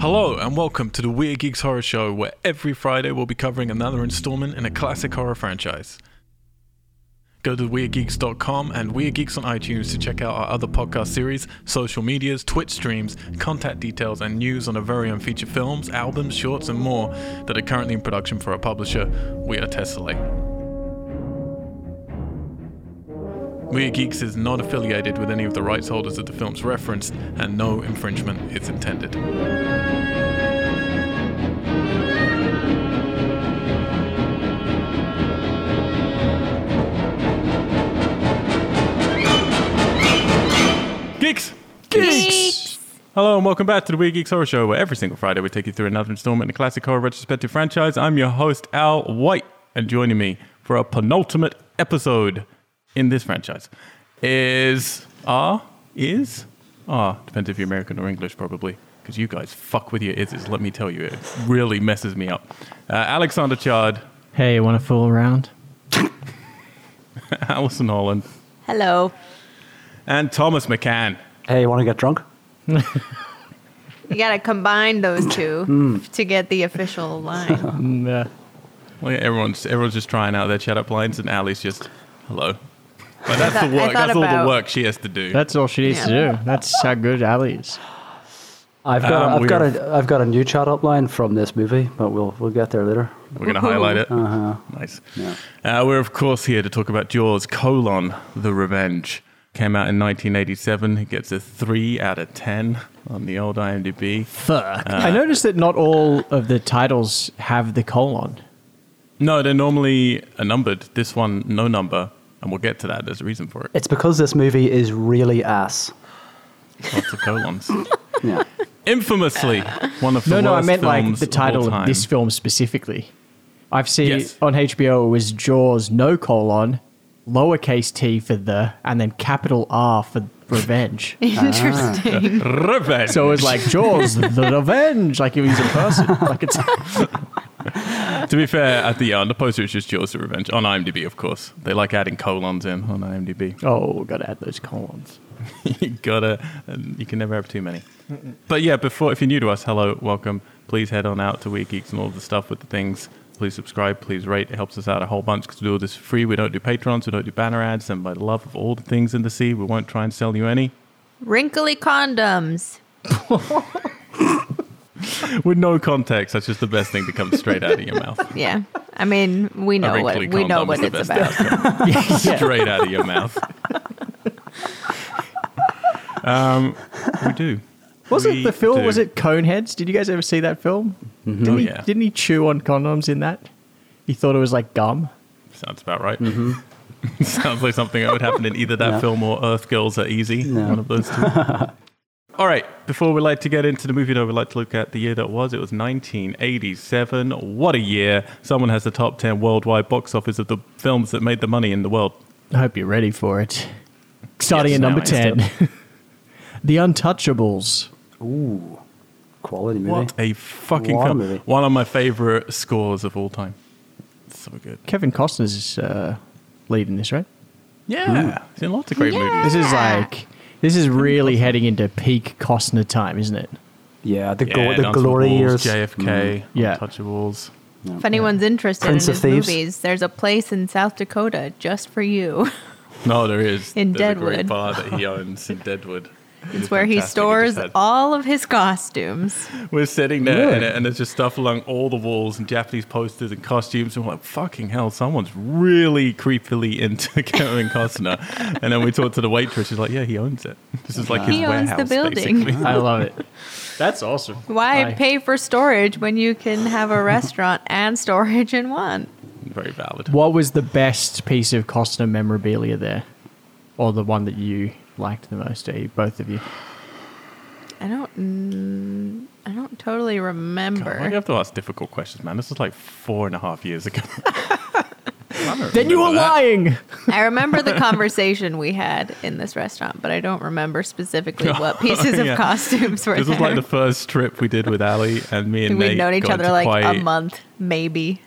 Hello and welcome to the Weird Geeks Horror Show, where every Friday we'll be covering another installment in a classic horror franchise. Go to weirdgeeks.com and Weird Geeks on iTunes to check out our other podcast series, social medias, Twitch streams, contact details, and news on our very own feature films, albums, shorts, and more that are currently in production for our publisher, We Are Tessellate. Weird Geeks is not affiliated with any of the rights holders of the films referenced, and no infringement is intended. Geeks! Geeks. Hello and welcome back to the Weird Geeks Horror Show, where every single Friday we take you through another installment in the classic horror retrospective franchise. I'm your host, Al White, and joining me for a penultimate episode in this franchise is ah is ah depends if you're American or English probably because you guys fuck with your ises. Let me tell you, it really messes me up. Uh, Alexander Chard, Hey, you want to fool around? Alison Holland, Hello. and Thomas McCann. Hey, you want to get drunk? You got to combine those two to get the official line. yeah. Well, yeah, everyone's everyone's just trying out their chat up lines, and Ali's just hello. But that's thought- the work. thought That's all the work she has to do. That's all she needs Yeah. to do. That's how good Ali is. I've got, Um, I've got we're- a, I've got a new chat up line from this movie, but we'll, we'll get there later. We're going to highlight it. Uh-huh. Nice. Yeah. Uh, we're, of course, here to talk about Jaws, colon, The Revenge. Came out in 1987. It gets a 3 out of 10 on the old IMDb. Fuck. I noticed that not all of the titles have the colon. No, they're normally uh, numbered. This one, no number. And we'll get to that. There's a reason for it. It's because this movie is really ass. Lots of colons. Yeah. Infamously, uh, one of the No, no, I meant like the title of, of, this film specifically. I've seen Yes. on HBO it was Jaws, no colon, lowercase t for the, and then capital R for revenge. Interesting. Revenge. So it was like Jaws, the revenge, like if he's a person. Like it's to be fair, at the on the poster it's just Jaws, The Revenge on IMDb, of course. They like adding colons in on IMDb. oh, gotta add those colons. you gotta and you can never have too many but yeah before if you're new to us hello welcome please head on out to weird geeks and all of the stuff with the things please subscribe please rate it helps us out a whole bunch because we do all this free we don't do patrons we don't do banner ads and by the love of all the things in the sea we won't try and sell you any Wrinkly condoms. with no context that's just the best thing to come straight out of your mouth Yeah. I mean, we know what we know condom what is the it's about. straight out of your mouth um we do Was We it the film? do. Was it Coneheads? Did you guys ever see that film? Didn't, Oh, he, yeah. didn't he chew on condoms in that? He thought it was like gum. Sounds about right. Sounds like something that would happen in either that Yeah. film or Earth Girls Are Easy. Yeah. One of those two. All right. Before we like to get into the movie, though, we'd like to look at the year that was. It was 1987. What a year! Someone has the top 10 worldwide box office of the films that made the money in the world. I hope you're ready for it. Starting Yes, at number 10 The Untouchables. Ooh. Quality movie. What a fucking What film! movie. One of my favorite scores of all time. So good. Kevin Costner's uh, leading this, right? Yeah, he's in lots of great Yeah. movies. This is like, this is really heading into peak Costner time, isn't it? Yeah, the, Yeah, go- the glory Wolves, years. JFK, mm. Yeah. Untouchables. If anyone's interested Prince in his Thieves. movies, there's a place in South Dakota just for you. No, there is. In There's a great Deadwood. bar that he owns in Deadwood. It's where he fantastic. He stores had- all of his costumes. We're sitting there and, Really? and there's just stuff along all the walls and Japanese posters and costumes. And we're like, fucking hell, someone's really creepily into Kevin Costner. and then we talk to the waitress. She's like, yeah, he owns it. This is like his He owns the warehouse, building. basically. I love it. That's awesome. Why I- pay for storage when you can have a restaurant and storage in one? Very valid. What was the best piece of Costner memorabilia there? Or the one that you liked the most, eh? Both of you. I don't. Mm, I don't totally remember. Why do you have to ask difficult questions, man? This was like four and a half years ago. Then you were that. lying! I remember the conversation we had in this restaurant, but I don't remember specifically what pieces of Yeah. costumes were this there. was like the first trip we did with Ali and me and We'd Nate. known each got other into like quite- a month, maybe.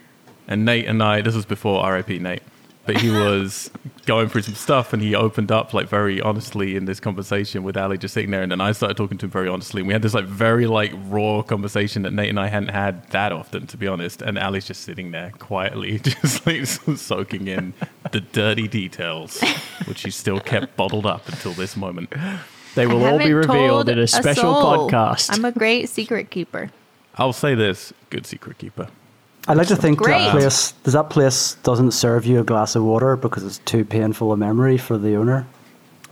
And Nate and I, this was before RIP Nate, but he was going through some stuff, and he opened up like very honestly in this conversation with Ali, just sitting there, and then I started talking to him very honestly. And we had this like very like raw conversation that Nate and I hadn't had that often, to be honest. And Ali's just sitting there quietly, just like soaking in the dirty details, which he still kept bottled up until this moment. They will all be revealed in a special soul. podcast. I'm a great secret keeper. I'll say this: good secret keeper. I like to think Great. that place does that place doesn't serve you a glass of water because it's too painful a memory for the owner.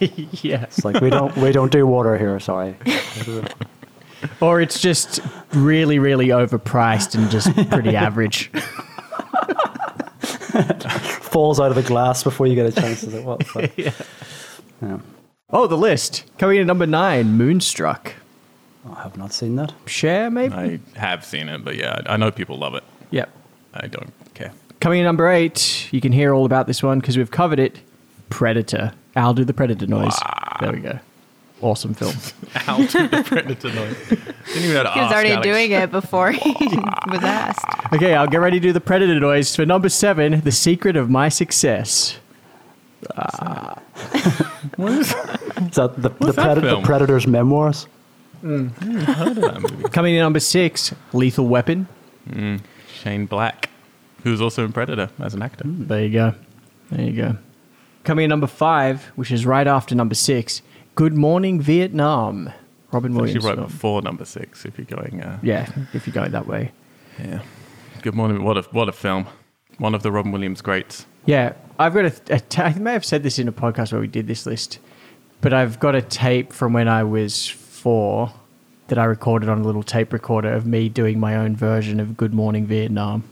yeah. It's like we don't we don't do water here. Sorry. Or it's just really, really overpriced and just pretty average. Falls out of the glass before you get a chance. It's like, what? the fuck? yeah. Oh, the list. Coming in at number nine, Moonstruck. I have not seen that. Cher, maybe? I have seen it, but yeah, I know people love it. Yep. I don't care. Coming in number eight, you can hear all about this one because we've covered it. Predator. I'll do the Predator noise. There we go. Awesome film. Out the predator noise. Didn't even have to He was ask, already Alex. doing it before he was asked. Okay, I'll get ready to do the Predator noise for number seven, The Secret of My Success. Is that the, the, What's that Pred- the? Predator's memoirs? Mm. Mm, heard of that movie. Coming in number six, Lethal Weapon. Mm, Shane Black, who's also in Predator as an actor. There you go. There you go. Coming in number five, which is right after number six, Good Morning Vietnam. Robin Actually, Williams. right film. before number six, if you're going. Uh, Yeah, if you're going that way. yeah. Good morning. What a what a film. One of the Robin Williams greats. Yeah, I've got a, a ta- I may have said this in a podcast where we did this list, but I've got a tape from when I was four that I recorded on a little tape recorder of me doing my own version of Good Morning Vietnam.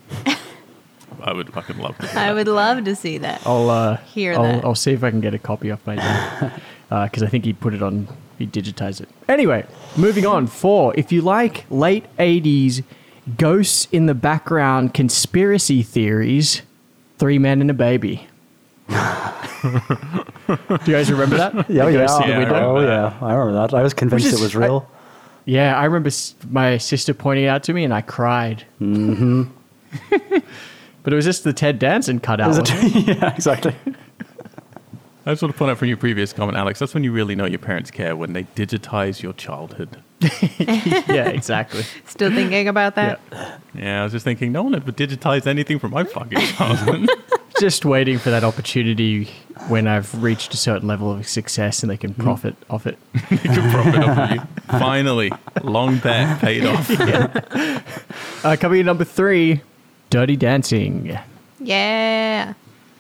I would fucking love to. I would love to see that. I'll uh, Hear I'll, that. I'll see if I can get a copy off my dad because I think he put it on. He digitized it. Anyway, moving on. Four. If you like late '80s ghosts in the background conspiracy theories, Three Men and a Baby. Do you guys remember that? Yeah, The yeah, ghost Yeah, I oh yeah, I remember that. I was convinced Which it is- was real. Yeah, I remember my sister pointing it out to me, and I cried. Mm-hmm. but it was just the Ted Danson cutout. Is wasn't it? it? yeah, exactly. I just want to point out from your previous comment, Alex. That's when you really know your parents care when they digitize your childhood. yeah, exactly. Still thinking about Yeah. that? Yeah, I was just thinking, no one ever digitized anything from my fucking childhood. Just waiting for that opportunity when I've reached a certain level of success and they can profit off it. they could profit off of you. Finally, long bet paid off. Uh, coming in number three, Dirty Dancing. Yeah.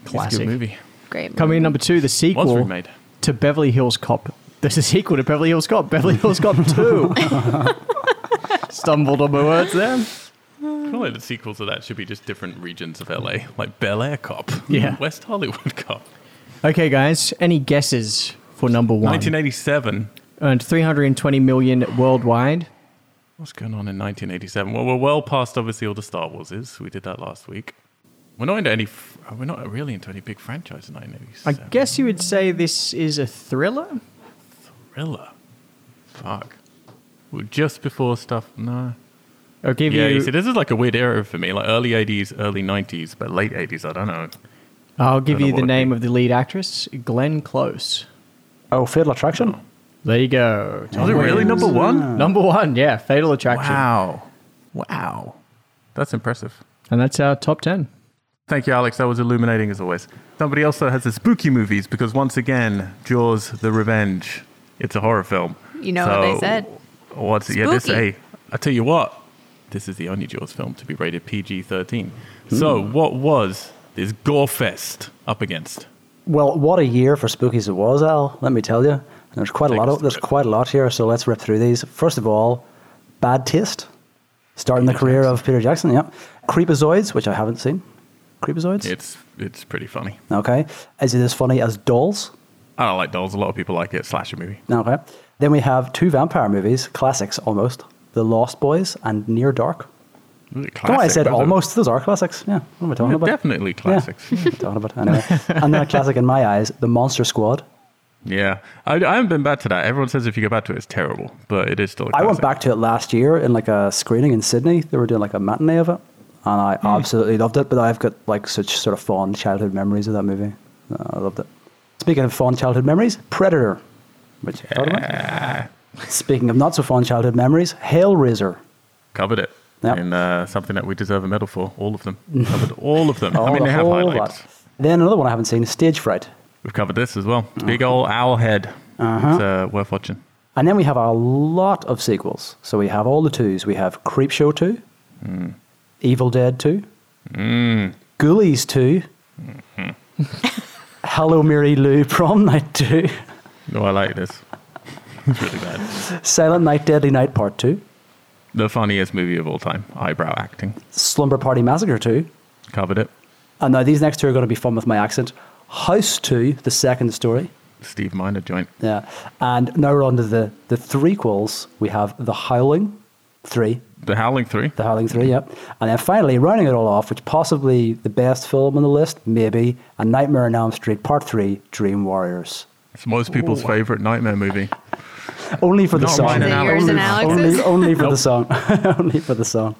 Classic. good movie. Great. Coming in number two, the Was sequel remade. to Beverly Hills Cop. There's a sequel to Beverly Hills Cop, Beverly Hills Cop 2. Stumbled on my words there. Like the sequels of that should be just different regions of LA, like Bel Air Cop, Yeah. West Hollywood Cop. Okay, guys, any guesses for number one? 1987. Earned 320 million worldwide. What's going on in 1987? Well, we're well past obviously all the Star Warses. We did that last week. We're not into any. f- uh, We're not really into any big franchise in I 1987. guess you would say this is a thriller. thriller. Fuck. Well, just before stuff. No. I'll give Yeah, you. you see, this is like a weird era for me, like early 80s, early 90s, but late 80s, I don't know. I'll give you the name of the lead actress, Glenn Close. Oh, Fatal Attraction. Oh. There you go. Oh, was it really number one? Ah. Number one, yeah, Fatal Attraction. Wow. Wow. That's impressive. And that's our top 10. Thank you, Alex. That was illuminating as always. Somebody else that has the spooky movies because once again, Jaws: The Revenge. It's a horror film. You know what they said. What's yeah? This Spooky. hey, I tell you what. This is the only Jaws film to be rated PG-13. Hmm. So, what was this gore fest up against? Well, what a year for spookies it was, Al. Let me tell you. There's quite a Take lot of there's it. quite a lot here. So let's rip through these. First of all, Bad Taste, starting the career Jackson. of Peter Jackson. Yep. Creepozoids, which I haven't seen. Creepozoids. It's it's pretty funny. Okay. Is it as funny as Dolls? I don't like dolls. A lot of people like it. Slasher movie. Okay. Then we have two vampire movies, classics almost. The Lost Boys and Near Dark. Come on, I said almost. Those are classics. Yeah. What am I talking They're about? Definitely classics. Yeah. What am I talking about? Anyway. and then a classic in my eyes, The Monster Squad. Yeah, I, I haven't been back to that. Everyone says if you go back to it, it's terrible, but it is still. I went back to it last year in like a screening in Sydney. They were doing like a matinee of it, and I Hmm. absolutely loved it. But I've got like such sort of fond childhood memories of that movie. Uh, I loved it. Speaking of fond childhood memories, Predator, which about. Speaking of not so fond childhood memories, Hellraiser. Covered it. Yep. And uh, something that we deserve a medal for. All of them. Covered all of them. Oh, I mean, the they have highlights. Then another one I haven't seen is Stage Fright. We've covered this as well. Big old owl head. Uh-huh. It's uh, worth watching. And then we have a lot of sequels. So we have all the twos. We have Creepshow 2, Mm. Evil Dead 2, Ghoulies 2, Mm-hmm. Hello Mary Lou Prom Night 2, No, I like this. It's really bad. Silent Night Deadly Night Part 2, The funniest movie of all time. Eyebrow acting. Slumber Party Massacre 2. Covered it. And now these next two are going to be fun with my accent. House 2, the second story. Steve Miner joint. Yeah. And now we're on to the, the threequels. We have The Howling 3. The Howling 3. The Howling 3, yep. And then finally, rounding it all off, which possibly the best film on the list, maybe, A Nightmare on Elm Street Part 3, Dream Warriors. It's most people's favorite nightmare movie. Only for the Not song. mine and Is only, only, only for the song. only for the song.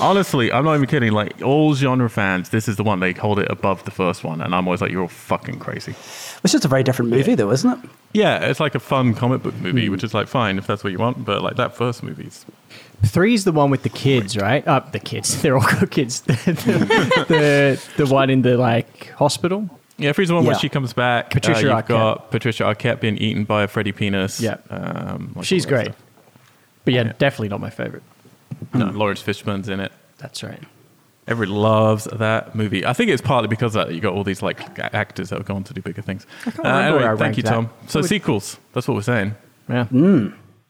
Honestly, I'm not even kidding. Like all genre fans, this is the one they hold it above the first one, and I'm always like, "You're all fucking crazy." It's just a very different movie, though, isn't it? Yeah, it's like a fun comic book movie, Hmm. which is like fine if that's what you want. But like that first movie's Three's the one with the kids, right? Uh, the kids. They're all good kids. the, the, the one in the like hospital. Yeah. Freeze the one where Yeah. she comes back. Patricia uh, you've Arquette. got Patricia Arquette being eaten by a Freddy penis. Yeah. um, like She's great. stuff. But yeah, Yeah. definitely not my favorite. No, Laurence Fishburne's in it. That's right. Everyone loves that movie. I think it's partly because of that you got all these like actors that have gone to do bigger things. Uh, remember where I anyway, thank ranked you, that. Tom. So Would- sequels. That's what we're saying. Yeah.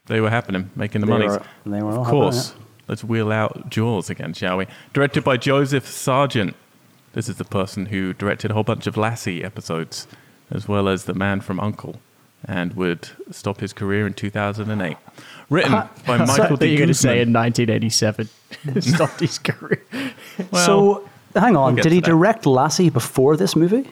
They were happening, making the They money. were- they were all of happening, course. Let's wheel out Jaws again, shall we? Directed by Joseph Sargent. This is the person who directed a whole bunch of Lassie episodes, as well as The Man from Uncle, and would stop his career in 2008. Written by I Michael thought D. you were going to say in 1987 stopped his career. Well, so, hang on. get Did he that. direct Lassie before this movie?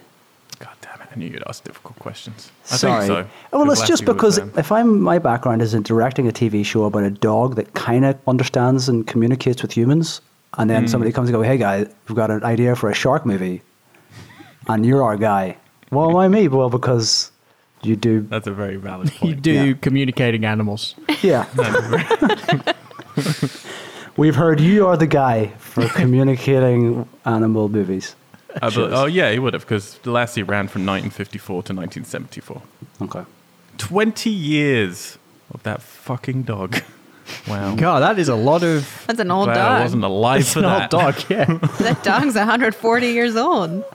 God damn it! I knew you'd ask difficult questions. I Sorry. think so. Well, it's because just because if I'm my background is in directing a TV show about a dog that kind of understands and communicates with humans, and then somebody comes and go, "Hey, guy, we've got an idea for a shark movie," and you're our guy. Well, why me? Well, because you do. that's a very valid point. You do Yeah. communicating animals. Yeah, we've heard you are the guy for communicating animal movies. Uh, but- oh yeah, he would have because the Lassie ran from 1954 to 1974. Okay. 20 years of that fucking dog. Wow. God, that is a lot of. That's an old Glad I dog. wasn't alive It's for an that. old dog, yeah. That dog's 140 years old.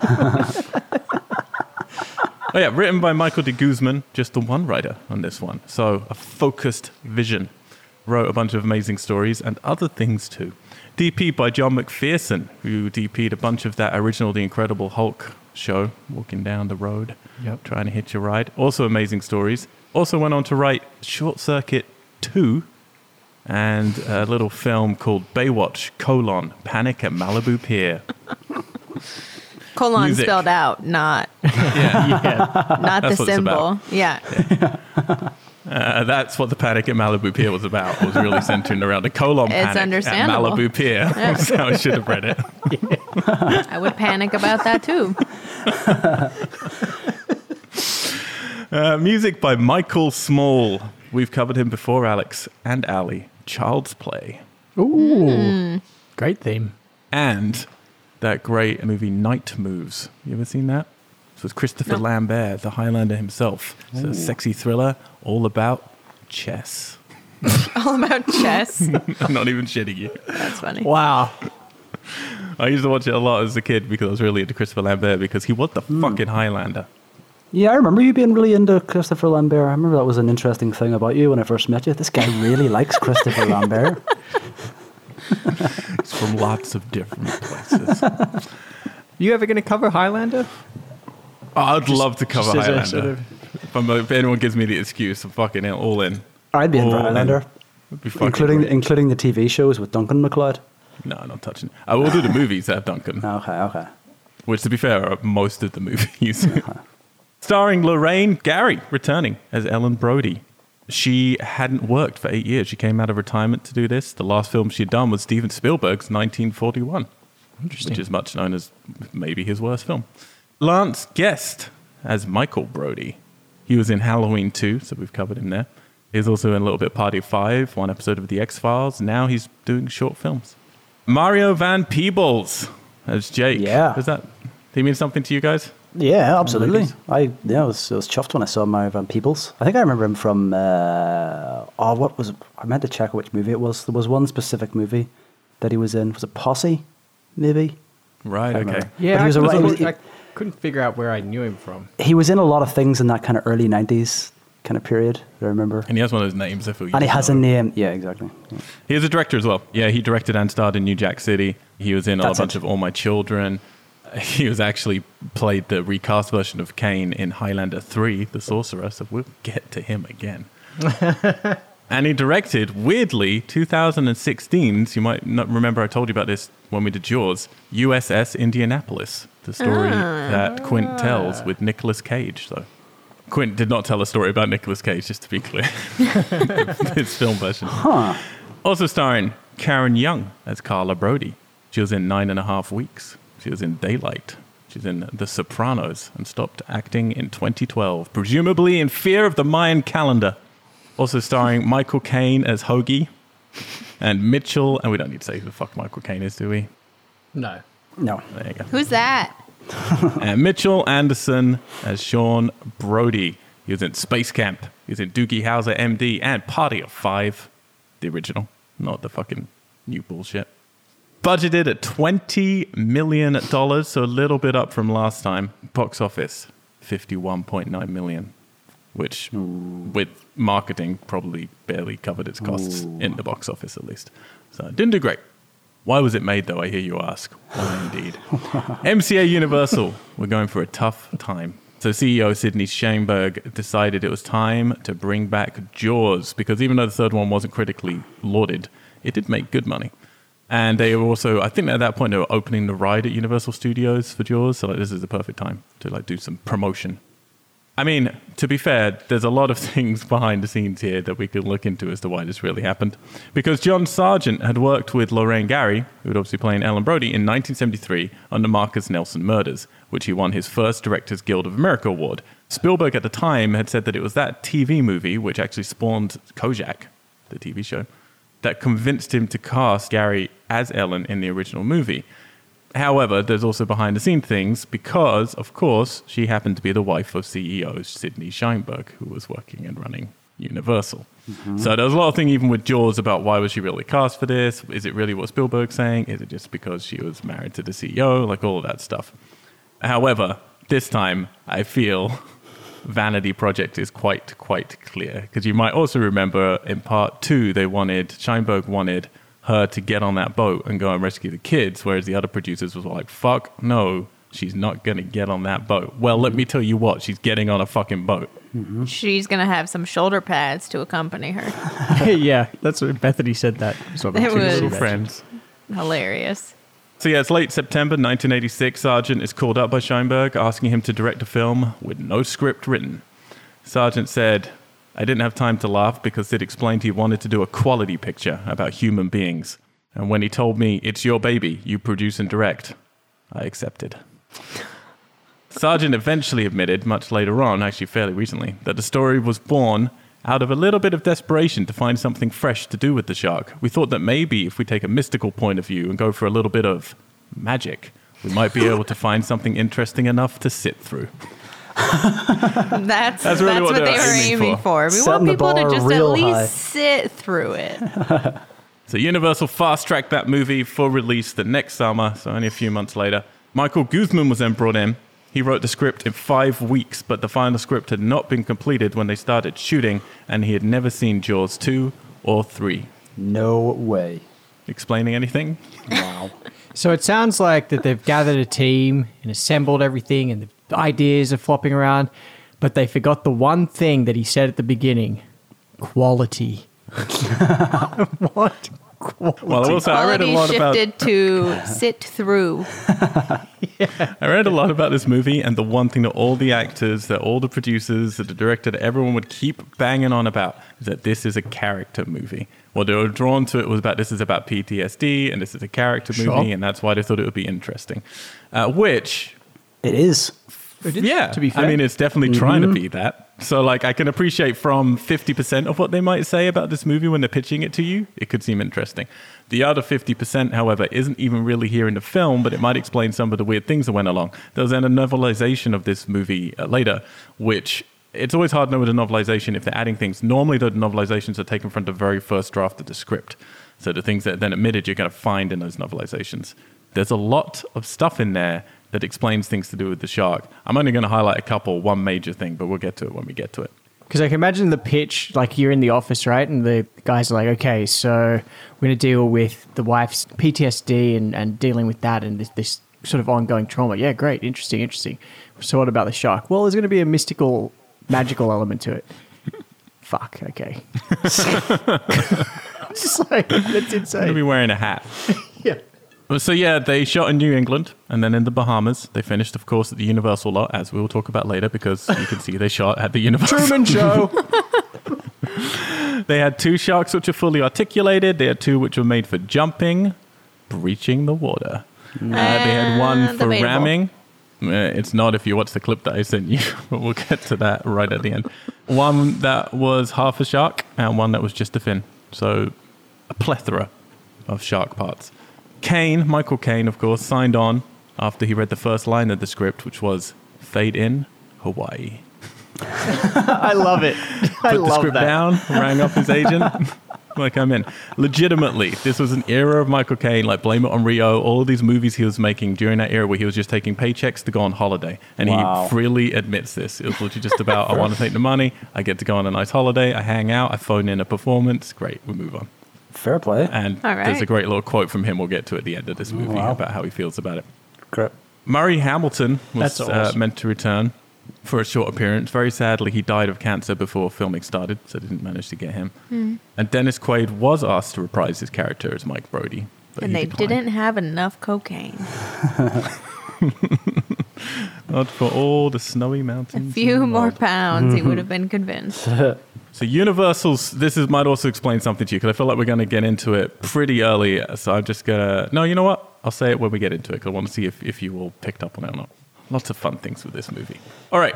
Oh yeah, written by Michael de Guzman, just the one writer on this one. So a focused vision. Wrote a bunch of amazing stories and other things too. DP by John McPherson, who DP'd a bunch of that original The Incredible Hulk show, Walking Down the Road, Yep. trying to hitch a ride. Also amazing stories. Also went on to write Short Circuit 2 and a little film called Baywatch, colon, Panic at Malibu Pier. Colon Music. spelled out, not Yeah. yeah. not That's the symbol. about. Yeah. Uh, that's what the Panic at Malibu Pier was about. It was really centering around the colon It's panic at understandable. Malibu Pier. That's how I should have read it. I would panic about that too. Uh, music by Michael Small. We've covered him before, Alex and Ali. Child's Play. Ooh. Hmm. Great theme. And that great movie Knight Moves. You ever seen that? So it's Christopher No. Lambert, the Highlander himself. It's a sexy thriller all about chess. All about chess. I'm not even shitting you. That's funny. Wow. I used to watch it a lot as a kid because I was really into Christopher Lambert because he was the hmm. fucking Highlander. Yeah, I remember you being really into Christopher Lambert. I remember that was an interesting thing about you when I first met you. This guy really likes Christopher Lambert. It's from lots of different places. You ever going to cover Highlander? Oh, I'd love to cover just as a Highlander. sort of- if, I'm- if anyone gives me the excuse, I'm fucking in- all in. I'd be in for All in. Highlander, be including great. including the TV shows with Duncan MacLeod. no, not touching. I will do the movies that have Duncan, Okay, okay. which, to be fair, are most of the movies. Uh-huh. Starring Lorraine Gary, returning as Ellen Brody. She hadn't worked for eight years. She came out of retirement to do this. The last film she'd done was Steven Spielberg's 1941. Which is much known as maybe his worst film. Lance Guest, as Michael Brody. He was in Halloween 2, so we've covered him there. He's also in a little bit Party of Five, one episode of The X Files. Now he's doing short films. Mario Van Peebles as Jake. Yeah. Does that do he mean something to you guys? Yeah, absolutely. I yeah, I was, I was chuffed when I saw Mario Van Peebles. I think I remember him from uh, oh, what was it? I meant to check which movie it was. There was one specific movie that he was in. Was it Posse? Maybe Right, okay. remember. Yeah, But he was I, a- couldn't- he I couldn't figure out where I knew him from. he was in a lot of things in that kind of early '90s kind of period. I remember, And he has one of those names I feel you and he know. has a name. Yeah, exactly. He is a director as well. Yeah, he directed and starred in New Jack City. He was in a bunch it. of All My Children. He was actually played the recast version of Kane in Highlander 3, The Sorcerer, so we'll get to him again. and he directed, weirdly, 2016, so you might not remember I told you about this when we did yours, USS Indianapolis, the story ah. that Quint tells with Nicolas Cage, though. Quint did not tell a story about Nicolas Cage, just to be clear. His film version. Huh. Also starring Karen Young as Carla Brody. She was in Nine and a Half Weeks. She was in Daylight. She's in The Sopranos and stopped acting in 2012, presumably in fear of the Mayan calendar. Also starring Michael Caine as Hoagie and Mitchell, and we don't need to say who the fuck Michael Caine is, do we? No. No. There you go. Who's that? and Mitchell Anderson as Sean Brody. He was in Space Camp. He was in Doogie Howser, MD, and Party of Five, the original, not the fucking new bullshit. Budgeted at twenty million dollars, so a little bit up from last time. Box office, fifty-one point nine million, which, with marketing, probably barely covered its costs in the box office at least. So it didn't do great. Why was it made, though? I hear you ask. Why indeed? MCA Universal, we're going for a tough time. So CEO Sidney Sheinberg decided it was time to bring back Jaws because even though the third one wasn't critically lauded, it did make good money. And they were also, I think at that point they were opening the ride at Universal Studios for Jaws, so like this is the perfect time to like do some promotion. I mean, to be fair, there's a lot of things behind the scenes here that we can look into as to why this really happened. Because John Sargent had worked with Lorraine Gary, who would obviously playing Ellen Brody, in 1973 on the Marcus Nelson murders, which he won his first Directors Guild of America award. Spielberg at the time had said that it was that TV movie, which actually spawned Kojak, the TV show, that convinced him to cast Gary as Ellen in the original movie. However, there's also behind the scenes things because, of course, she happened to be the wife of CEO Sidney Sheinberg, who was working and running Universal. Mm-hmm. So there's a lot of thing even with Jaws about why was she really cast for this? Is it really what Spielberg's saying? Is it just because she was married to the CEO? Like all of that stuff. However, this time I feel Vanity Project is quite quite clear because you might also remember in part two they wanted Sheinberg wanted her to get on that boat and go and rescue the kids, whereas the other producers was like, "Fuck no, she's not gonna get on that boat." Well, let me tell you what, she's getting on a fucking boat. Mm-hmm. She's gonna have some shoulder pads to accompany her. yeah, that's what Bethany said that. So It was- Little little friends. Hilarious. So yeah, it's late September 1986. Sargent is called up by Sheinberg, asking him to direct a film with no script written. Sargent said, "I didn't have time to laugh because Sid explained he wanted to do a quality picture about human beings, and when he told me it's your baby, you produce and direct, I accepted." Sargent eventually admitted, much later on, actually fairly recently, that the story was born out of a little bit of desperation to find something fresh to do with the shark. We thought that maybe if we take a mystical point of view and go for a little bit of magic, we might be able to find something interesting enough to sit through. That's that's, really what what, they're were aiming aiming for. for. We Setting want people to just at least high. sit through it. So Universal fast tracked that movie for release the next summer, so only a few months later. Michael Guzman was then brought in. He wrote the script in five weeks, but the final script had not been completed when they started shooting, and he had never seen Jaws 2 or 3. No way. Explaining anything? Wow. So it sounds like that they've gathered a team and assembled everything, and the ideas are flopping around, but they forgot the one thing that he said at the beginning: quality. what? Quality. Well, I will say, I read a Quality lot about shifted to sit through. yeah. I read a lot about this movie, and the one thing that all the actors, that all the producers, that the director, that everyone would keep banging on about is that this is a character movie. What they were drawn to it was about this is about PTSD, and this is a character Sure. movie, and that's why they thought it would be interesting. Uh, which, It is. Yeah, To be fair. I mean, it's definitely trying to be that. So, like, I can appreciate from 50% of what they might say about this movie when they're pitching it to you, it could seem interesting. The other 50%, however, isn't even really here in the film, but it might explain some of the weird things that went along. There's then a novelization of this movie uh, later, which it's always hard to know with a novelization if they're adding things. Normally, the novelizations are taken from the very first draft of the script. So, the things that are then admitted, you're going to find in those novelizations. There's a lot of stuff in there that explains things to do with the shark. I'm only going to highlight a couple, one major thing, but we'll get to it when we get to it. Because I can imagine the pitch, like you're in the office, right? And the guys are like, okay, so we're going to deal with the wife's PTSD and, and dealing with that and this, this sort of ongoing trauma. Yeah, great. Interesting, interesting. So, what about the shark? Well, there's going to be a mystical, magical element to it. Fuck, okay. Just like, that's I'm going to be wearing a hat. Yeah. Well, So yeah, they shot in New England and then in the Bahamas. They finished, of course, at the Universal lot, as we will talk about later, because you can see they shot at the Universal. Truman Show. They had two sharks which are fully articulated. They had two which were made for jumping, breaching the water. Uh, they had one Uh, for debatable. ramming. Uh, It's not if you watch the clip that I sent you, but we'll get to that right at the end. One that was half a shark and one that was just a fin. So a plethora of shark parts. Caine, Michael Caine, of course, signed on after he read the first line of the script, which was "Fade in Hawaii." I love it. I Put the script that. down, rang up his agent. like I'm in. Legitimately, this was an era of Michael Caine, like Blame It on Rio, all these movies he was making during that era where he was just taking paychecks to go on holiday. And Wow. he freely admits this. It was literally just about I want to take the money, I get to go on a nice holiday, I hang out, I phone in a performance, great, we move on. Fair play. And All there's a great little quote from him we'll get to at the end of this movie Wow. about how he feels about it. Great. Murray Hamilton was That's uh, meant to return for a short appearance. Very sadly, he died of cancer before filming started, so didn't manage to get him. Hmm. And Dennis Quaid was asked to reprise his character as Mike Brody. but and they declined. didn't have enough cocaine. Not for all the snowy mountains. A few more world. pounds, he would have been convinced. So Universal's. This is might also explain something to you because I feel like we're going to get into it pretty early. So I'm just gonna. No, you know what? I'll say it when we get into it because I want to see if if you all picked up on it or not. Lots of fun things with this movie. All right.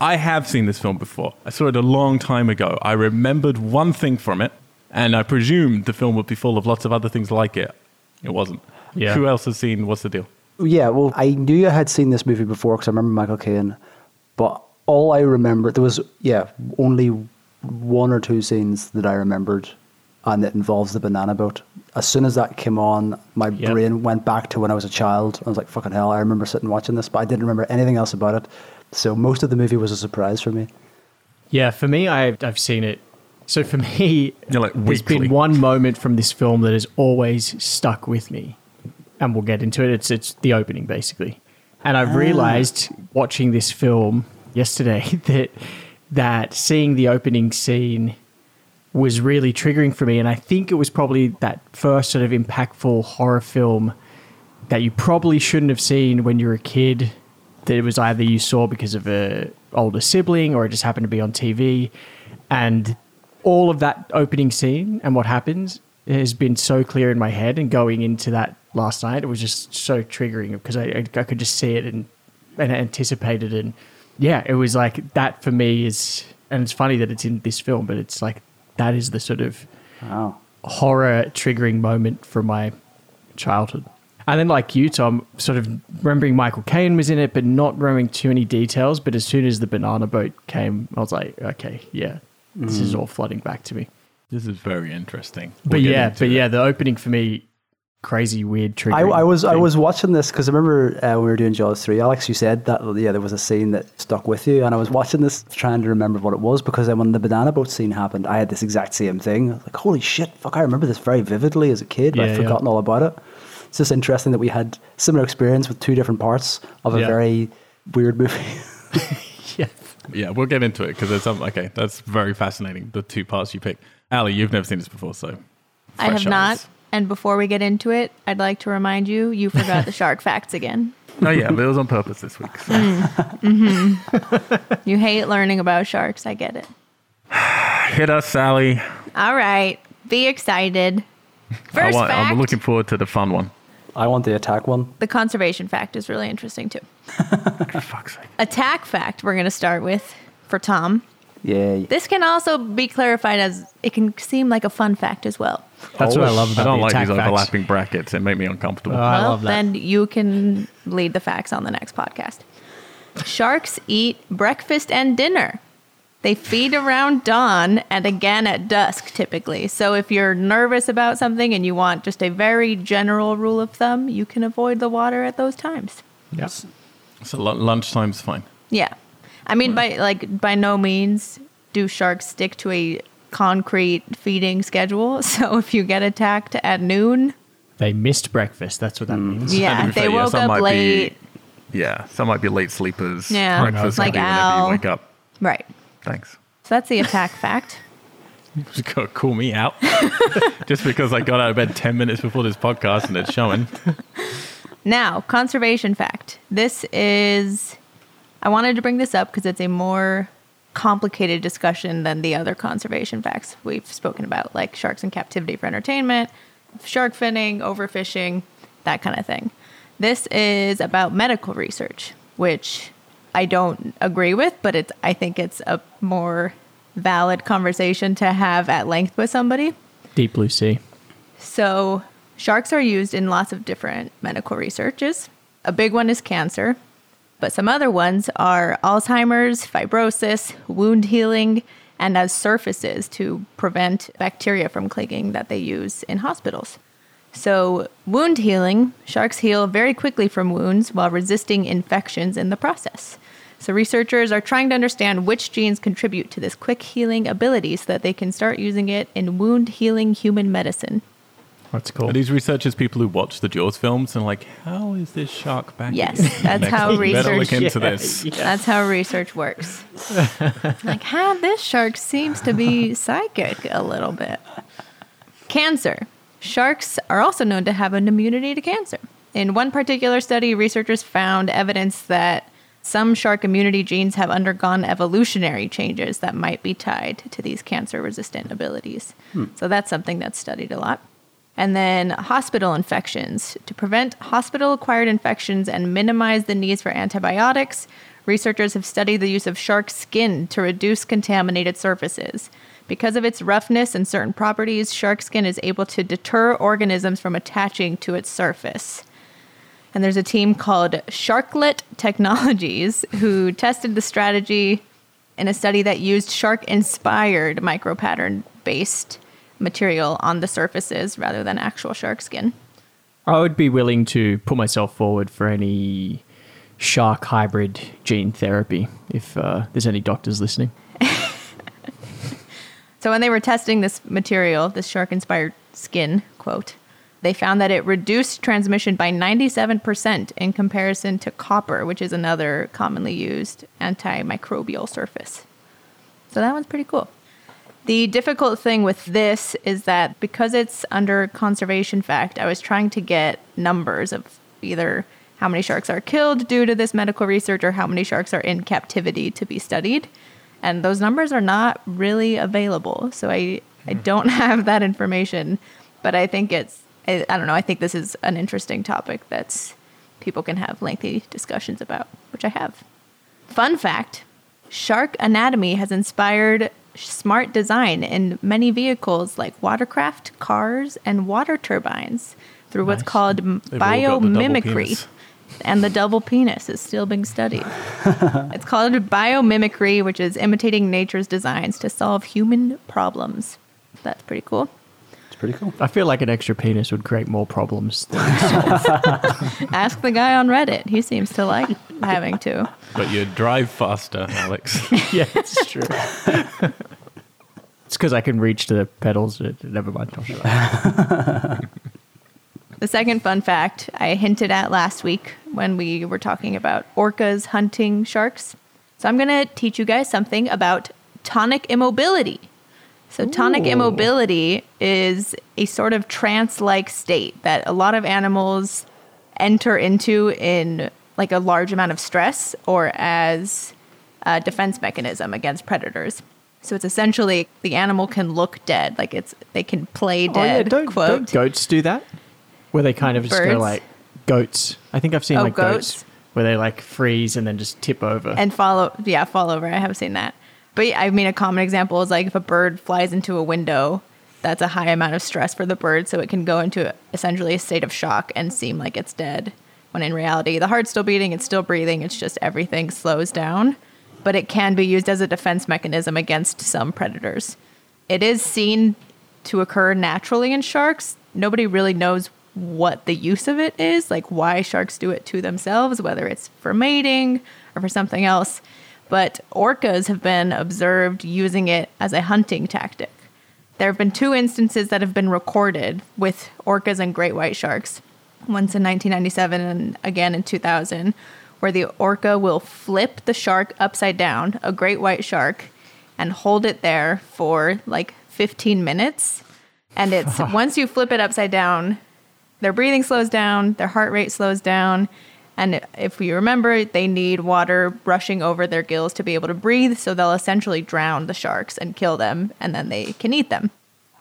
I have seen this film before. I saw it a long time ago. I remembered one thing from it, and I presumed the film would be full of lots of other things like it. It wasn't. Yeah. Who else has seen? What's the deal? Yeah, well, I knew I had seen this movie before because I remember Michael Caine, but all I remember there was yeah only one or two scenes that I remembered, and it involves the banana boat. As soon as that came on, my Yep. brain went back to when I was a child. I was like, "Fucking hell!" I remember sitting watching this, but I didn't remember anything else about it. So most of the movie was a surprise for me. Yeah, for me, I've, I've seen it. So for me, You're like there's weekly. been one moment from this film that has always stuck with me, and we'll get into it. It's it's the opening basically, and I've ah. realized watching this film yesterday that that seeing the opening scene was really triggering for me, and I think it was probably that first sort of impactful horror film that you probably shouldn't have seen when you were a kid. That it was either you saw because of a older sibling or it just happened to be on TV, and all of that opening scene and what happens has been so clear in my head. And going into that last night, it was just so triggering because I, I, could just see it and and anticipate it, and yeah, it was like that for me is. And it's funny that it's in this film, but it's like that is the sort of Wow. horror triggering moment from my childhood. And then, like you, Tom, sort of remembering Michael Caine was in it, but not remembering too many details. But as soon as the banana boat came, I was like, okay, yeah, this is mm. all flooding back to me. This is very interesting. But We'll get yeah, but it. yeah, the opening for me, crazy, weird, triggering. I, I was I was watching this because I remember uh, when we were doing Jaws three. Alex, you said that yeah, there was a scene that stuck with you, and I was watching this trying to remember what it was because then when the banana boat scene happened, I had this exact same thing. Like, holy shit, fuck! I remember this very vividly as a kid. but Yeah, I've yeah. forgotten all about it. It's just interesting that we had similar experience with two different parts of a Yeah. very weird movie. yeah. Yeah, we'll get into it because there's some. Okay, that's very fascinating. The two parts you pick. Ali, you've never seen this before, so I have fresh not. Eyes. And before we get into it, I'd like to remind you you forgot the shark facts again. Oh yeah, but it was on purpose this week. so. Mm. Mm-hmm. You hate learning about sharks. I get it. Hit us, Sally. All right. Be excited. I First want, fact. I'm looking forward to the fun one. I want the attack one. The conservation fact is really interesting too. For fuck's sake. Attack fact we're going to start with for Tom. Yay. This can also be clarified as it can seem like a fun fact as well. That's what I love about I don't the like these facts. overlapping brackets. It make me uncomfortable. Uh, I well, love that. then you can lead the facts on the next podcast. Sharks eat breakfast and dinner. They feed around dawn and again at dusk, typically. So if you're nervous about something and you want just a very general rule of thumb, you can avoid the water at those times. Yeah. so lu- lunchtime's fine. Yeah. I mean, by like by no means do sharks stick to a concrete feeding schedule. So if you get attacked at noon, They missed breakfast. That's what that mm. means. Yeah, they fair, woke some up might be- late. Yeah, some might be late sleepers. Yeah, breakfast like might Al. you wake up. Right. Thanks. So that's the attack fact. Just gonna call me out just because I got out of bed ten minutes before this podcast and it's showing. Now, conservation fact. This is, I wanted to bring this up because it's a more complicated discussion than the other conservation facts we've spoken about, like sharks in captivity for entertainment, shark finning, overfishing, that kind of thing. This is about medical research, which I don't agree with, but it's, I think it's a more valid conversation to have at length with somebody. Deep blue sea. So, sharks are used in lots of different medical researches. A big one is cancer, but some other ones are Alzheimer's, fibrosis, wound healing, and as surfaces to prevent bacteria from clinging that they use in hospitals. So, wound healing, sharks heal very quickly from wounds while resisting infections in the process. So, researchers are trying to understand which genes contribute to this quick healing ability so that they can start using it in wound healing human medicine. That's cool. Are these researchers people who watch the Jaws films and like, how is this shark back? Yes, again? that's Next how research. we better look research- into this. That's how research works. like, how this shark seems to be psychic a little bit. Cancer. Sharks are also known to have an immunity to cancer. In one particular study, researchers found evidence that some shark immunity genes have undergone evolutionary changes that might be tied to these cancer resistant abilities. Hmm. So that's something that's studied a lot. And then hospital infections. To prevent hospital acquired infections and minimize the needs for antibiotics, researchers have studied the use of shark skin to reduce contaminated surfaces. Because of its roughness and certain properties, shark skin is able to deter organisms from attaching to its surface. And there's a team called Sharklet Technologies who tested the strategy in a study that used shark inspired micropattern based material on the surfaces rather than actual shark skin. I would be willing to put myself forward for any shark hybrid gene therapy if uh, there's any doctors listening. So when they were testing this material, this shark inspired skin, quote, they found that it reduced transmission by 97% in comparison to copper, which is another commonly used antimicrobial surface. So that one's pretty cool. The difficult thing with this is that because it's under conservation fact, I was trying to get numbers of either how many sharks are killed due to this medical research or how many sharks are in captivity to be studied. And those numbers are not really available. So I, I hmm. don't have that information, but I think it's, I, I don't know, I think this is an interesting topic that's people can have lengthy discussions about, which I have. Fun fact shark anatomy has inspired smart design in many vehicles like watercraft, cars, and water turbines through what's called They've all got the double biomimicry. And the double penis is still being studied. it's called biomimicry, which is imitating nature's designs to solve human problems. That's pretty cool. It's pretty cool. I feel like an extra penis would create more problems. Than Ask the guy on Reddit. He seems to like having to. But you drive faster, Alex. yeah, it's true. it's because I can reach the pedals. Uh, Never mind. I'll shut. The second fun fact I hinted at last week when we were talking about orcas hunting sharks. So I'm going to teach you guys something about tonic immobility. So, tonic Ooh. immobility is a sort of trance like state that a lot of animals enter into in like a large amount of stress or as a defense mechanism against predators. So it's essentially the animal can look dead, like it's they can play Oh, yeah, don't, quote. don't goats do that? where they kind of just go like goats. I think I've seen Oh, like goats. goats. where they like freeze and then just tip over. and follow yeah fall over i have seen that but i mean a common example is like if a bird flies into a window that's a high amount of stress for the bird so it can go into essentially a state of shock and seem like it's dead. When in reality the heart's still beating it's still breathing it's just everything slows down. But it can be used as a defense mechanism against some predators. It is seen to occur naturally in sharks. Nobody really knows what the use of it is, like why sharks do it to themselves, whether it's for mating or for something else. But orcas have been observed using it as a hunting tactic. There have been two instances that have been recorded with orcas and great white sharks. Once in 1997 and again in 2000, where the orca will flip the shark upside down, a great white shark, and hold it there for like 15 minutes. And it's once you flip it upside down, their breathing slows down, their heart rate slows down, and if we remember, they need water rushing over their gills to be able to breathe, so they'll essentially drown the sharks and kill them, and then they can eat them.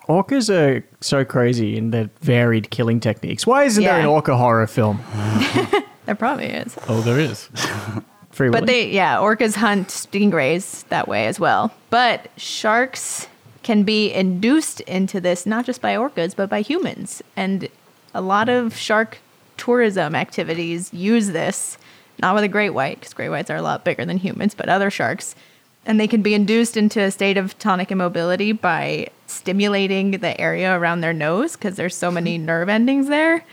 Orcas are so crazy in their varied killing techniques. Why isn't there an orca horror film? There probably is. Oh, there is. Free But they, yeah, orcas hunt stingrays that way as well. But sharks can be induced into this not just by orcas, but by humans. And a lot of shark tourism activities use this, not with a great white, because great whites are a lot bigger than humans, but other sharks. And they can be induced into a state of tonic immobility by stimulating the area around their nose, because there's so many nerve endings there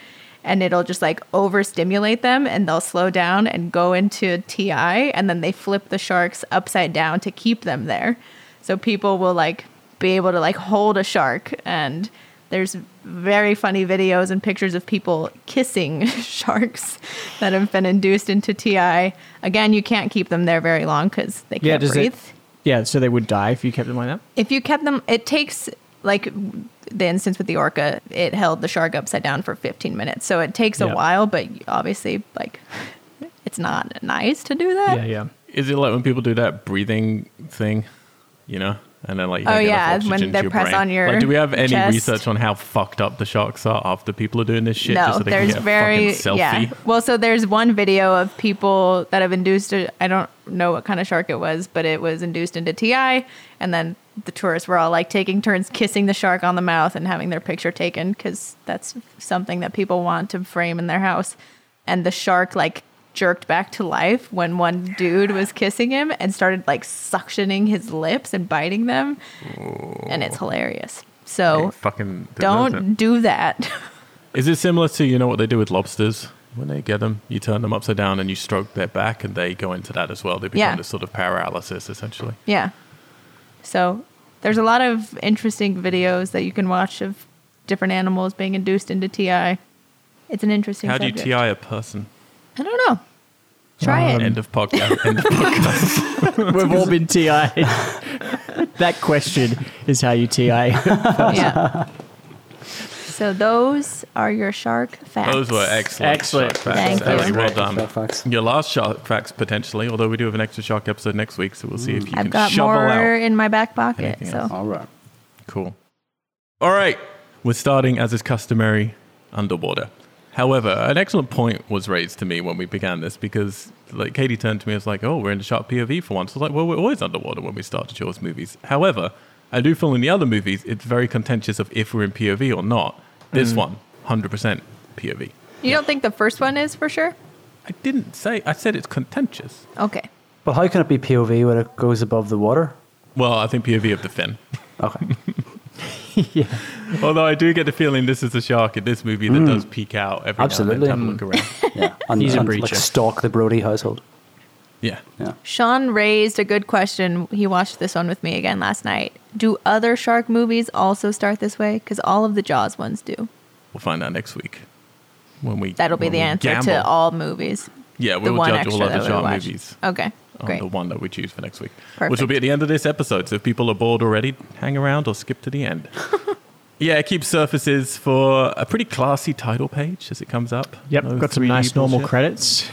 and it'll just like overstimulate them and they'll slow down and go into TI and then they flip the sharks upside down to keep them there. So people will like be able to like hold a shark and there's very funny videos and pictures of people kissing sharks that have been induced into TI. Again, you can't keep them there very long cuz they yeah, can't does breathe. it? Yeah, so they would die if you kept them like that. If you kept them, it takes like the instance with the orca, it held the shark upside down for 15 minutes. So it takes a while, but obviously, like, it's not nice to do that. Yeah, yeah. Is it like when people do that breathing thing, you know? And then like you Oh, don't get enough yeah, when they press brain. on your Like, do we have any chest. research on how fucked up the sharks are after people are doing this shit? no, just so they there's can get very yeah. Well, so there's one video of people that have induced. A, I don't know what kind of shark it was, but it was induced into TI, and then the tourists were all like taking turns kissing the shark on the mouth and having their picture taken because that's something that people want to frame in their house. And the shark like jerked back to life when one dude was kissing him and started like suctioning his lips and biting them, and it's hilarious. So It fucking don't it. do that. Is it similar to you know what they do with lobsters when they get them? You turn them upside down and you stroke their back, and they go into that as well. They become Yeah. this sort of paralysis essentially. Yeah. So there's a lot of interesting videos that you can watch of different animals being induced into TI. It's an interesting How do you subject. TI a person? I don't know. Try it. End of podcast. End of podcast. We've all been TI. that question is how you TI. yeah. So those are your shark facts. Those were excellent. Excellent. shark facts. Thank Ellie, you. well Shark done. facts. Your last shark facts potentially, although we do have an extra shark episode next week, so we'll see if you I've can got shovel more out. in my back pocket. So else. All right. Cool. All right. We're starting, as is customary, underwater. However, an excellent point was raised to me when we began this because, like, Katie turned to me and was like, "Oh, we're in the shark POV for once." I was like, "Well, we're always underwater when we start the Jaws movies." However, I do feel in the other movies it's very contentious of if we're in POV or not. This mm. one, hundred percent POV. you don't think the first one is for sure? I didn't say. I said it's contentious. Okay. But how can it be POV when it goes above the water? Well, I think POV of the fin. Okay. yeah. Although I do get the feeling this is a shark in this movie that mm. does peek out every Absolutely. now and then to have a look mm. around. Yeah. And, He's a and, like breacher. stalk the Brody household. Yeah. Yeah. Sean raised a good question. He watched this one with me again last night. Do other shark movies also start this way? Because all of the Jaws ones do. We'll find out next week when we. That'll be when the we answer gamble. to all movies. Yeah, we the will one judge all extra other that we shark watched. movies Okay, on the one that we choose for next week, which will be at the end of this episode. So if people are bored already, hang around or skip to the end. yeah, it keeps surfaces for a pretty classy title page as it comes up. Yep. No Got some 3D nice normal bullshit. credits.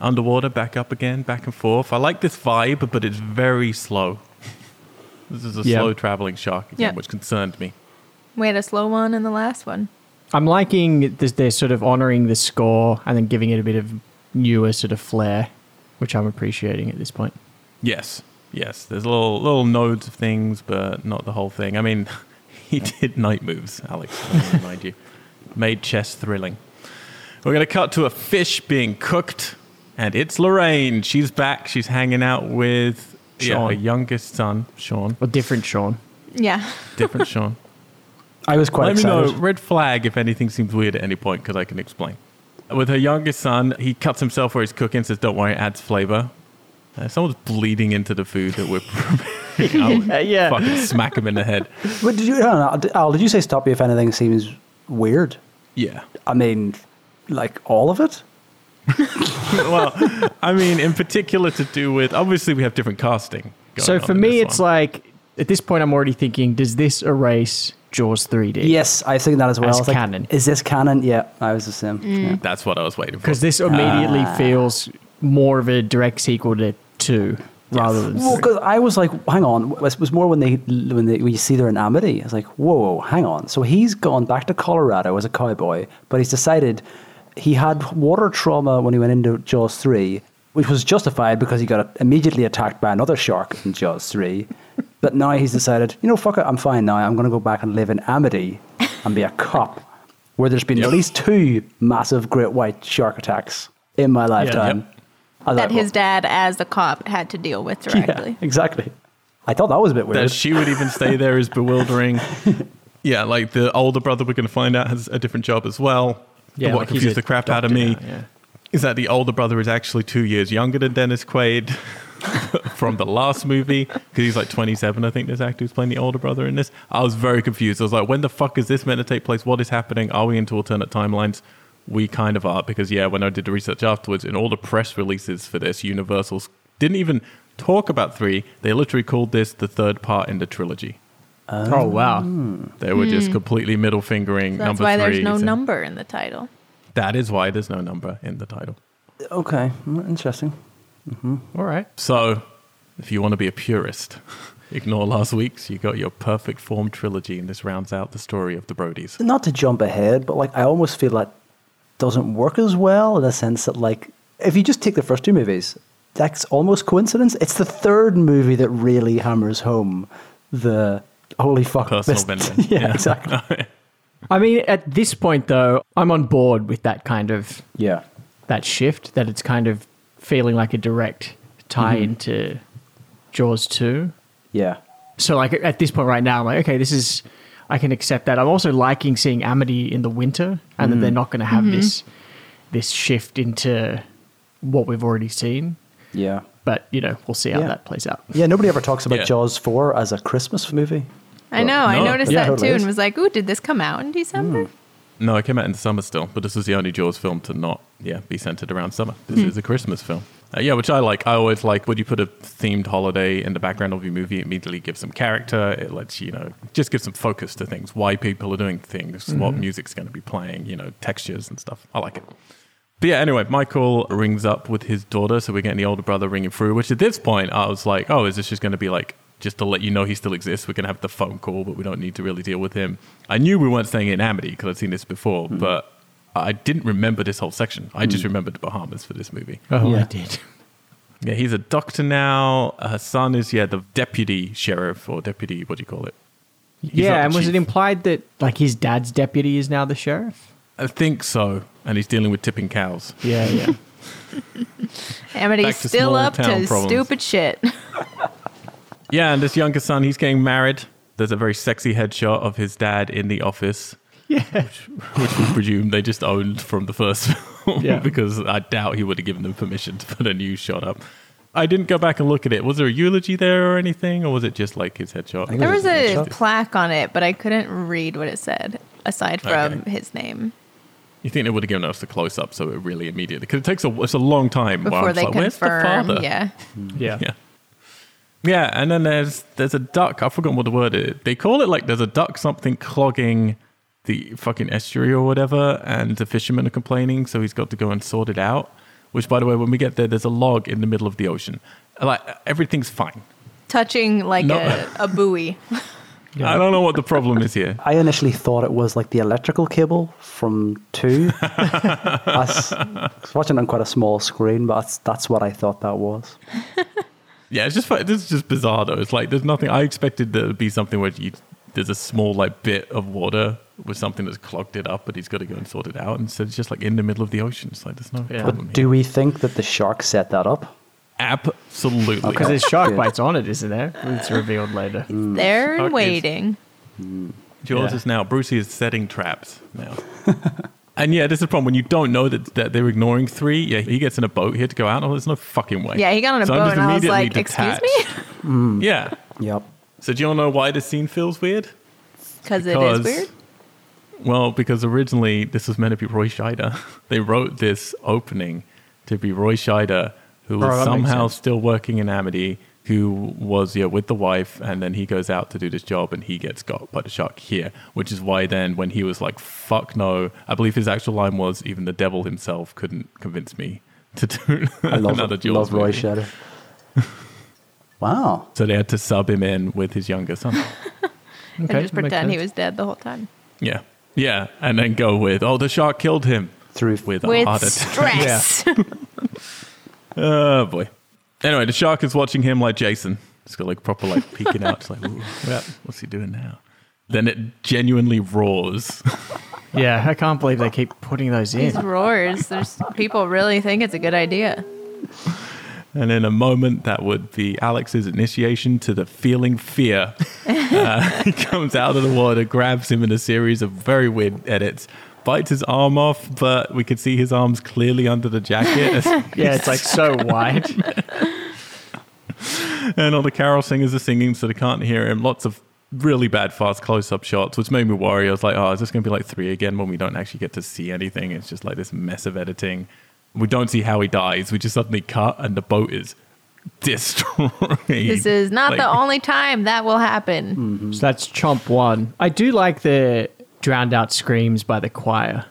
Underwater, back up again, back and forth. I like this vibe, but it's very slow. This is a Yeah. slow traveling shark again, Yeah. which concerned me. We had a slow one in the last one. I'm liking this, they're sort of honoring the score and then giving it a bit of newer sort of flair, which I'm appreciating at this point. Yes, yes. There's little little nodes of things, but not the whole thing. I mean, he did Knight Moves, Alex. let me Remind you, made chess thrilling. We're gonna cut to a fish being cooked, and it's Lorraine. She's back. She's hanging out with yeah, her youngest son, Sean. A different Sean. Yeah. Different Sean. I was quite Let excited. me know. Red flag if anything seems weird at any point, because I can explain. With her youngest son, he cuts himself where he's cooking. Says, "Don't worry, it adds flavor." Uh, someone's bleeding into the food that we're preparing. I Yeah. fucking smack him in the head. But did you, I don't know, Al, did you say stop me if anything seems weird? Yeah. I mean, like all of it? well, I mean, in particular, to do with obviously we have different casting. going So on for in me, this it's one. like at this point, I'm already thinking, does this erase Jaws 3D? Yes, I think thinking that as well. As I was like, canon. is this canon? Yeah, I was the same. Mm. Yeah. that's what I was waiting for. Because this immediately ah. feels more of a direct sequel to 2 rather than Well, because I was like, hang on. It was more when they when they when you see they're in Amity. I was like, whoa, whoa, hang on. So he's gone back to Colorado as a cowboy, but he's decided he had water trauma when he went into Jaws three, which was justified because he got immediately attacked by another shark in Jaws three. but now he's decided, you know, fuck it, I'm fine now. I'm going to go back and live in Amity and be a cop, where there's been Yep. at least two massive great white shark attacks in my lifetime. Yep. I was That like, his dad, as a cop, had to deal with directly. yeah, exactly. I thought that was a bit weird. that she would even stay there is bewildering. yeah, like the older brother we're going to find out has a different job as well. Yeah, what like confused the crap out of me now, yeah. Is that the older brother is actually two years younger than Dennis Quaid from the last movie because he's like 27. I think this actor who's playing the older brother in this. I was very confused. I was like, when the fuck is this meant to take place? What is happening? Are we into alternate timelines? We kind of are because yeah, when I did the research afterwards, in all the press releases for this, Universal's didn't even talk about three. They literally called this the third part in the trilogy. Oh, wow. They were just completely middle fingering Hmm. So that's number why three. there's no so number in the title. That is why there's no number in the title. Okay, interesting. Mm-hmm. All right. So, if you want to be a purist, ignore last week's. You got your perfect form trilogy, and this rounds out the story of the Brodies. Not to jump ahead, but like I almost feel that doesn't work as well in the sense that like if you just take the first two movies, that's almost coincidence. It's the third movie that really hammers home the holy fuck Personal this- vendetta. yeah, exactly. I mean, at this point, though, I'm on board with that kind of Yeah, that shift. That it's kind of feeling like a direct tie mm-hmm. into Jaws two. yeah, So, like at this point right now, I'm like, okay, this is I can accept that. I'm also liking seeing Amity in the winter, and that they're mm. not going to have this mm-hmm. this shift into what we've already seen. yeah, But you know, we'll see how Yeah. that plays out. yeah. Nobody ever talks about Yeah. Jaws four as a Christmas movie. I know. I noticed Yeah, that totally too, is. and was like, "Ooh, did this come out in December?" Hmm. No, it came out in the summer still, but this is the only Jaws film to not, yeah, be centered around summer. This hmm. is a Christmas film. Uh, yeah, which I like. I always like when you put a themed holiday in the background of your movie. It immediately gives some character. It lets you, you know, just gives some focus to things. Why people are doing things. Mm-hmm. What music's going to be playing. You know, textures and stuff. I like it. But yeah, anyway, Michael rings up with his daughter, so we're getting the older brother ringing through. Which at this point, I was like, oh, is this just going to be like just to let you know he still exists? We're going to have the phone call, but we don't need to really deal with him. I knew we weren't staying in Amity because I'd seen this before, hmm. but I didn't remember this whole section. I just hmm. remembered the Bahamas for this movie. Oh, I did. Yeah, he's a doctor now. Her son is yeah the deputy sheriff or deputy. What do you call it? He's yeah, the and was it implied that like his dad's deputy is now the sheriff? I think so, and he's dealing with tipping cows. Yeah, yeah. Amity's still up to problems. stupid shit. Yeah, and this younger son, he's getting married. There's a very sexy headshot of his dad in the office, yeah. which we presume they just owned from the first film Yeah. because I doubt he would have given them permission to put a new shot up. I didn't go back and look at it. Was there a eulogy there or anything, or was it just like his headshot? There was a Shut- plaque on it, but I couldn't read what it said aside from Okay. his name You think they would have given us the close up so it really immediately because it takes a it's a long time while before they like, Where's the confirm. father? Yeah. Yeah. Yeah. Yeah, and then there's there's a duck. I've forgotten what the word is. They call it like there's a duck something clogging the fucking estuary or whatever, and the fishermen are complaining, so he's got to go and sort it out. Which, by the way, when we get there, there's a log in the middle of the ocean. Like everything's fine. Touching like No. a, a buoy. I don't know what the problem is here. I initially thought it was like the electrical cable from two. I was, I watching on quite a small screen, but that's, that's what I thought that was. Yeah, it's just this is just bizarre though. It's like there's nothing. I expected there to be something where you, there's a small like bit of water with something that's clogged it up, but he's got to go and sort it out. Instead, it's just like in the middle of the ocean. It's like there's no Yeah. problem But do we think that the shark set that up? Absolutely. Oh, because there's shark bites on it, isn't there? It's revealed later. Hmm. There Fuck and is- waiting. Hmm. Jaws Yeah. is now Brucey is setting traps now. and yeah, this is the problem when you don't know that, that they're ignoring three. Yeah, he gets in a boat. He had to go out. Oh, there's no fucking way. Yeah, he got on a So I'm boat just and I was immediately like, "Excuse me?" detached. Mm. Yeah. Yep. So do you all know why this scene feels weird? Because it is weird. Well, because originally this was meant to be Roy Scheider. They wrote this opening to be Roy Scheider, who was Oh, somehow still working in Amity, who was yeah with the wife, and then he goes out to do this job, and he gets got by the shark here, which is why then when he was like "fuck no," I believe his actual line was, "Even the devil himself couldn't convince me to do I love, another Jaws love Roy movie." Shadow. wow. So they had to sub him in with his younger son. and just pretend he was dead the whole time. yeah, yeah, and then go with, "Oh, the shark killed him." Through With, a With heart attack. stress. Oh boy. Anyway, the shark is watching him like Jason. It's got like proper like peeking out. It's like, Ooh, what's he doing now? Then it genuinely roars. Yeah, I can't believe they keep putting those in. These roars. There's people really think it's a good idea. And in a moment that would be Alex's initiation to the feeling fear, uh, he comes out of the water, grabs him in a series of very weird edits, bites his arm off, but we could see his arms clearly under the jacket. Yeah, it's like so wide. and all the carol singers are singing, so they can't hear him. Lots of really bad fast close-up shots, which made me worry. I was like, "Oh, is this going to be like three again when we don't actually get to see anything? It's just like this mess of editing. We don't see how he dies. We just suddenly cut, and the boat is destroyed. This is not Like, the only time that will happen. Mm-hmm. So that's chomp one. I do like the drowned out screams by the choir.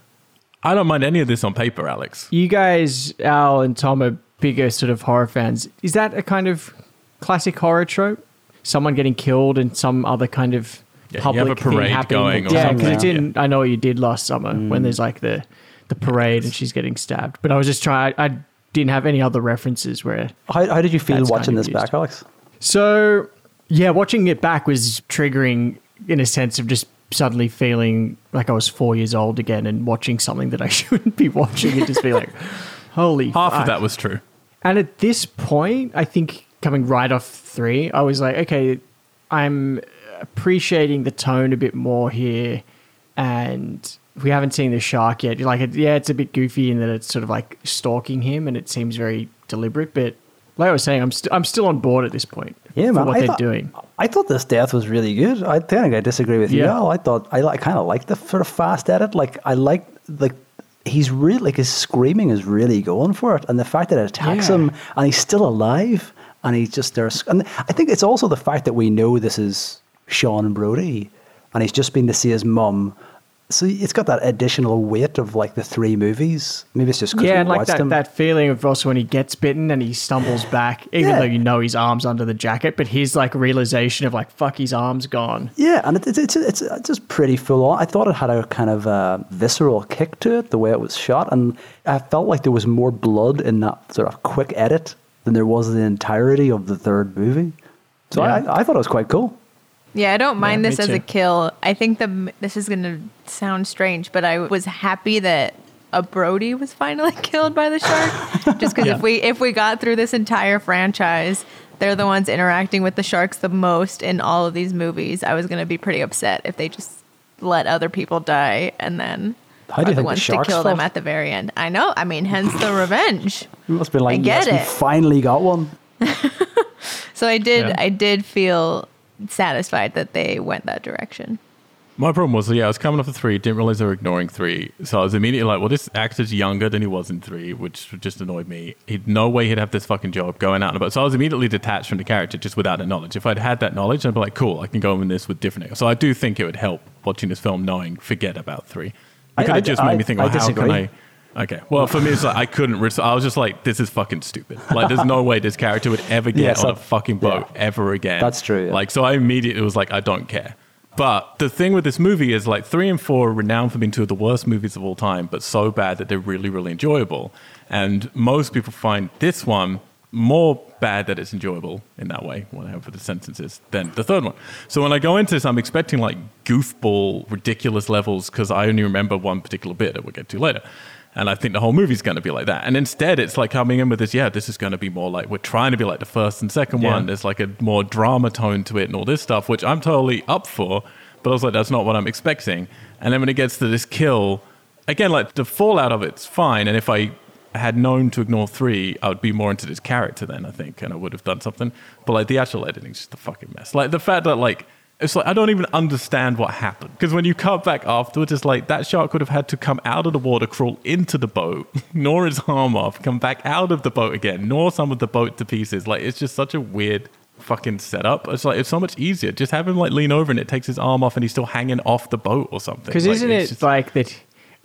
I don't mind any of this on paper, Alex. You guys, Al and Tom, are bigger sort of horror fans. Is that a kind of classic horror trope? Someone getting killed and some other kind of Yeah, you have public a parade thing happening. going or yeah, something. because it's Yeah. in. I know what you did last summer mm. when there's like the the parade and she's getting stabbed. But I was just trying. I didn't have any other references where How, how did you feel watching kind of this back. Alex? So, yeah, watching it back was triggering in a sense of just suddenly feeling like I was four years old again and watching something that I shouldn't be watching and just be like, holy Half fuck. of that was true. And at this point, I think coming right off three, I was like, okay, I'm appreciating the tone a bit more here. And we haven't seen the shark yet. Like, yeah, it's a bit goofy in that it's sort of like stalking him and it seems very deliberate. But like I was saying, I'm, st- I'm still on board at this point Yeah, for man. what I they're thought, doing. I thought this death was really good. I think I disagree with you. Yeah. Al. I thought I, like kind of like the sort of fast edit. Like I like like he's really like his screaming is really going for it, and the fact that it attacks Yeah. him and he's still alive, and he's just there. And I think it's also the fact that we know this is Sean Brody, and he's just been to see his mum. So it's got that additional weight of like the three movies. Maybe it's just because Yeah, and like that, them. that feeling of also when he gets bitten and he stumbles back, even Yeah. though you know his arm's under the jacket, but his like realization of like, fuck, his arm's gone. Yeah, and it, it's it's it's it's just pretty full on. I thought it had a kind of uh, visceral kick to it, the way it was shot, and I felt like there was more blood in that sort of quick edit than there was in the entirety of the third movie. So Yeah. I, I thought it was quite cool. Yeah, I don't mind this as a kill. I think the this is going to sound strange, but I was happy that a Brody was finally killed by the shark. Just because Yeah. if we if we got through this entire franchise, they're the ones interacting with the sharks the most in all of these movies. I was going to be pretty upset if they just let other people die and then you are the think the ones to kill them at the very end. I know. I mean, hence the revenge. It must be like I get yes, we it. finally got one. So I did. Yeah. I did feel satisfied that they went that direction. My problem was, yeah, I was coming off of three, didn't realize they were ignoring three. So I was immediately like, well, this actor's younger than he was in three, which just annoyed me. He'd no way he'd have this fucking job going out and about. So I was immediately detached from the character just without the knowledge. If I'd had that knowledge, I'd be like, cool, I can go in this with different. So I do think it would help watching this film knowing, forget about three. I- It could I- have just made me think, I oh, how can. I. Okay. Well, for me, it's like I couldn't. Res- I was just like, this is fucking stupid. Like, there's no way this character would ever get Yes, on a fucking boat yeah. ever again. That's true, yeah. Like, so I immediately was like, I don't care. But the thing with this movie is like three and four are renowned for being two of the worst movies of all time, but so bad that they're really, really enjoyable. And most people find this one more bad that it's enjoyable in that way, whatever the sentence is, than the third one. So when I go into this, I'm expecting like goofball, ridiculous levels because I only remember one particular bit that we'll get to later. And I think the whole movie's going to be like that. And instead, it's like coming in with this, yeah, this is going to be more like we're trying to be like the first and second Yeah. one. There's like a more drama tone to it and all this stuff, which I'm totally up for. But I was like, that's not what I'm expecting. And then when it gets to this kill, again, like the fallout of it's fine. And if I had known to ignore three, I would be more into this character then, I think, and I would have done something. But like the actual editing is just a fucking mess. Like the fact that like it's like I don't even understand what happened because when you cut back afterwards, it's like that shark would have had to come out of the water, crawl into the boat, gnaw his arm off, come back out of the boat again, gnaw some of the boat to pieces. Like it's just such a weird fucking setup. It's like it's so much easier. Just have him like lean over and it takes his arm off and he's still hanging off the boat or something. Because Like, isn't it just- like that?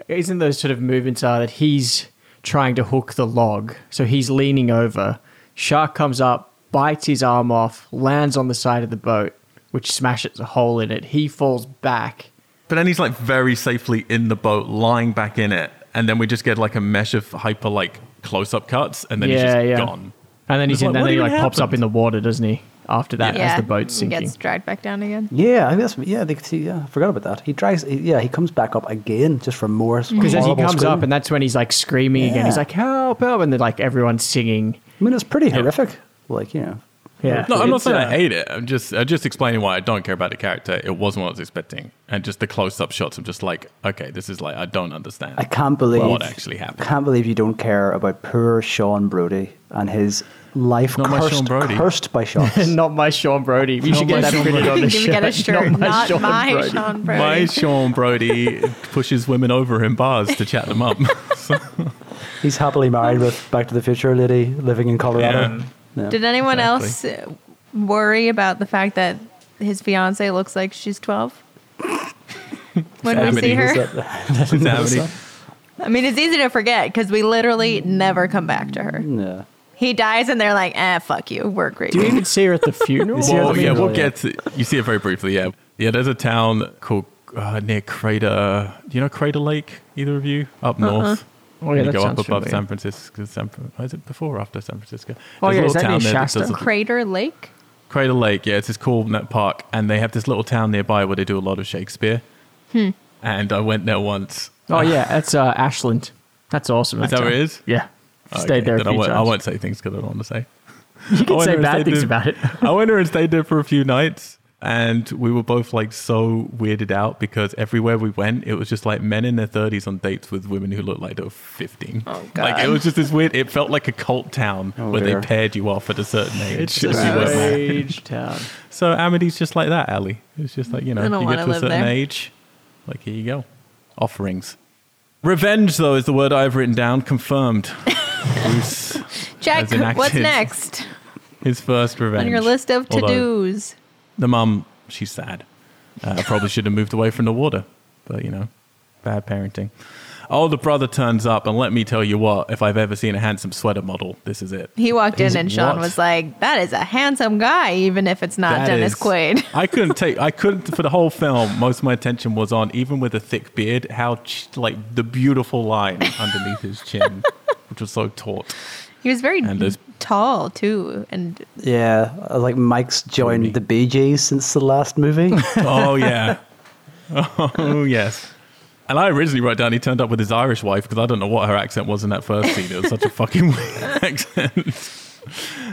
Isn't those sort of movements are that he's trying to hook the log, so he's leaning over. Shark comes up, bites his arm off, lands on the side of the boat, which smashes a hole in it. He falls back. But then he's like very safely in the boat, lying back in it, and then we just get like a mesh of hyper like close up cuts, and then he's just yeah. gone. And then he's in, like, and then he even like pops up in the water, doesn't he? After that, yeah, as the boat's and sinking. gets dragged back down again. Yeah, I think that's yeah. They could see. Yeah, I forgot about that. He drags. He, yeah, he comes back up again just for more. Because as he comes screaming. up, and that's when he's like screaming again. He's like, "Help! Help!" And then like everyone's singing. I mean, it's pretty horrific. Like you know. Yeah, No, I'm not saying uh, I hate it. I'm just I'm just explaining why I don't care about the character. It wasn't what I was expecting, and just the close up shots. I'm just like, okay, this is like I don't understand. I can't believe what actually happened. Can't believe you don't care about poor Sean Brody and his life Not my cursed, Sean Brody. cursed by sharks. Not my Sean Brody. We Not should get that Sean printed Brody. on the Can we shirt. get a shirt? Not, Sean my Brody. Sean Brody. My Sean Brody pushes women over in bars to chat them up. So- He's happily married with Back to the Future lady living in Colorado. Yeah. Yeah. Did anyone Exactly. else uh, worry about the fact that his fiance looks like she's 12? when we see her? That- I mean, it's easy to forget because we literally never come back to her. Yeah. He dies and they're like, eh, fuck you. We're great. Do you even see her at the funeral? You see her at Well, the yeah, we'll yeah. get to. You see it very briefly. Yeah, yeah. There's a town called uh, near Crater. Do you know Crater Lake? Either of you up north? Oh, yeah, you that go up above familiar. San Francisco. San, is it before or after San Francisco? Oh, There's a yeah, is little that near town there Shasta? does a- Crater Lake? Crater Lake, yeah, it's this cool net park, and they have this little town nearby where they do a lot of Shakespeare. And I went there once. Oh yeah, that's uh, Ashland. That's awesome. Is that town. where it is? Yeah, Okay, stayed there a then I won't, I won't say things because I don't want to say. You can say bad things there- about it. I went there and stayed there for a few nights, and we were both like so weirded out because everywhere we went, it was just like men in their thirties on dates with women who looked like they were fifteen. Oh, god! Like it was just this weird. It felt like a cult town Oh, where dear. they paired you off at a certain age. It's a as you went back. strange town. So Amity's just like that, Ali. It's just like you know, you get wanna a certain there. age, like here you go, offerings. Revenge, though, is the word I've written down. Confirmed. Bruce Check. What's next His first revenge on your list of to Although dos? The mum, she's sad. Uh, I probably should have moved away from the water, but you know, bad parenting. Older brother turns up, and let me tell you what: if I've ever seen a handsome sweater model, this is it. He walked He's- in and Sean what? was like, that is a handsome guy, even if it's not That Dennis is- Quaid. I couldn't take. I couldn't for the whole film. Most of my attention was on, even with a thick beard, how ch- like the beautiful line underneath his chin, which was so taut. He was very And there's- tall, too. And Yeah. Uh, like Mike's joined me. the Bee Gees since the last movie. Oh yeah. Oh yes. And I originally wrote down he turned up with his Irish wife because I don't know what her accent was in that first scene. It was such a fucking weird accent.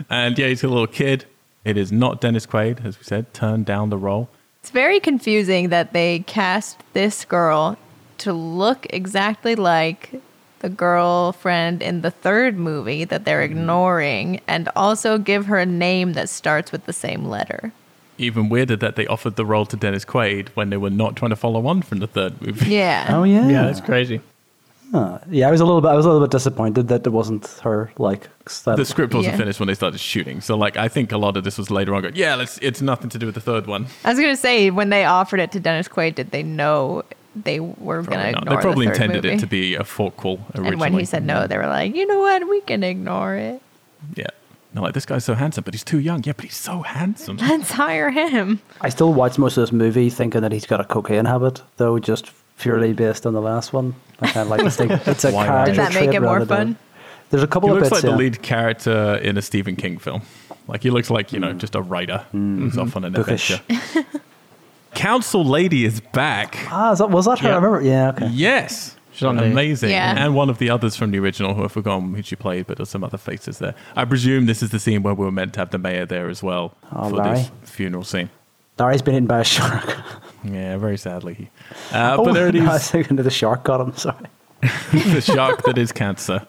And yeah, he's a little kid. It is not Dennis Quaid, as we said, turned down the role. it's very confusing that they cast this girl to look exactly like the girlfriend in the third movie that they're Mm-hmm. ignoring and also give her a name that starts with the same letter. Even weirder that they offered the role to Dennis Quaid when they were not trying to follow on from the third movie. Yeah. oh yeah. Yeah, that's crazy. Huh. Yeah, I was a little bit. I was a little bit disappointed that it wasn't her. Like that- The script wasn't Yeah. finished when they started shooting, so like I think a lot of this was later on. Going, yeah, let's, it's nothing to do with the third one. I was gonna say when they offered it to Dennis Quaid, did they know they were gonna not. ignore They probably the third intended movie? it to be a folkquel originally. And when he said no, they were like, you know what, we can ignore it. Yeah. they're like, this guy's so handsome, but he's too young. Yeah, but he's so handsome. Let's hire him. I still watch most of this movie thinking that he's got a cocaine habit, though just purely based on the last one. I kind of like to think it's a Why not? character Did that make it more rather than- fun? There's a couple He of looks bits. like the lead character in a Stephen King film. Like he looks like you know mm. just a writer mm. who's mm-hmm. off on an Bookish. adventure. Council lady is back. Ah, is that, was that her? Yeah. I remember. Yeah, okay. Yes. She's on Amazing. Yeah. And one of the others from the original who I've forgotten who she played, but there's some other faces there. I presume this is the scene where we were meant to have the mayor there as well Oh, for Larry. this funeral scene. Larry's been eaten by a shark. Yeah, very sadly. Uh, oh, but there it no, I was thinking that the shark got him. Sorry. the shark that is cancer.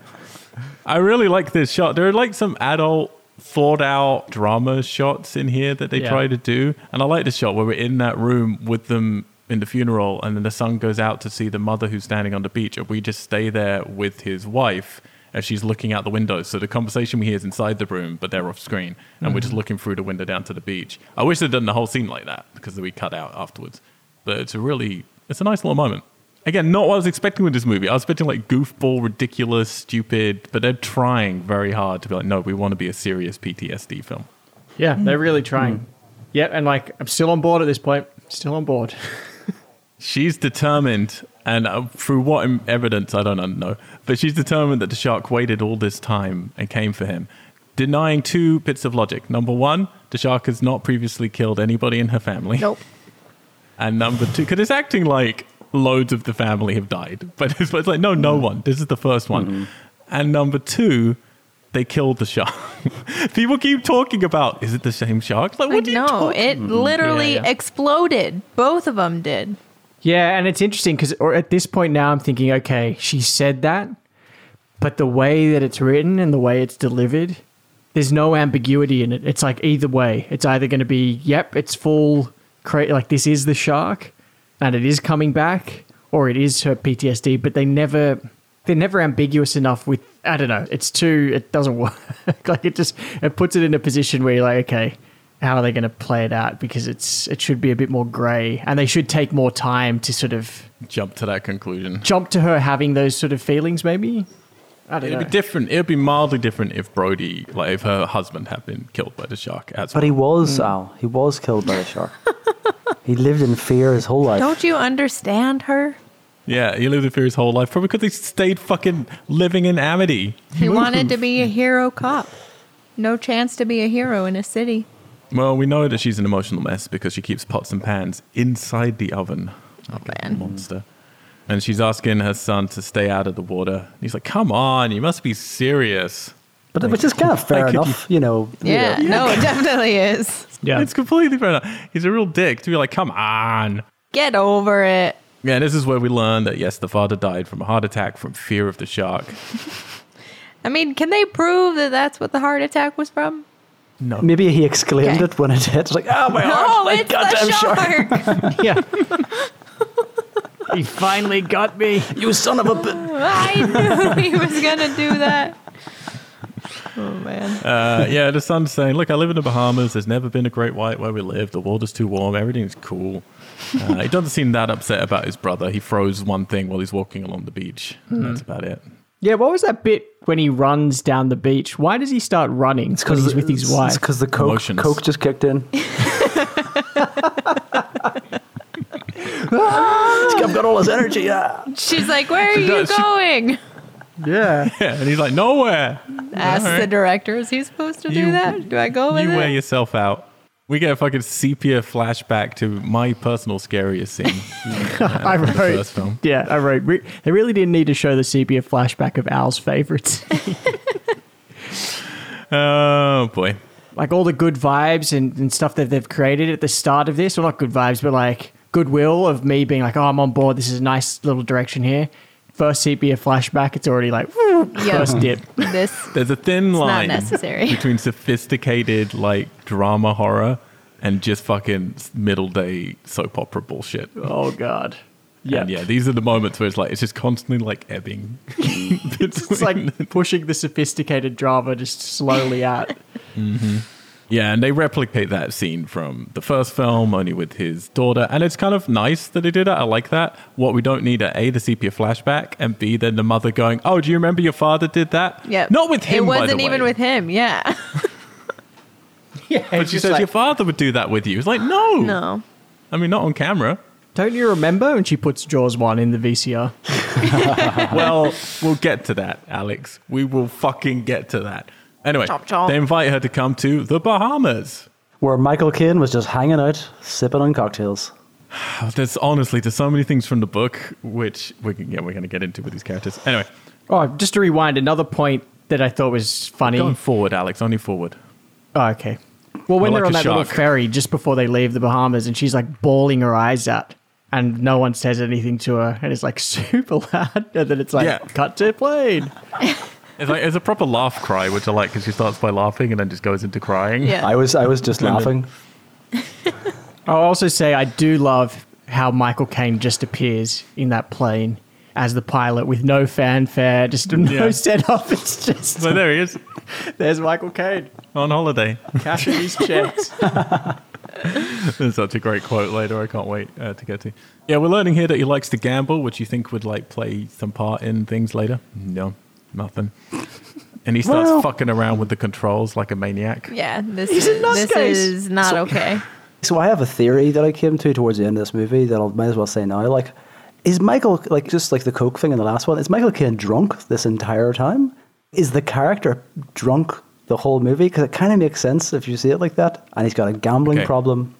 I really like this shot. There are like some adult thought out drama shots in here that they Yeah. try to do. And I like the shot where we're in that room with them in the funeral and then the son goes out to see the mother who's standing on the beach and we just stay there with his wife as she's looking out the window. So the conversation we hear is inside the room, but they're off screen and we're just mm. looking through the window down to the beach. I wish they'd done the whole scene like that because we cut out afterwards. But it's a really it's a nice little moment. Again, not what I was expecting with this movie. I was expecting like goofball, ridiculous, stupid, but they're trying very hard to be like, no, we want to be a serious PTSD film. Yeah, they're really trying. Yeah, and like I'm still on board at this point. Still on board. She's determined, and uh, through what evidence, I don't know, but she's determined that the shark waited all this time and came for him, denying two bits of logic. Number one, the shark has not previously killed anybody in her family. Nope. And number two, because it's acting like loads of the family have died, but it's, but it's like, no, no mm. one. This is the first one. Mm-hmm. And number two, they killed the shark. People keep talking about, is it the same shark? Like, what do you no, it literally Yeah, yeah. exploded. Both of them did. Yeah, and it's interesting because at this point now I'm thinking, okay, she said that, but the way that it's written and the way it's delivered, there's no ambiguity in it. It's like either way. It's either going to be, yep, it's full, cra- like this is the shark, and it is coming back, or it is her PTSD. But they never, they're never ambiguous enough. With I don't know, it's too, it doesn't work. like it just, it puts it in a position where you're like, okay, how are they going to play it out? Because it's, it should be a bit more grey, and they should take more time to sort of jump to that conclusion. jump to her having those sort of feelings. Maybe It'd know. be different. It'd be mildly different if Brody, like if her husband had been killed by the shark. As But he was, mm. Al. He was killed by the shark. he lived in fear his whole life. Don't you understand her? yeah, he lived in fear his whole life, probably because he stayed fucking living in Amity. He wanted to be a hero cop. No chance to be a hero in a city. Well, we know that she's an emotional mess because she keeps pots and pans inside the oven. Oh, like a man. monster. And she's asking her son to stay out of the water. He's like, "Come on, you must be serious." But which is kind of fair could enough, you know. you Yeah, know. no, it definitely is. yeah, It's completely fair enough. He's a real dick to be like, "Come on." Get over it. Yeah, and this is where we learn that yes, the father died from a heart attack from fear of the shark. I mean, can they prove that that's what the heart attack was from? No, Maybe he exclaimed Okay. it when it hit. It's like, oh my No, heart! like, it's goddamn the shark. yeah. he finally got me. You son of a bitch. I knew he was gonna do that. Oh man. Uh, yeah, the son's saying, "Look, I live in the Bahamas. There's never been a great white where we live. The water's too warm. Everything's cool." Uh, he doesn't seem that upset about his brother. He throws one thing while he's walking along the beach. And that's about it. Yeah, what was that bit when he runs down the beach? Why does he start running Because he's with his wife? It's because the coke, Emotions. coke just kicked in. I've got all his energy. Yeah. She's like, "Where are She you does- she- going?" Yeah. Yeah, and he's like, "Nowhere. Ask All right. the director. Is he supposed to do You- that? Do I go with You it? wear yourself out." We get a fucking sepia flashback to my personal scariest scene. I in the wrote. first film. Yeah, I wrote. Re- they really didn't need to show the sepia flashback of Al's favorites. Oh boy. like all the good vibes and, and stuff that they've created at the start of this. Well, not good vibes, but like goodwill of me being like, oh, I'm on board. This is a nice little direction here. First sepia flashback, it's already like woo, Yeah. first dip. This There's a thin line necessary. between sophisticated like drama horror and just fucking middle day soap opera bullshit. Oh god. Yeah, Yeah. yeah. These are the moments where it's like it's just constantly like ebbing. It's like pushing the sophisticated drama just slowly out. Mm-hmm. Yeah, and they replicate that scene from the first film, only with his daughter, and it's kind of nice that they do that. I like that. What we don't need are a the sepia flashback, and b then the mother going, "Oh, do you remember your father did that?" yeah. not with him. It by the wasn't even with him. Yeah. Yeah, But she says like, your father would do that with you. It's like, no. No. I mean, not on camera. Don't you remember? And she puts Jaws one in the VCR. well, we'll get to that, Alex. We will fucking get to that. Anyway, Chomp, chomp. they invite her to come to the Bahamas. Where Michael Caine was just hanging out, sipping on cocktails. There's honestly, there's so many things from the book which we can, yeah, we're going to get into with these characters. Anyway, Oh, just to rewind, another point that I thought was funny. going forward, Alex, only forward. Oh, okay. Well, when More they're like on a that little ferry just before they leave the Bahamas, and she's like bawling her eyes out, and no one says anything to her, and it's like super loud, and then it's like Yeah. cut to a plane. It's like it's a proper laugh cry, which I like because she starts by laughing and then just goes into crying. Yeah. I was I was just laughing. I'll also say I do love how Michael Caine just appears in that plane as the pilot with no fanfare, just no Yeah. setup. It's just So there he is there's Michael Caine on holiday. cashing his checks. There's such a great quote later. I can't wait uh, to get to. Yeah, we're learning here that he likes to gamble, which you think would like play some part in things later. No, nothing. And he starts Well- fucking around with the controls like a maniac. Yeah, this He's a is this nutcase. is not okay. So I have a theory that I came to towards the end of this movie that I might as well say now. Like, is Michael like just like the coke thing in the last one? Is Michael Caine drunk this entire time? Is the character drunk the whole movie? Because it kind of makes sense if you see it like that. And he's got a gambling Okay. problem.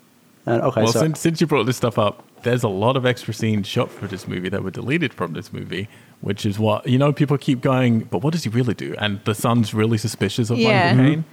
And okay, Well, so since, since you brought this stuff up, there's a lot of extra scenes shot for this movie that were deleted from this movie, which is what, you know, people keep going, but what does he really do? And the son's really suspicious of Yeah. Michael Caine.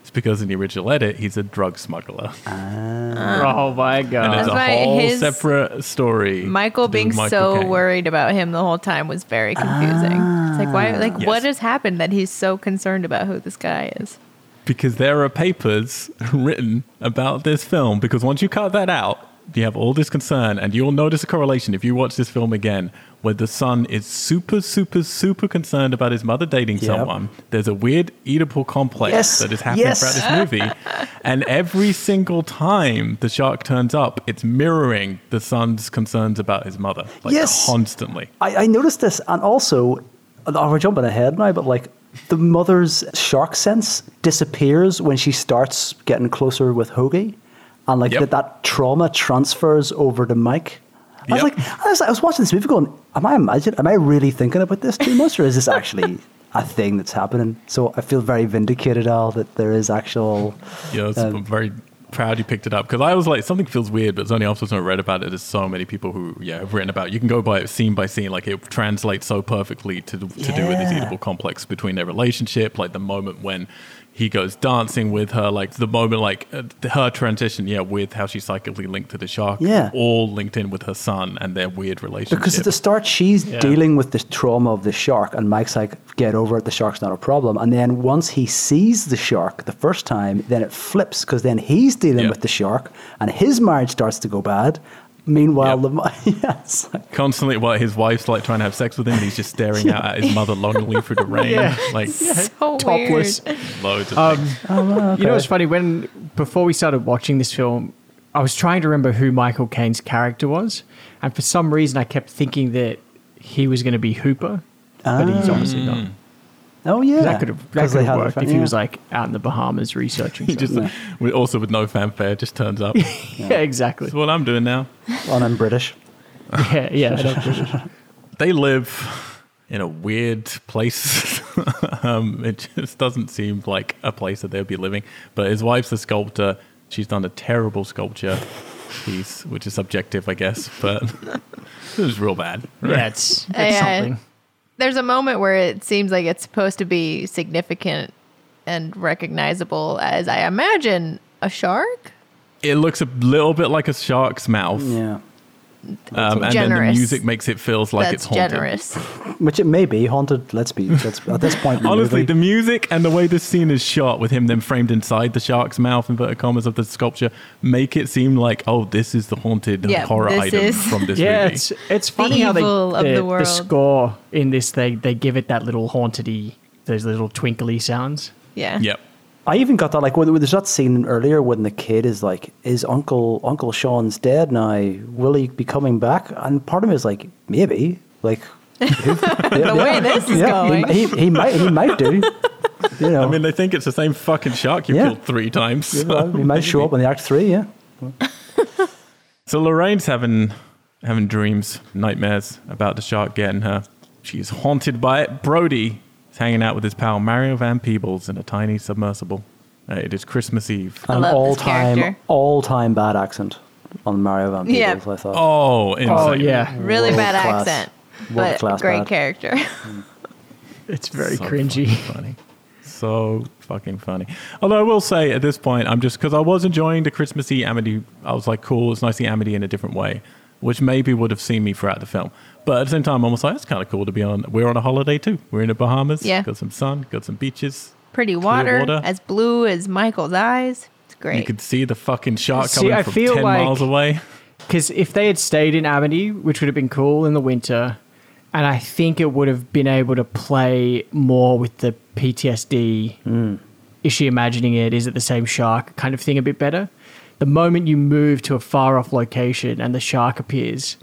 It's because in the original edit, he's a drug smuggler. Ah. Ah. oh my And god! it's That's a whole his- separate story. Michael being Michael so Caine. worried about him the whole time was very confusing. it's like why like ah. Yes. what has happened that he's so concerned about who this guy is? because there are papers written about this film. Because once you cut that out, you have all this concern, and you'll notice a correlation if you watch this film again, where the son is super, super, super concerned about his mother dating Yep. someone. There's a weird Oedipal complex Yes, that is happening yes. throughout this movie, and every single time the shark turns up, it's mirroring the son's concerns about his mother, like Yes. constantly. I, I noticed this, and also, we're jumping ahead now, but like the mother's shark sense disappears when she starts getting closer with Hoagie, and like Yep. that, that trauma transfers over to Mike. I was Yep. like, I was, I was watching this movie going, am I imagine, am I really thinking about this too much, or is this actually a thing that's happening? So I feel very vindicated, Al, that there is actual. Yeah, it's, Um, I'm very proud you picked it up because I was like, something feels weird, but it's only after I read about it. There's so many people who, yeah, have written about. it. You can go by it scene by scene, like it translates so perfectly to to do with this Yeah. Oedipal complex between their relationship, like the moment when he goes dancing with her, like the moment, like uh, her transition, yeah, with how she's psychically linked to the shark, Yeah. all linked in with her son and their weird relationship. Because at the start, she's Yeah. dealing with the trauma of the shark, and Mike's like, "Get over it. The shark's not a problem." And then once he sees the shark the first time, then it flips because then he's dealing Yeah. with the shark, and his marriage starts to go bad. Meanwhile, Yep. the yes, Constantly, while his wife's like trying to have sex with him, and he's just staring out at his mother longingly through the rain, Yeah. like So Topless. loads of Um, things. You know, it's funny when before we started watching this film, I was trying to remember who Michael Caine's character was, and for some reason, I kept thinking that he was going to be Hooper, but he's obviously not. Oh yeah, That could have that 'Cause could they have had worked fa- if he was like out in the Bahamas researching. He just something. with, also with no fanfare, just turns up. yeah, exactly. That's what I'm doing now. and I'm British. Yeah, yeah. I They live in a weird place. um, it just doesn't seem like a place that they'd be living. But his wife's a sculptor. She's done a terrible sculpture piece, which is subjective, I guess. But it was real bad. yeah, it's, it's Yeah. something. There's a moment where it seems like it's supposed to be significant and recognizable as I imagine a shark. It looks a little bit like a shark's mouth. Yeah, Um, and then the music makes it feels like That's it's haunted. generous. which it may be haunted. Let's be let's, at this point. The Honestly, movie, the music and the way this scene is shot, with him then framed inside the shark's mouth, inverted commas of the sculpture, make it seem like, oh, this is the haunted Yeah, horror item is- from this Yeah, movie. it's it's funny how they evil of the, the world. score in this they they give it that little hauntedy, those little twinkly sounds. Yeah. Yep. I even got that like when there's that scene earlier when the kid is like, "Is Uncle Uncle Sean's dead now? Will he be coming back?" And part of me is like, maybe, like The way this is yeah, going. He, he, he might he might do. you know, I mean, they think it's the same fucking shark you Yeah. killed three times. you know, he might show up in the Act Three. Yeah, So Lorraine's having having dreams, nightmares about the shark getting her. She's haunted by it. Brody is hanging out with his pal Mario Van Peebles in a tiny submersible. Uh, it is Christmas Eve. I an love this all-time, character. all-time bad accent on Mario Van Yeah. Peebles. I thought. Oh, insane. Oh yeah, Really bad World-class. accent, but World-class great bad. character. it's very So cringy. fucking funny. So fucking funny. Although I will say at this point, I'm just because I was enjoying the Christmassy Amity. I was like, cool, it's nice to see Amity in a different way, which maybe would have seen me throughout the film. But at the same time, I'm almost like, it's kind of cool to be on. We're on a holiday too. We're in the Bahamas. Yeah. Got some sun. Got some beaches. Pretty water, water. as blue as Michael's eyes. It's great. You could see the fucking shark See, coming I from feel ten like- miles away. Because if they had stayed in Amity, which would have been cool in the winter, and I think it would have been able to play more with the PTSD. Hmm. Is she imagining it? Is it the same shark? Kind of thing a bit better. The moment you move to a far off location and the shark appears,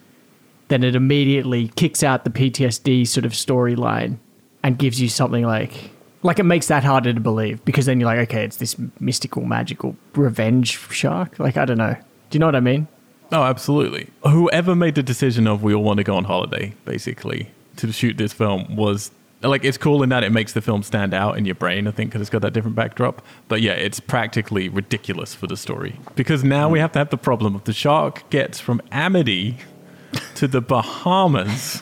then it immediately kicks out the PTSD sort of storyline and gives you something like like it makes that harder to believe because then you're like, okay, it's this mystical, magical revenge shark. Like I don't know. Do you know what I mean? Oh, absolutely. Whoever made the decision of we all want to go on holiday, basically, to shoot this film was like it's cool in that it makes the film stand out in your brain. I think because it's got that different backdrop. But yeah, it's practically ridiculous for the story because now we have to have the problem of the shark gets from Amity to the Bahamas,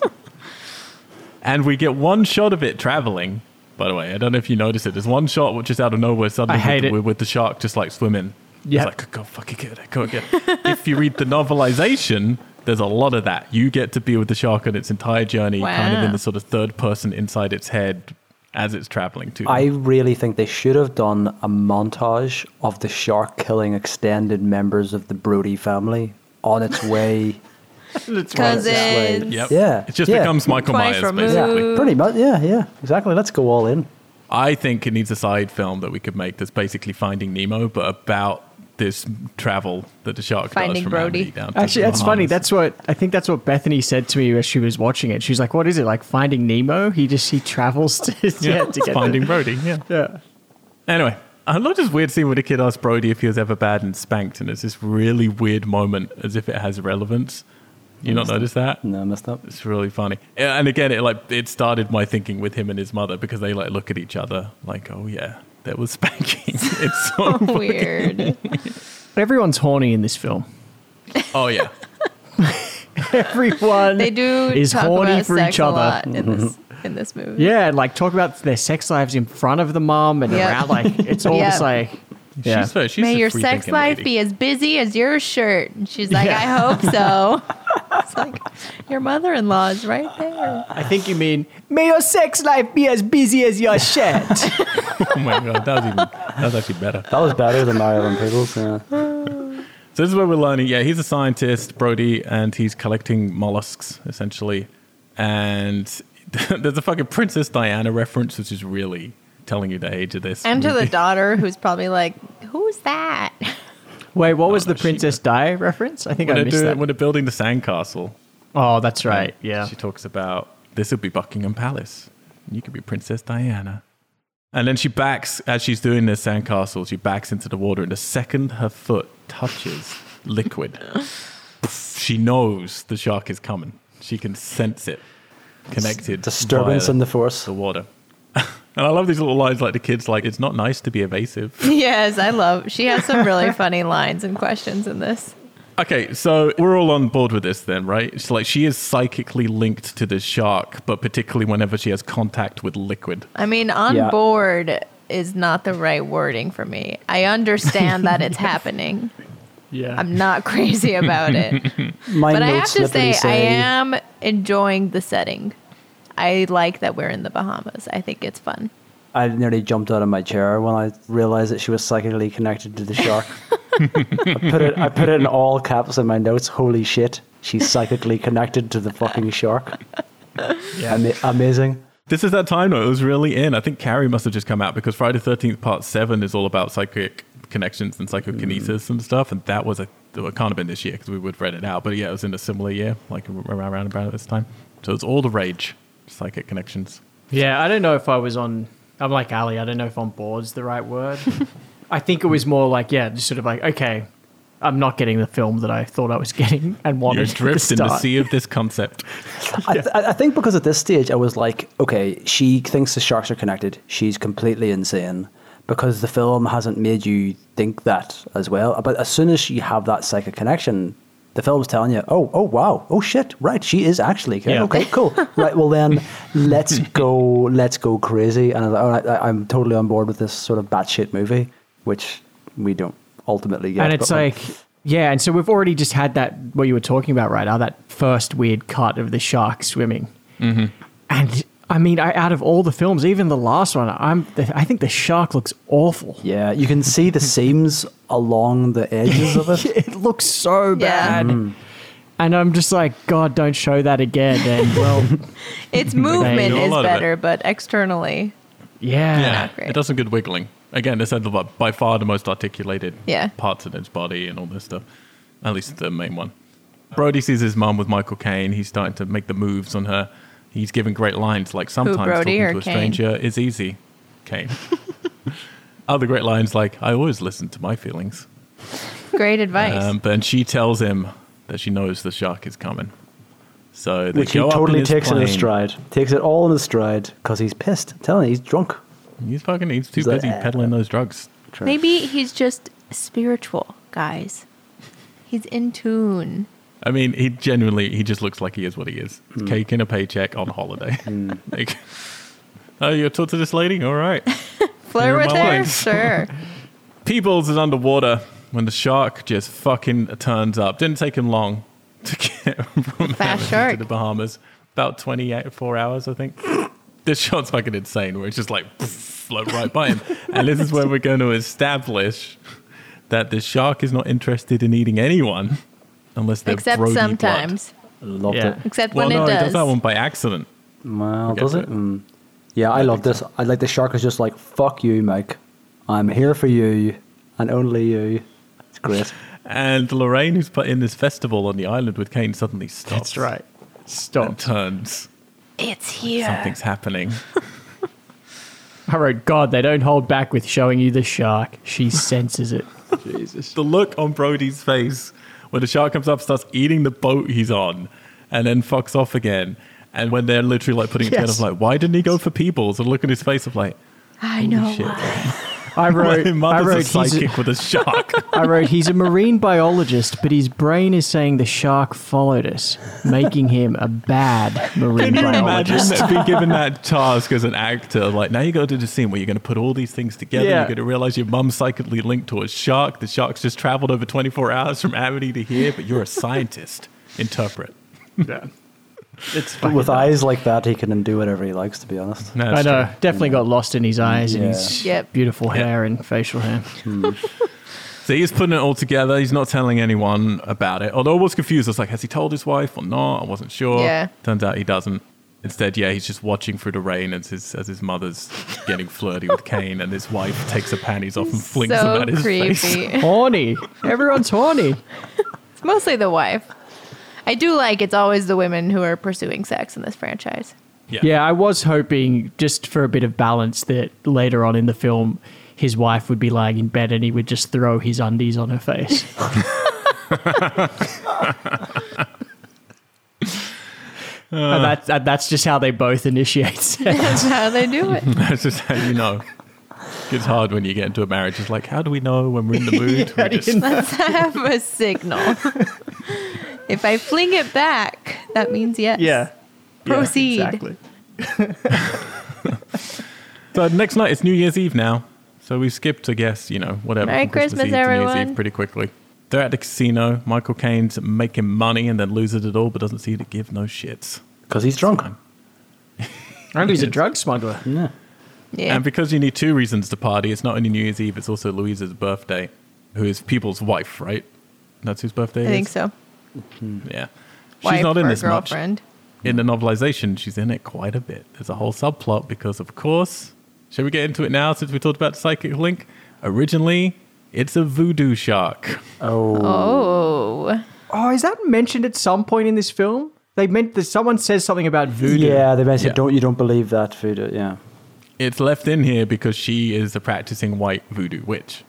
and we get one shot of it traveling. By the way, I don't know if you noticed it. There's one shot which is out of nowhere suddenly I hate with, it. with, with the shark just like swimming. Yeah. It's like, go fucking get it, go get it. if you read the novelization, there's a lot of that. You get to be with the shark on its entire journey, kind of in the sort of third person inside its head as it's traveling to. I really think they should have done a montage of the shark killing extended members of the Brody family on its way. Cousins. Yep. Yeah, It just yeah. becomes Michael Twice Myers, removed. basically. Yeah, pretty much. Yeah, yeah, exactly. Let's go all in. I think it needs a side film that we could make that's basically Finding Nemo, but about this travel that the shark Finding does from Brody. Amity down to Actually, that's funny. That's what I think. That's what Bethany said to me as she was watching it. She's like, "What is it like Finding Nemo? He just he travels to yeah, yeah, to get Finding the- Brody. Yeah. yeah." Anyway, I love this weird scene where the kid asks Brody if he was ever bad and spanked, and it's this really weird moment as if it has relevance. You not notice that? No, I messed up. It's really funny. And again, it like it started my thinking with him and his mother because they like look at each other like, oh yeah, there was spanking. it's so Weird. Everyone's horny in this film. oh yeah. Everyone They do is talk horny about for sex each a other. lot in this mm-hmm. in this movie. Yeah, like talk about their sex lives in front of the mom and Yep. around. Like it's all Yep. just like yeah. She's, fair. she's May a your sex free-thinking life lady. be as busy as your shirt. And she's like, Yeah. I hope so. It's like your mother-in-law is right there. I think you mean may your sex life be as busy as your shirt. Oh my god, that was even that was actually better. That was better than Mario Van Peebles. Yeah. So this is where we're learning. Yeah, he's a scientist, Brody, and he's collecting mollusks essentially. And there's a fucking Princess Diana reference, which is really telling you the age of this. And to the daughter who's probably like, Who's that? Wait, what was no, the she Princess Di reference? I think when I they're, missed doing, that. when they're building the sandcastle, Oh, that's right. Yeah. she talks about this will be Buckingham Palace. You could be Princess Diana. And then she backs as she's doing this sandcastle. She backs into the water, and the second her foot touches liquid, she knows the shark is coming. She can sense it, connected to Disturbance in the force. the water. and I love these little lines like the kids like it's not nice to be evasive. yes, I love she has some really funny lines and questions in this. Okay, so we're all on board with this then, right? It's like she is psychically linked to this shark, but particularly whenever she has contact with liquid. I mean, on Yeah. board is not the right wording for me. I understand that it's happening. Yeah. I'm not crazy about it. But I have to literally say, I am enjoying the setting. I like that we're in the Bahamas. I think it's fun. I nearly jumped out of my chair when I realized that she was psychically connected to the shark. I put it. I put it in all caps in my notes. Holy shit! She's psychically connected to the fucking shark. yeah. Ama- amazing. This is that time though, it was really in. I think Carrie must have just come out because Friday the 13th Part 7 is all about psychic connections and psychokinesis mm. and stuff. And that was a, it can't have been this year because we would have read it out. But yeah, it was in a similar year, like around, around about this time. So it's all the rage, psychic connections. Yeah, I don't know if I was on I'm like Ali. I don't know if on board's the right word. I think it was more like yeah, just sort of like okay, I'm not getting the film that I thought I was getting and wanted. You're at the in the sea of this concept. I, th- I think because at this stage I was like, okay, she thinks the sharks are connected. She's completely insane because the film hasn't made you think that as well. But as soon as you have that psychic connection, the film's telling you, oh, oh, wow, oh shit, right, she is actually okay. Yeah. Okay, cool, right. Well then, let's go, let's go crazy. And I was like, all right, I, I'm totally on board with this sort of batshit movie, which we don't ultimately get. and it's but, like yeah, and so we've already just had that what you were talking about right now that first weird cut of the shark swimming, mm-hmm. and I mean, I, out of all the films, even the last one, I'm I think the shark looks awful. yeah, you can see the seams along the edges of it. it looks so Yeah. bad. And I'm just like, God, don't show that again. And well, Its movement a is lot of it. better, but externally, yeah. Yeah, great. it does some good wiggling. Again, this had the, by far the most articulated Yeah. parts of its body and all this stuff. At least the main one. Brody sees his mum with Michael Caine. He's starting to make the moves on her. He's giving great lines like sometimes Brody talking or to a Caine? stranger is easy. Caine. Other great lines like I always listen to my feelings. great advice. Um, but and she tells him that she knows the shark is coming. So they Which he go up in totally his takes it in his plane. stride. Takes it all in his stride because he's pissed. I'm telling you, he's drunk. He's fucking. He's too He's like, busy "Ah." peddling those drugs. Maybe he's just spiritual, guys. He's in tune. I mean, he genuinely he just looks like he is what he is. Hmm. Cake and a paycheck on holiday. like, oh, you're talk to this lady? All right. Flirt with her? Sure. Peebles is underwater when the shark just fucking turns up. Didn't take him long to get from Fast Amity shark. to the Bahamas. About 24 hours, I think. this shot's fucking insane where it's just like float right by him. and this is where we're going to establish that the shark is not interested in eating anyone unless they're Except Brody blood. sometimes. Loved Yeah. it. Except Well, when no, it he does. does that one by accident. Well, does it? it. Mm. Yeah, I, love this. I like the shark is just like, fuck you, Mike. I'm here for you and only you. It's great. And Lorraine, who's put in this festival on the island with Caine, suddenly stops. That's right. And Stop. turns. It's here. Something's happening. I wrote, God, they don't hold back with showing you the shark. She senses it. Jesus. the look on Brody's face when the shark comes up, starts eating the boat he's on, and then fucks off again. And when they're literally like putting it together, Yes. I'm like, why didn't he go for Peebles? And look at his face of like, I know. shit. why. I wrote, my I wrote, a he's a, with a shark. I wrote, he's a marine biologist, but his brain is saying the shark followed us, making him a bad marine biologist. Can you imagine biologist. that being given that task as an actor? Like, now you go to the scene where you're going to put all these things together. Yeah. You're going to realize your mum's psychically linked to a shark. The shark's just traveled over 24 hours from Amity to here, but you're a scientist. Interpret. Yeah. It's But with dumb. eyes like that, he can do whatever he likes, to be honest. No, I know. true. Definitely got lost in his eyes and his Yep. beautiful Yeah. hair and facial hair. Hmm. So he's putting it all together. He's not telling anyone about it. Although I was confused. I was like, has he told his wife or not? I wasn't sure. Yeah. Turns out he doesn't. Instead, yeah, he's just watching through the rain as his, as his mother's getting flirty with Caine, and his wife takes her panties off and flings them at his face. Horny. Everyone's horny. it's mostly the wife. I do like it's always the women who are pursuing sex in this franchise. Yeah. Yeah, I was hoping just for a bit of balance that later on in the film, his wife would be lying in bed and he would just throw his undies on her face. and that, that, that's just how they both initiate sex. That's how they do it. That's just how you know. It's hard when you get into a marriage. It's like, how do we know when we're in the mood? How We just- Let's have a signal. If I fling it back, that means yes. Yeah. Yeah, Proceed. exactly. So next night it's New Year's Eve now. So we skipped, I guess, you know, whatever. Merry from Christmas, Eve to New Year's. Eve pretty quickly. They're at the casino. Michael Caine's making money and then loses it all, but doesn't seem to give no shits. Because he's drunk. And he's a drug smuggler. Yeah. Yeah. And because you need two reasons to party, it's not only New Year's Eve, it's also Louisa's birthday, who is Peebles's wife, right? That's whose birthday I it think so. Mm-hmm. Yeah. Wife she's not in or this much. In the novelization, she's in it quite a bit. There's a whole subplot because, of course, shall we get into it now since we talked about the psychic link? Originally, it's a voodoo shark. Oh. Oh. Oh, is that mentioned at some point in this film? They meant that someone says something about voodoo. Yeah, they basically Yeah. don't you don't believe that voodoo. Yeah. it's left in here because she is a practicing white voodoo witch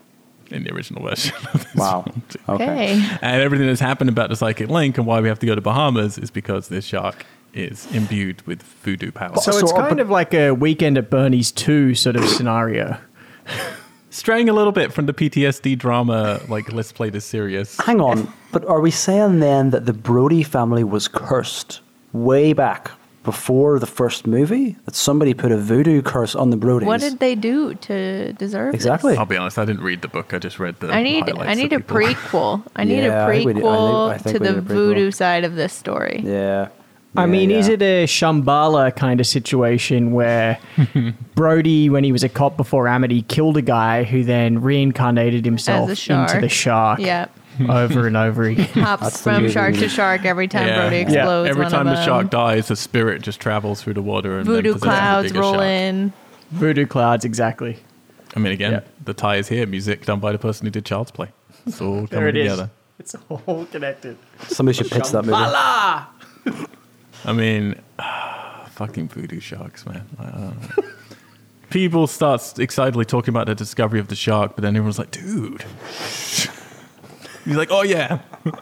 in the original version. of this Wow. Okay. Okay. And everything that's happened about the psychic link and why we have to go to Bahamas is because this shark is imbued with voodoo powers. So So it's are- kind of like a Weekend at Bernie's 2 sort of scenario. Straying a little bit from the PTSD drama, like let's play this serious. Hang on, but are we saying then that the Brody family was cursed way back before the first movie? That somebody put a voodoo curse on the Brodies? What did they do to deserve this? Exactly. I'll be honest, I didn't read the book. I just read the. I need I need a people- prequel. I need Yeah, a I think we I think- prequel I think to the prequel. voodoo side of this story. Yeah. I Yeah, mean, is it a Shambhala kind of situation where Brody, when he was a cop before Amity, killed a guy who then reincarnated himself As a shark. into the shark Yeah. Over and over again? Hops That's from shark to shark every time Brody explodes. Every one time of the shark them. dies, the spirit just travels through the water and then voodoo possesses the clouds bigger roll shark. in. Voodoo clouds, exactly. I mean, again, Yeah. the tie is here. Music done by the person who did Child's Play. It's all coming There it is. together. It's all connected. Somebody should pitch that movie. I mean, fucking voodoo sharks, man. I don't know. People start excitedly talking about the discovery of the shark, but then everyone's like, dude. He's like, oh yeah.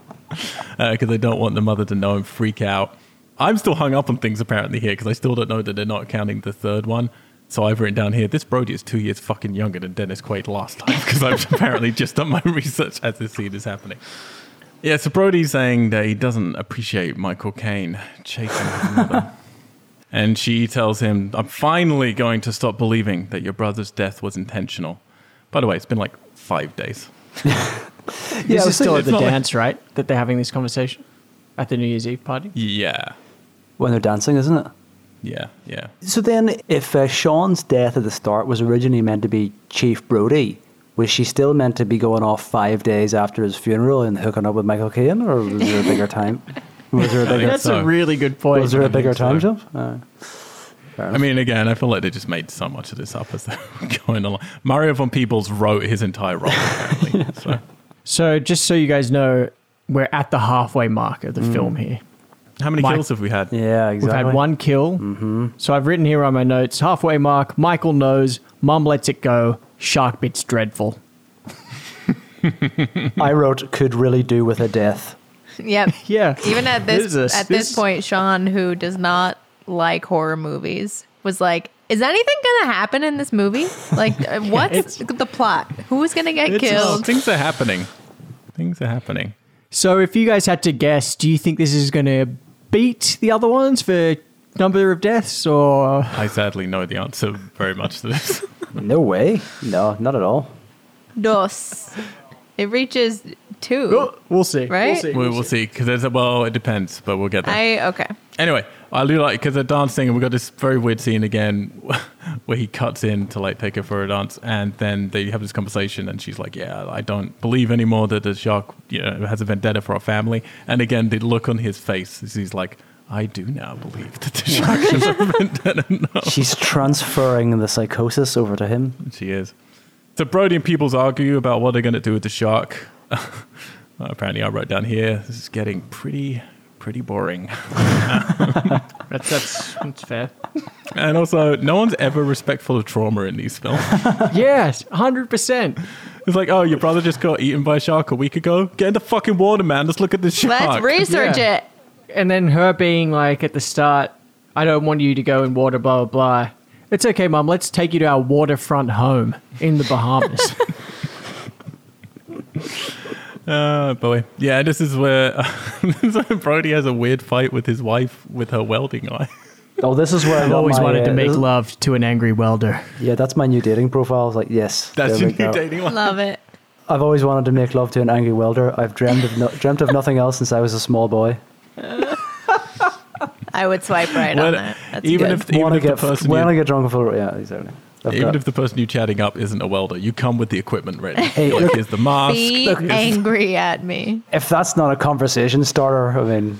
Uh, because they don't want the mother to know and freak out. I'm still hung up on things apparently here because I still don't know that they're not counting the third one. So I've written down here, this Brody is two years fucking younger than Dennis Quaid last time because I've apparently just done my research as this scene is happening. Yeah, so Brody's saying that he doesn't appreciate Michael Caine chasing his mother. and she tells him, I'm finally going to stop believing that your brother's death was intentional. By the way, it's been like five days. Yeah, this I is still at the not like- dance, right? That they're having this conversation at the New Year's Eve party. Yeah. when they're dancing, isn't it? Yeah, yeah. So then, if uh, Sean's death at the start was originally meant to be Chief Brody, was she still meant to be going off five days after his funeral and hooking up with Michael Caine, or was there a bigger time? Was there a bigger? That's so. a really good point. Was there a bigger think so. time jump? Uh, I mean, again, I feel like they just made so much of this up as they were going along. Mario Van Peebles wrote his entire role, apparently. so. So, just so you guys know, we're at the halfway mark of the film here. How many Mike- kills have we had? yeah, exactly. We've had one kill. Mm-hmm. So, I've written here on my notes halfway mark, Michael knows, mum lets it go, shark bit's dreadful. I wrote could really do with a death. Yep. Yeah. Even at this, This at this this- point, Sean, who does not like horror movies, was like, "Is anything gonna happen in this movie? Like, uh, what's the plot? Who's gonna get It's just- Oh, killed?" things are happening. Things are happening. So, if you guys had to guess, do you think this is going to beat the other ones for number of deaths or. I sadly know the answer very much to this. No way. No, not at all. Dos. It reaches two. We'll see. Right? We'll see. we will see. Because there's a, well, it depends, but we'll get there. I okay. Anyway, I do like because they're dancing, and we got this very weird scene again where he cuts in to like take her for a dance, and then they have this conversation, and she's like, "Yeah, I don't believe anymore that the shark, you know, has a vendetta for our family." And again, the look on his face is he's like, "I do now believe that the shark has a vendetta." She's transferring the psychosis over to him. She is. So Brody and Peebles argue about what they're going to do with the shark. Apparently, I wrote down here. This is getting pretty, pretty boring. That's, that's, that's fair. And also, no one's ever respectful of trauma in these films. yes, 100%. It's like, oh, your brother just got eaten by a shark a week ago. Get in the fucking water, man. Let's look at the shark. Let's research Yeah. it. And then her being like at the start, I don't want you to go in water, blah, blah, blah. It's okay, mum. Let's take you to our waterfront home in the Bahamas. Oh boy, yeah. This is where this Brody has a weird fight with his wife with her welding eye. Oh, this is where I I've always my, wanted to uh, make love to an angry welder. Yeah, that's my new dating profile. I was like, yes, That's there your new go. dating one. Love it. I've always wanted to make love to an angry welder. I've dreamt of no, dreamt of nothing else since I was a small boy. I would swipe right on that. That's even good. if even Want to if the get person when I get drunk full, yeah, exactly. I've even got- if the person you're chatting up isn't a welder, you come with the equipment ready. Hey, like look- here's the mask. Be here's- angry at me. if that's not a conversation starter, I mean,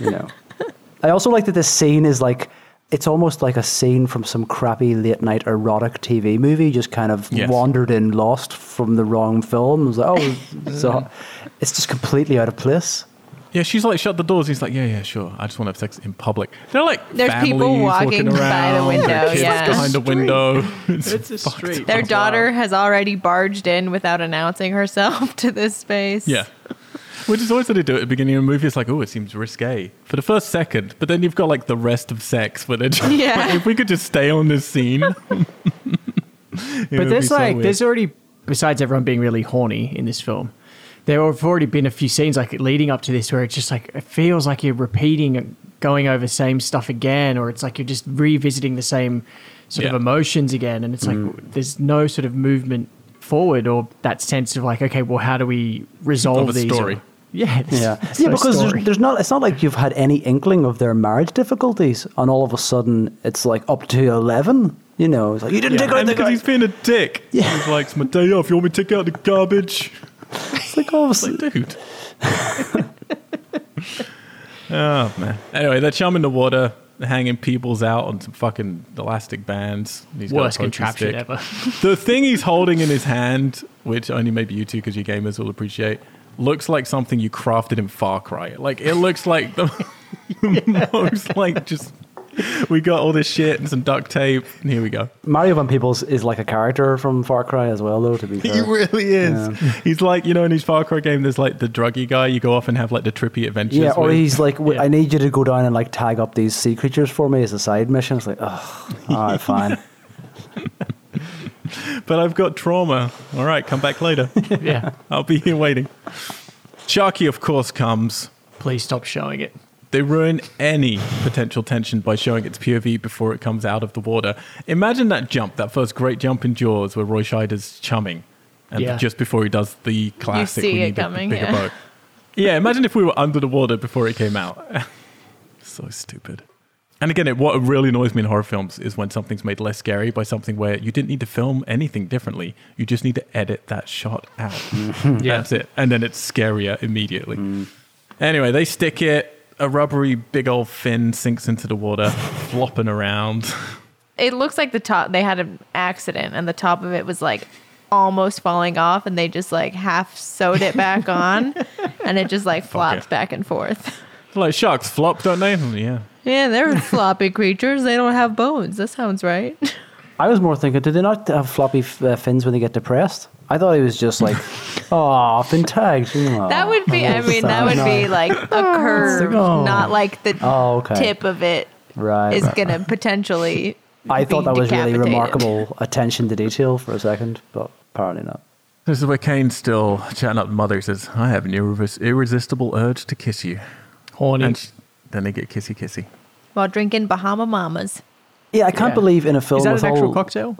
you know. I also like that this scene is like it's almost like a scene from some crappy late night erotic TV movie, just kind of Yes. wandered in, lost from the wrong film. It was like, oh, so it's just completely out of place. Yeah, she's like, shut the doors. He's like, yeah, yeah, sure. I just want to have sex in public. They're like, There's people families walking by the around, window, kids yeah. behind the window. It's, It's a street. up. Their daughter wild. has already barged in without announcing herself to this space. Yeah. Which is always what they do at the beginning of a movie. It's like, oh, it seems risque for the first second, but then you've got like the rest of sex where they're just, Yeah. like, if we could just stay on this scene. But would there's be so like weird. there's already besides everyone being really horny in this film, there have already been a few scenes like leading up to this where it's just like it feels like you're repeating, going over same stuff again, or it's like you're just revisiting the same sort of emotions again, and it's like mm. there's no sort of movement forward or that sense of like okay, well, how do we resolve Of these? story. Or- yeah, there's- Yeah, there's yeah, because there's, there's not. It's not like you've had any inkling of their marriage difficulties, and all of a sudden it's like up to eleven. You know, it's like you didn't take out and the because he's being a dick. Yeah. He's like, it's my day off. You want me to take out the garbage? It's like, oh, It's like, dude. oh, man. Anyway, they're chumming the water, hanging Peebles out on some fucking elastic bands. He's got worst contraption stick. ever. The thing he's holding in his hand, which only maybe you two, because you gamers will appreciate, looks like something you crafted in Far Cry. Like it looks like the, the most like just we got all this shit and some duct tape, and here we go. Mario Van Peebles is like a character from Far Cry as well, though. To be fair, He really is. Yeah. He's like you know in his Far Cry game, there's like the druggy guy. You go off and have like the trippy adventures. yeah. Or with. he's like, Yeah. I need you to go down and like tag up these sea creatures for me as a side mission. It's like, oh, all right, fine. But I've got trauma. All right, come back later. yeah, I'll be here waiting. Sharky, of course, comes. please stop showing it. They ruin any potential tension by showing its POV before it comes out of the water. Imagine that jump, that first great jump in Jaws where Roy Scheider's chumming, and Yeah. just before he does the classic, see we it need a coming, bigger yeah. boat. Yeah, imagine if we were under the water before it came out. so stupid. And again, it, what really annoys me in horror films is when something's made less scary by something where you didn't need to film anything differently. You just need to edit that shot out. That's it. And then it's scarier immediately. Mm. Anyway, they stick it. A rubbery big old fin sinks into the water, flopping around. It looks like the top they had an accident and the top of it was like almost falling off and they just like half sewed it back on and it just like flops it. back and forth. like sharks flop, don't they? Yeah. Yeah, they're floppy creatures. They don't have bones. That sounds right. I was more thinking, did they not have floppy f- uh, fins when they get depressed? I thought he was just like, oh, I've been tagged. Oh, That would be. I mean, that would be like a curve, oh. not like the Oh, okay. tip of it right. is right. gonna potentially. I thought that was really remarkable attention to detail for a second, but apparently not. This is where Caine's still chatting up Mother. He says, I have an irres- irresistible urge to kiss you. Horny. And sh- then they get kissy kissy. While drinking Bahama Mamas. Yeah, I can't Yeah. believe in a film Is that with an actual all cocktail?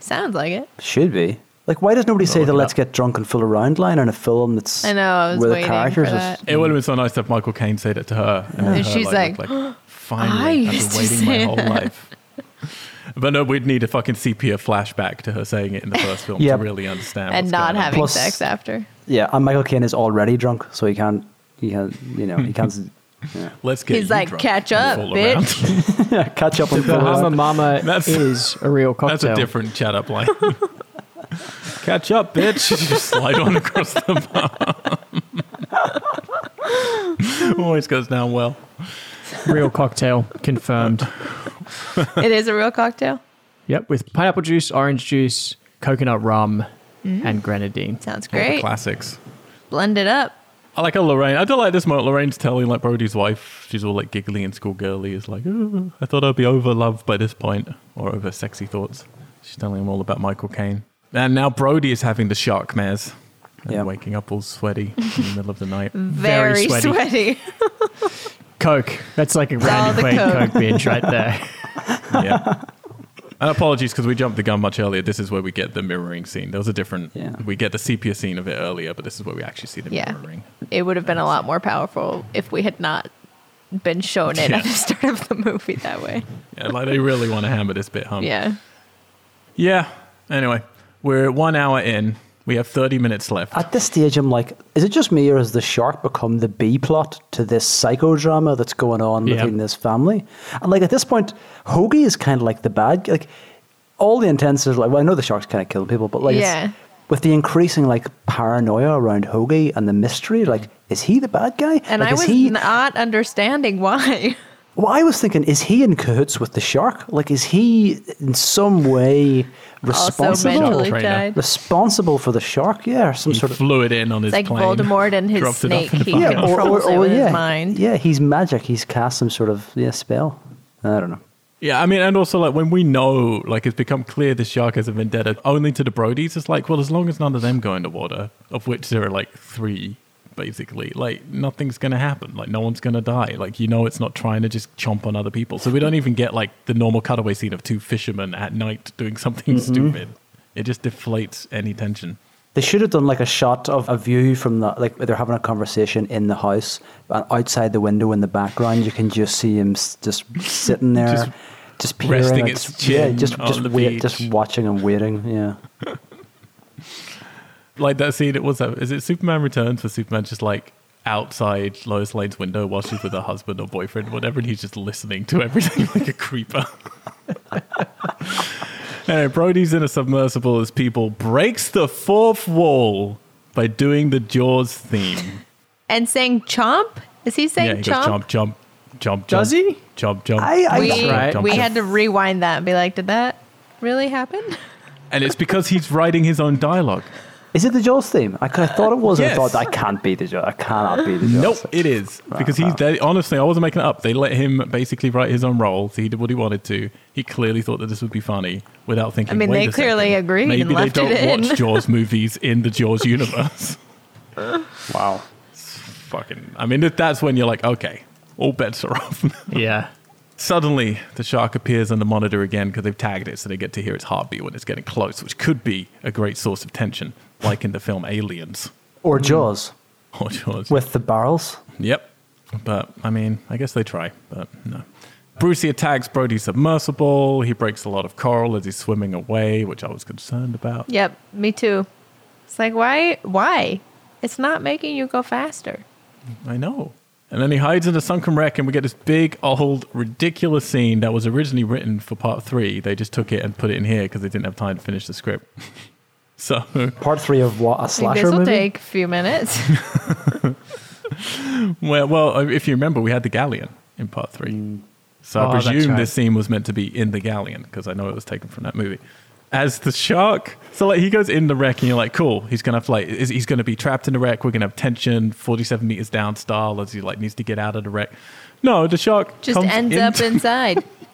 Sounds like it. should be like why does nobody say look the it "Let's up. get drunk and fool around" line in a film that's I know. I was where the waiting for characters is- that. It would have been so nice if Michael Caine said it to her. And, then And her, she's like, look I finally, I've used been to waiting my say whole that." life. But no, we'd need a fucking sepia flashback to her saying it in the first film Yeah. to really understand. and what's not going on. having Plus- sex after. Yeah, and Michael Caine is already drunk, so he can't. He can't. You know, he can't yeah. Let's get it. He's like, drunk "Catch up, bitch." around." catch up and fool Bahama around. Mama That's- is a real cocktail. That's a different chat up line. Catch up, bitch. Just slide on across the bar. Always goes down well. real cocktail confirmed. it is a real cocktail. Yep, with pineapple juice, orange juice, coconut rum, mm. and grenadine. Sounds All the great. classics. Blend it up. I like how Lorraine. I do like this moment. Lorraine's telling like Brody's wife. She's all like giggly and schoolgirly. Is like, "Oh, I thought I'd be over loved by this point, or over sexy thoughts. She's telling him all about Michael Caine. And now Brody is having the shark mares. And Yeah. waking up all sweaty in the middle of the night. Very, Very sweaty. sweaty. Coke. That's like a all Randy Quaid Coke. Coke binge right there. yeah. And apologies because we jumped the gun much earlier. This is where we get the mirroring scene. There was a different. Yeah. We get the sepia scene of it earlier, but this is where we actually see the Yeah. mirroring. It would have been a lot more powerful if we had not been shown it Yeah. at the start of the movie that way. Yeah, like they really want to hammer this bit home. Yeah. Yeah. Anyway, we're one hour in. We have 30 minutes left. At this stage, I'm like, is it just me or has the shark become the B plot to this psychodrama that's going on Yeah. between this family? And like at this point, Hoagie is kind of like the bad. Like all the intents is like, well, I know the shark's kind of killing people, but like, Yeah. it's, with the increasing like paranoia around Hoagie and the mystery, like is he the bad guy? And Like, I is was he, not understanding why. Well, I was thinking, is he in cahoots with the shark? Like, is he in some way also responsible? mentally tied. responsible for the shark? Yeah, some He sort of flew it in on his It's like plane. Voldemort and his dropped it off snake. in the He fucking- can- controls it with his yeah, mind. Yeah, he's magic. He's cast some sort of yeah spell. I don't know. Yeah, I mean, and also like when we know, like it's become clear the shark has a vendetta only to the Brodies. It's like, well, as long as none of them go into water, of which there are like three, basically, like nothing's gonna happen. Like no one's gonna die. Like you know, it's not trying to just chomp on other people. So we don't even get like the normal cutaway scene of two fishermen at night doing something mm-hmm. stupid. It just deflates any tension. They should have done like a shot of a view from the like they're having a conversation in the house, and outside the window in the background you can just see him just sitting there, Just just, peering resting its yeah, just just wait, just watching and waiting. Yeah, Like that scene, it was that. Is it Superman Returns where Superman just like outside Lois Lane's window while she's with her husband or boyfriend, or whatever, and he's just listening to everything like a creeper. anyway, Brody's in a submersible as Peebles breaks the fourth wall by doing the Jaws theme. And saying chomp? Is he saying yeah, he goes chomp? jump, jump, jump, jump. Does he? Jump, jump. I- I- we right. jump, we jump. had to rewind that and be like, did that really happen? and it's because he's writing his own dialogue. Is it the Jaws theme? I, could- I thought it was. and I thought that can't be the Jaws. I cannot be the Jaws. Nope, it is because he's they, honestly. I wasn't making it up. They let him basically write his own role. So he did what he wanted to. He clearly thought that this would be funny without thinking. I mean, "Wait they a clearly second, agreed Maybe and they left don't it watch Jaws movies in the Jaws universe. Wow. Fucking. I mean, that's when you're like, okay, all bets are off. Yeah. Suddenly, the shark appears on the monitor again because they've tagged it, so they get to hear its heartbeat when it's getting close, which could be a great source of tension, like in the film Aliens Or Jaws or Jaws. with the barrels. Yep. But I mean, I guess they try, but no. Brucey attacks Brody's submersible. He breaks a lot of coral as he's swimming away, which I was concerned about. yep, me too. It's like, why? Why? It's not making you go faster. I know. And then he hides in a sunken wreck, and we get this big, old, ridiculous scene that was originally written for part three. They just took it and put it in here because they didn't have time to finish the script. so, Part three of what a think slasher this will movie. take a few minutes. well, well, uh, if you remember, we had the galleon in part three. Mm. So Oh, I presume right. this scene was meant to be in the galleon because I know it was taken from that movie. As the shark, so like he goes in the wreck and you're like, cool, he's gonna have to like, is, he's gonna be trapped in the wreck. We're gonna have tension, 47 meters down style as he like needs to get out of the wreck. No, the shark Just comes ends up inside.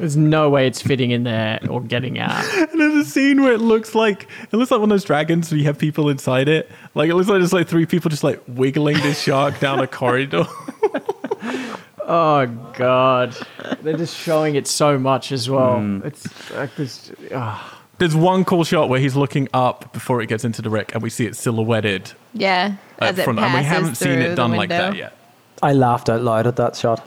There's no way it's fitting in there or getting out. And there's a scene where it looks like it looks like one of those dragons where you have people inside it. Like it looks like there's like three people just like wiggling this shark down a corridor. Oh god, they're just showing it so much as well. It's like this. ah. There's one cool shot where he's looking up before it gets into the wreck, and we see it silhouetted Yeah, at as it front. passes And we haven't seen it done like that yet. I laughed out loud at that shot.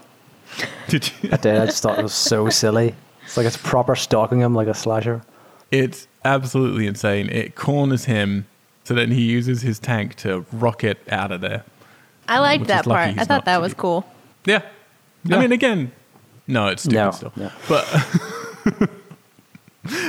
Did you? I did. I just thought it was so silly. It's like it's proper stalking him like a slasher. It's absolutely insane. It corners him, so then he uses his tank to rocket out of there. I liked Which that is part. I thought that was deep. cool. Yeah. Yeah. I mean, again, no, it's stupid No, still. no. But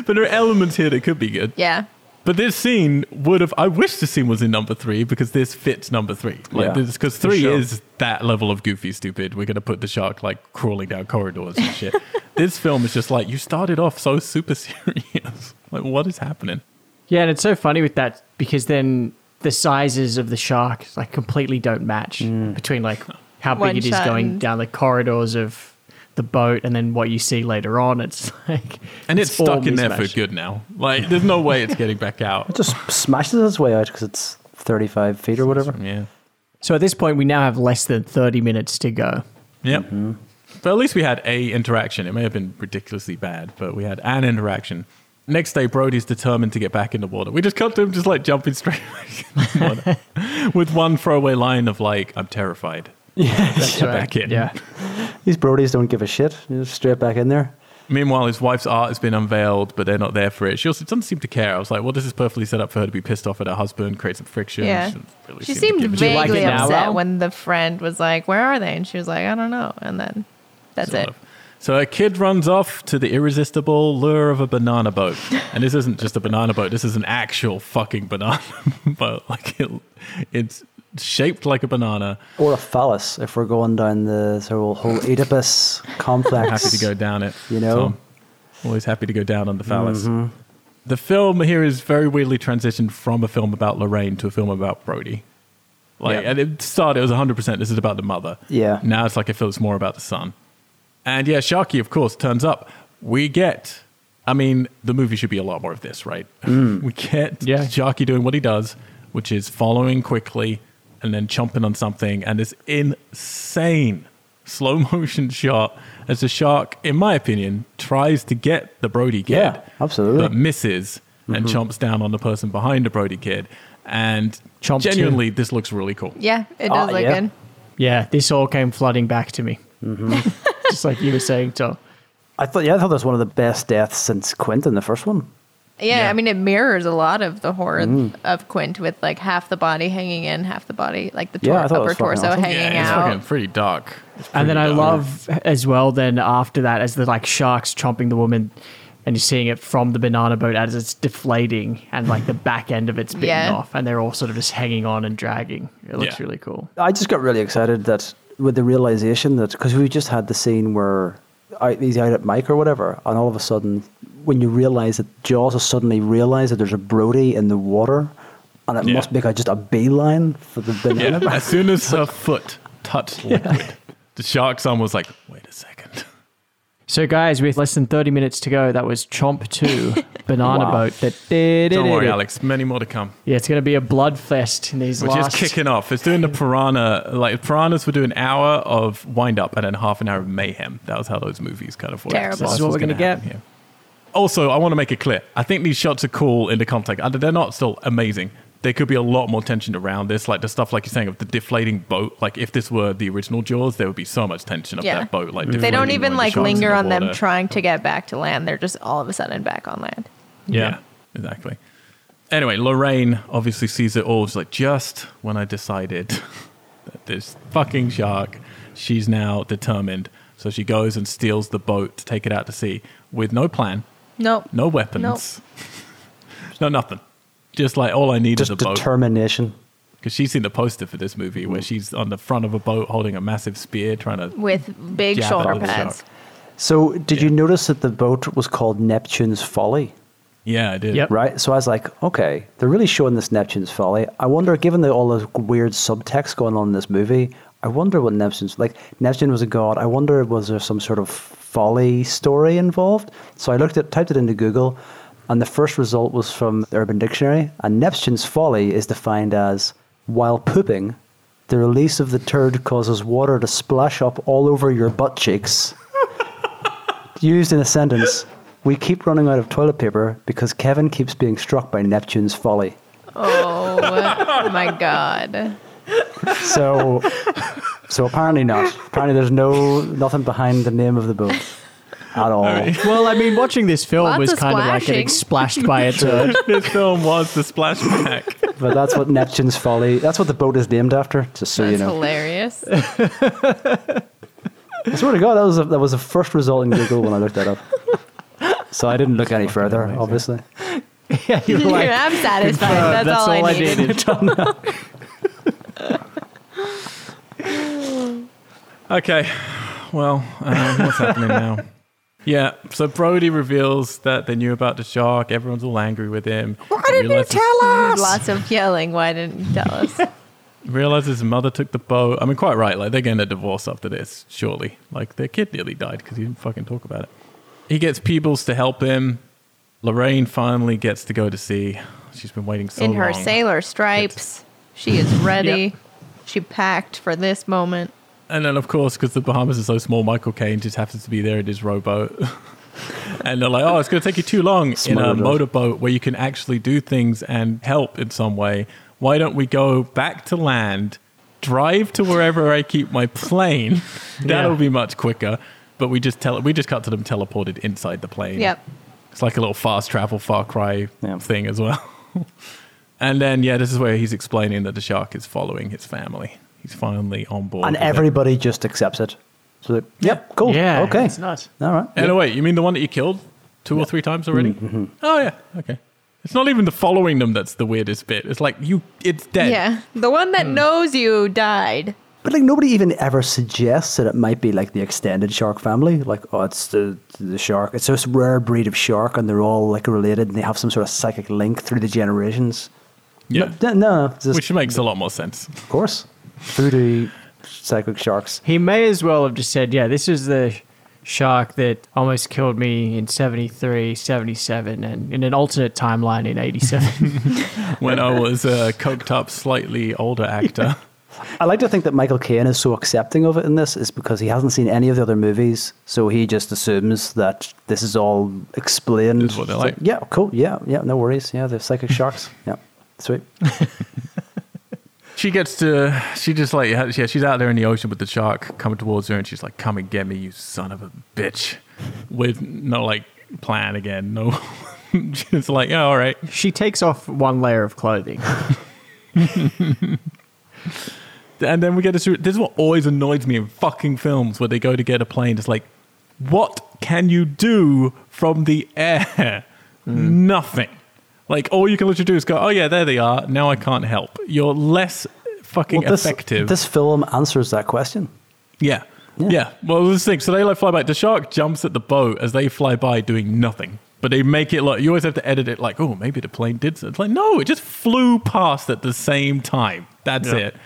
but there are elements here that could be good. Yeah. But this scene would have. I wish the scene was in number three because this fits number three. Like Yeah, this, because three sure. is that level of goofy stupid. We're gonna put the shark like crawling down corridors and shit. this film is just like you started off so super serious. like what is happening? Yeah, and it's so funny with that because then the sizes of the shark like completely don't match mm. between like how One big it is shot going down the corridors of the boat and then what you see later on. It's like And it's, all stuck in there for good now. Like there's no way it's getting back out. It just smashes its way out because it's 35 feet or whatever. Yeah. So at this point, we now have less than thirty minutes to go. Yep. Mm-hmm. But at least we had a interaction. It may have been ridiculously bad, but we had an interaction. Next day, Brody's determined to get back in the water. We just cut to him just like jumping straight back in the water with one throwaway line of like, "I'm terrified." That's Get back in. Yeah. These Brodies don't give a shit. You're just straight back in there. Meanwhile, his wife's art has been unveiled, but they're not there for it. She also doesn't seem to care. I was like, well, this is perfectly set up for her to be pissed off at her husband, create some friction. Yeah. doesn't really She seem seemed give a shit. like vaguely now, upset Al? when the friend was like, "Where are they?" And she was like, "I don't know." And then that's Sort it. of. So a kid runs off to the irresistible lure of a banana boat, and this isn't just a banana boat. This is an actual fucking banana boat. Like it, it's shaped like a banana. Or a phallus, if we're going down the whole, whole Oedipus complex. Happy to go down it. You know? So, always happy to go down on the phallus. Mm-hmm. The film here is very weirdly transitioned from a film about Lorraine to a film about Brody. Like, Yeah. and it started, it was 100% this is about the mother. Yeah. Now it's like it feels more about the son. And yeah, Sharky, of course, turns up. We get, I mean, the movie should be a lot more of this, right? Mm. we get Yeah. Sharky doing what he does, which is following quickly and then chomping on something. And this insane slow motion shot as the shark, in my opinion, tries to get the Brody kid Yeah, absolutely. but misses and chomps down on the person behind the Brody kid. And Chomp too. genuinely, this looks really cool. Yeah, it does Oh, look yeah. good. Yeah, this all came flooding back to me. Mm-hmm. Just like you were saying, Tom. I thought, yeah, I thought that was one of the best deaths since Quentin, the first one. Yeah, Yeah. I mean, it mirrors a lot of the horror Mm. of Quint with like half the body hanging in, half the body, like the Yeah, tor- I thought it upper was fucking torso awesome. hanging Yeah, it's out. fucking pretty dark. It's And then pretty I love as well. Then after that, as the like sharks chomping the woman, and you're seeing it from the banana boat as it's deflating, and like the back end of it's bitten Yeah. off, and they're all sort of just hanging on and dragging. It looks Yeah. really cool. I just got really excited that with the realization that because we just had the scene where I, he's out at Mike or whatever, and all of a sudden, when you realize that Jaws has suddenly realized that there's a Brody in the water, and it Yeah. must make a, just a beeline for the banana. Yeah, as soon as her foot touched liquid, the shark's arm was like, wait a second. So, guys, with less than 30 minutes to go, that was Chomp 2 Banana Wow. Boat. That did Don't it, worry. Alex. Many more to come. Yeah, it's going to be a blood fest in these We're last. just kicking off. It's doing the piranha. Like piranhas would do an hour of wind up and then half an hour of mayhem. That was how those movies kind of worked. Terrible. This is that's what we're gonna happen get. here. Also, I want to make it clear. I think these shots are cool in the context. They're not still amazing. There could be a lot more tension around this, like the stuff like you're saying of the deflating boat. Like if this were the original Jaws, there would be so much tension of Yeah. that boat. Like mm. They don't deflating even when the like shark's in linger the on them water. trying to get back to land. They're just all of a sudden back on land. Yeah. exactly. Anyway, Lorraine obviously sees it all. She's like, just when I decided that this fucking shark, she's now determined. So she goes and steals the boat to take it out to sea with no plan, Nope. no weapons, no nothing. Just like all I need just is a boat. determination. Because she's seen the poster for this movie where mm. she's on the front of a boat holding a massive spear trying to. With big Jab shoulder pads. shark. So, did you notice that the boat was called Neptune's Folly? Yeah, I did. Yep. Right. So I was like, okay, they're really showing this Neptune's Folly. I wonder, given the, all the weird subtext going on in this movie, I wonder what Neptune's like. Neptune was a god. I wonder was there some sort of folly story involved? So I looked at, typed it into Google, and the first result was from the Urban Dictionary. And Neptune's Folly is defined as while pooping, the release of the turd causes water to splash up all over your butt cheeks. Used in a sentence, we keep running out of toilet paper because Kevin keeps being struck by Neptune's folly. Oh my god. So, so apparently not. Apparently, there's no nothing behind the name of the boat at all. Well, I mean, watching this film Lots was of kind of like getting splashed by a turd. this film was the splashback. But that's what Neptune's folly. That's what the boat is named after. Just so That's you know. hilarious. I swear to God, that was a, that was the first result in Google when I looked that up. So I didn't look any further, amazing. obviously. yeah, you were like, I'm satisfied. "Confirmed, That's, all, I needed. Okay, well, um, what's happening now? Yeah, so Brody reveals that they knew about the shark. Everyone's all angry with him. Why didn't you tell us? Lots of yelling. Why didn't you tell us? Realizes his mother took the boat. I mean, quite right. Like they're getting a divorce after this, surely. Like their kid nearly died because he didn't fucking talk about it. He gets Peebles to help him. Lorraine finally gets to go to sea. She's been waiting so long. In long. her sailor stripes, she is ready. She packed for this moment. And then, of course, because the Bahamas are so small, Michael Caine just happens to be there in his rowboat. and they're like, oh, it's going to take you too long in a Smothered us. motorboat where you can actually do things and help in some way. Why don't we go back to land, drive to wherever I keep my plane? That'll Yeah. be much quicker. But we just tell we just cut to them teleported inside the plane. Yep. It's like a little fast travel Far Cry Yeah. thing as well. and then, yeah, this is where he's explaining that the shark is following his family. He's finally on board. And with it. everybody just accepts it. So, yep, cool. Yeah, okay. it's nuts. All right. And oh, wait, you mean the one that you killed two or three times already? Mm-hmm, mm-hmm. Oh yeah, okay. It's not even the following them that's the weirdest bit. It's like you, it's dead. Yeah. The one that hmm. knows you died. But like nobody even ever suggests that it might be like the extended shark family. Like, oh, it's the the shark. It's this rare breed of shark, and they're all like related, and they have some sort of psychic link through the generations. Yeah. No, no, it's just, Which makes a lot more sense. of course, voodoo psychic sharks. He may as well have just said, yeah, this is the shark that almost killed me in 73, 77, and in an alternate timeline in 87. When I was a coked up, slightly older actor. I like to think that Michael Caine is so accepting of it in this is because he hasn't seen any of the other movies, so he just assumes that this is all explained. This is what they're It's like. yeah, cool. Yeah, yeah, no worries. Yeah, they're psychic sharks. Yeah, sweet. She gets to, she just like, yeah, she's out there in the ocean with the shark coming towards her, and she's like, "Come and get me, you son of a bitch," with no like plan again. No, she's like, "Yeah, all right." she takes off one layer of clothing. And then we get to this is what always annoys me in fucking films where they go to get a plane. It's like, what can you do from the air? Hmm. Nothing. Like all you can literally do is go, oh yeah, there they are. Now I can't help. You're less fucking Well, this, effective. this film answers that question. yeah. yeah. Well, this thing. So they like fly by. The shark jumps at the boat as they fly by, doing nothing. But they make it like you always have to edit it like, oh, maybe the plane did. So. It's like no, it just flew past at the same time. That's Yeah. it.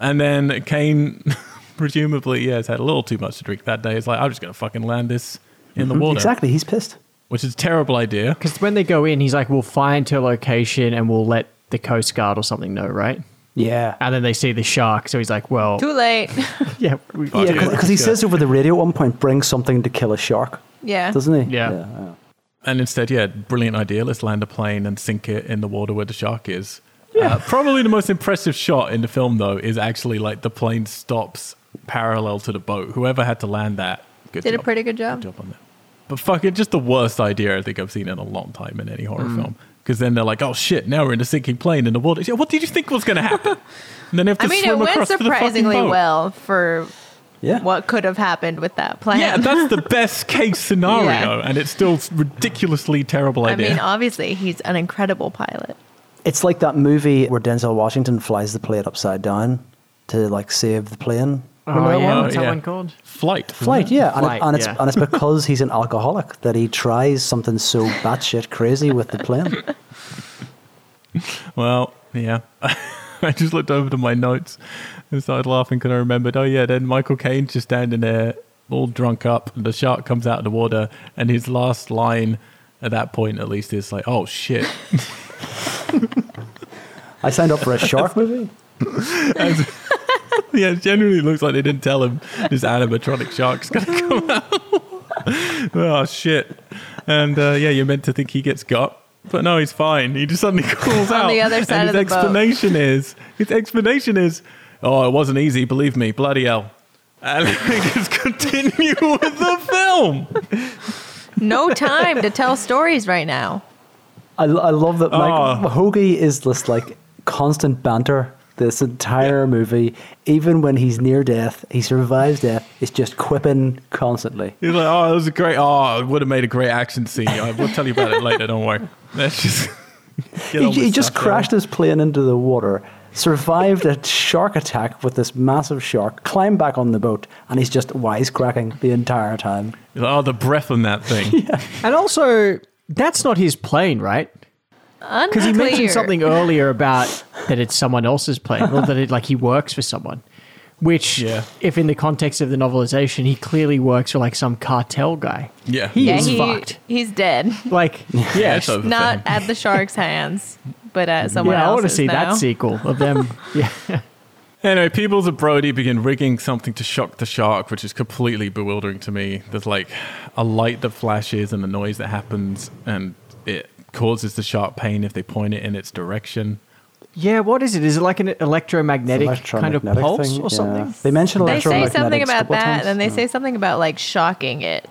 And then Caine, presumably, yeah, has had a little too much to drink that day. It's like I'm just gonna fucking land this in the mm-hmm. water, Exactly, he's pissed. Which is a terrible idea. Because when they go in, he's like, we'll find her location and we'll let the Coast Guard or something know, right? Yeah. And then they see the shark. So he's like, well, Too late. yeah. we- Yeah, because he says over the radio at one point, bring something to kill a shark, yeah. doesn't he? Yeah. And instead, yeah, brilliant idea. Let's land a plane and sink it in the water where the shark is. Uh, probably the most impressive shot in the film, though, is actually like the plane stops parallel to the boat. Whoever had to land that, good Did a pretty good job. Good job on that. But fuck it, just the worst idea I think I've seen in a long time in any horror mm. film. Because then they're like, oh shit, now we're in a sinking plane in the water. What did you think was going to happen? and then they have to I mean, it went across to the fucking surprisingly well for Yeah. what could have happened with that plan. Yeah, that's the best case scenario, Yeah. and it's still ridiculously terrible idea. I mean, obviously, he's an incredible pilot. It's like that movie where Denzel Washington flies the plane upside down to like save the plane. Oh, Remember that yeah. one? What's that yeah. one called? Flight. Flight, yeah, and, it, and it's yeah. and it's because he's an alcoholic that he tries something so batshit crazy with the plane. Well, yeah. I just looked over to my notes and started laughing because I remembered, oh, yeah, then Michael Caine's just standing there all drunk up, and the shark comes out of the water, and his last line at that point, at least, is like, oh, shit. I signed up for a shark movie. yeah, it genuinely looks like they didn't tell him this animatronic shark's going to come out. oh, shit. And uh, yeah, you're meant to think he gets got. But no, he's fine. He just suddenly crawls On out. the other side and of his the boat. explanation is his explanation is, oh, it wasn't easy. Believe me, bloody hell. And we just continue with the film. No time to tell stories right now. I, I love that Oh. Mike Hoagie is this like constant banter this entire movie. Even when he's near death, he survives death. It's just quipping constantly. He's like, oh, it was a great. Oh, it would have made a great action scene. I will tell you about it later. Don't worry. Let's just. get He, on he just stuff, crashed his plane into the water, survived a shark attack with this massive shark, climbed back on the boat, and he's just wisecracking the entire time. Like, oh, the breath on that thing. And also, that's not his plane, right? Because he mentioned something earlier about that it's someone else's plane, or that it, like he works for someone. Which, Yeah. if in the context of the novelization, he clearly works for like some cartel guy. Yeah. He Yeah, is he, fucked. he's dead. Like, Yeah, yeah, it's Not at the shark's hands, but at someone yeah, I want to see now. that sequel of them. yeah, Anyway, Peebles and Brody begin rigging something to shock the shark, which is completely bewildering to me. There's like a light that flashes and a noise that happens, and it causes the sharp pain if they point it in its direction. yeah. What is it? Is it like an electromagnetic, kind of pulse thing, or yeah. something? They mentioned They say something about that, times. and then they Yeah. say something about like shocking it.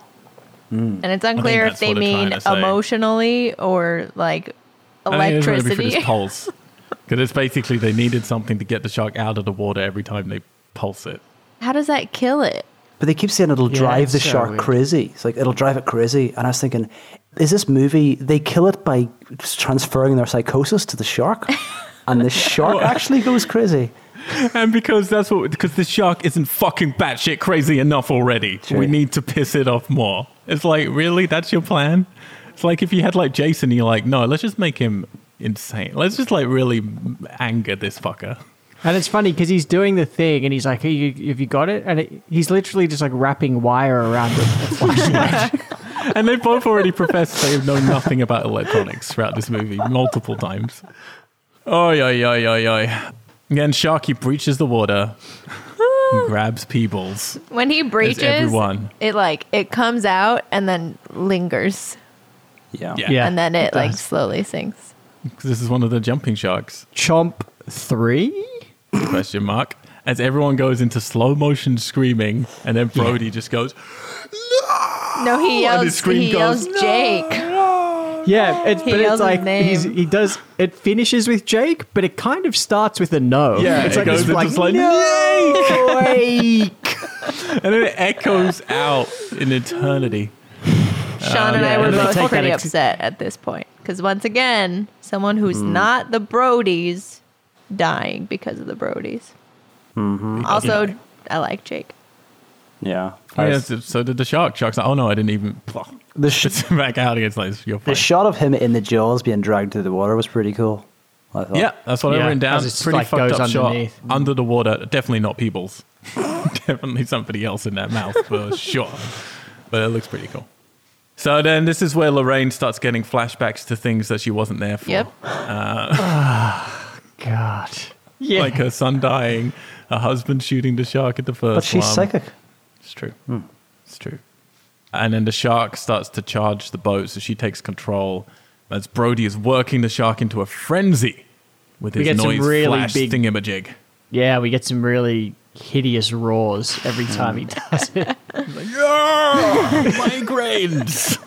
Hmm. And it's unclear if they what they're trying mean emotionally or like I think it's maybe for electricity. this pulse, because it's basically they needed something to get the shark out of the water every time they pulse it. How does that kill it? But they keep saying it'll Yeah, drive it's the so shark weird. crazy. It's like it'll drive it crazy. And I was thinking, is this movie they kill it by transferring their psychosis to the shark, and the shark actually goes crazy? And because that's what, because the shark isn't fucking batshit crazy enough already. Sure. We need to piss it off more. It's like, really? That's your plan? It's like if you had like Jason, you're like, no, let's just make him insane. Let's just like really anger this fucker. And it's funny because he's doing the thing and he's like, hey, you, have you got it? And it, he's literally just like wrapping wire around the, the flashlight. And they both already professed they know nothing about electronics throughout this movie multiple times. Oi, oi, oi, oi, oi. Again, Sharky breaches the water, and grabs Peebles. When he breaches, everyone. it like it comes out and then lingers, Yeah. Yeah. Yeah. and then it, it like slowly sinks. This is one of the jumping sharks. Chomp 3? Question mark. As everyone goes into slow motion screaming, and then Brody just goes, No, he and yells. his scream He goes, yells, Jake. Yeah, it's, He but yells it's like name. he's, he does. It finishes with Jake, but it kind of starts with a no. Yeah, it's it like goes it's into like, like, no, Jake. and then it echoes out in eternity. Sean and I were both pretty ex- upset at this point because once again, someone who's Hmm. not the Brodies dying because of the Brodies. Mm-hmm. Also, I like Jake. Yeah. Oh, yeah, so so did the shark. Shark's like, oh no, I didn't even. The, sh- It's back out again. It's like, you're the shot of him in the jaws being dragged through the water was pretty cool. I. Yeah, that's what Yeah, I've written down. it's, Pretty like, fucked goes up shot underneath. under the water. Definitely not Peebles. Definitely somebody else in that mouth for sure. But it looks pretty cool. So then this is where Lorraine starts getting flashbacks to things that she wasn't there for. Yep. Uh, ah, God. Yeah. Like her son dying, her husband shooting the shark at the first But she's one. psychic. It's true. Hmm. It's true. And then the shark starts to charge the boat, so she takes control. As Brody is working the shark into a frenzy with his noise really flash big- thingamajig. yeah, we get some really hideous roars every hmm. time he does it. Yeah, migraines.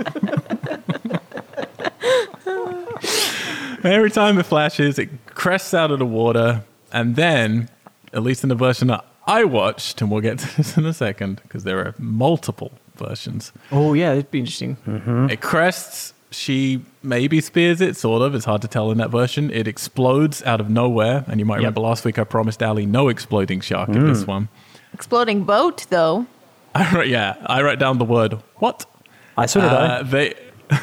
Every time it flashes, it crests out of the water, and then, at least in the version that I watched, and we'll get to this in a second because there are multiple versions. Oh, yeah, it'd be interesting. Mm-hmm. It crests. She maybe spears it, sort of. It's hard to tell in that version. It explodes out of nowhere, and you might Yep. remember last week I promised Ali no exploding shark in this mm. one. Exploding boat, though. I wrote, yeah, I wrote down the word what. I sort of Uh, eh? they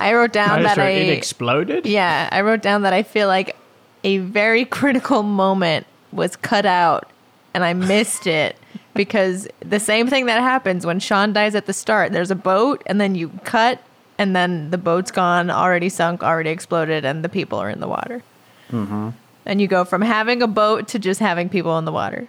I wrote down I just that I. it exploded? yeah, I wrote down that I feel like a very critical moment was cut out, and I missed it because the same thing that happens when Sean dies at the start. There's a boat, and then you cut, and then the boat's gone, already sunk, already exploded, and the people are in the water. Mm-hmm. And you go from having a boat to just having people in the water.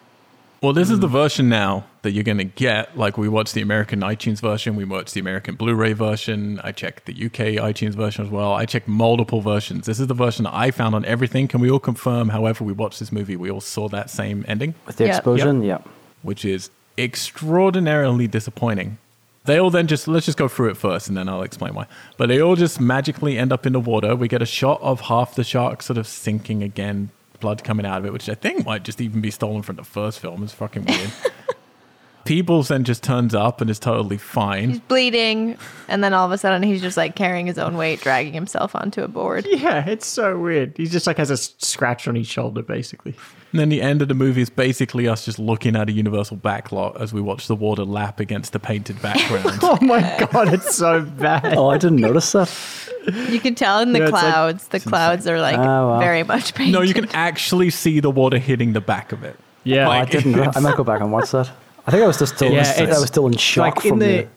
Well, this is the mm. version now that you're going to get. Like, we watched the American iTunes version, we watched the American Blu ray version. I checked the UK iTunes version as well. I checked multiple versions. This is the version that I found on everything. Can we all confirm, however, we watched this movie, we all saw that same ending, With the Yeah. explosion, yeah. which is extraordinarily disappointing. They all then just, let's just go through it first and then I'll explain why. But they all just magically end up in the water. We get a shot of half the shark sort of sinking again, blood coming out of it, which I think might just even be stolen from the first film. It's fucking weird. Peebles then just turns up and is totally fine. He's bleeding, and then all of a sudden he's just like carrying his own weight, dragging himself onto a board. Yeah, it's so weird. He just like has a scratch on his shoulder, basically. And then the end of the movie is basically us just looking at a universal backlot as we watch the water lap against the painted background. Oh my god, it's so bad. Oh, I didn't notice that. You can tell in the Yeah, it's like- clouds. the clouds are like Oh, wow. very much painted. no, you can actually see the water hitting the back of it. Yeah, Oh, I didn't. I might go back and watch that. I think I was just still. Yeah, I it's was still in shock like in from the the.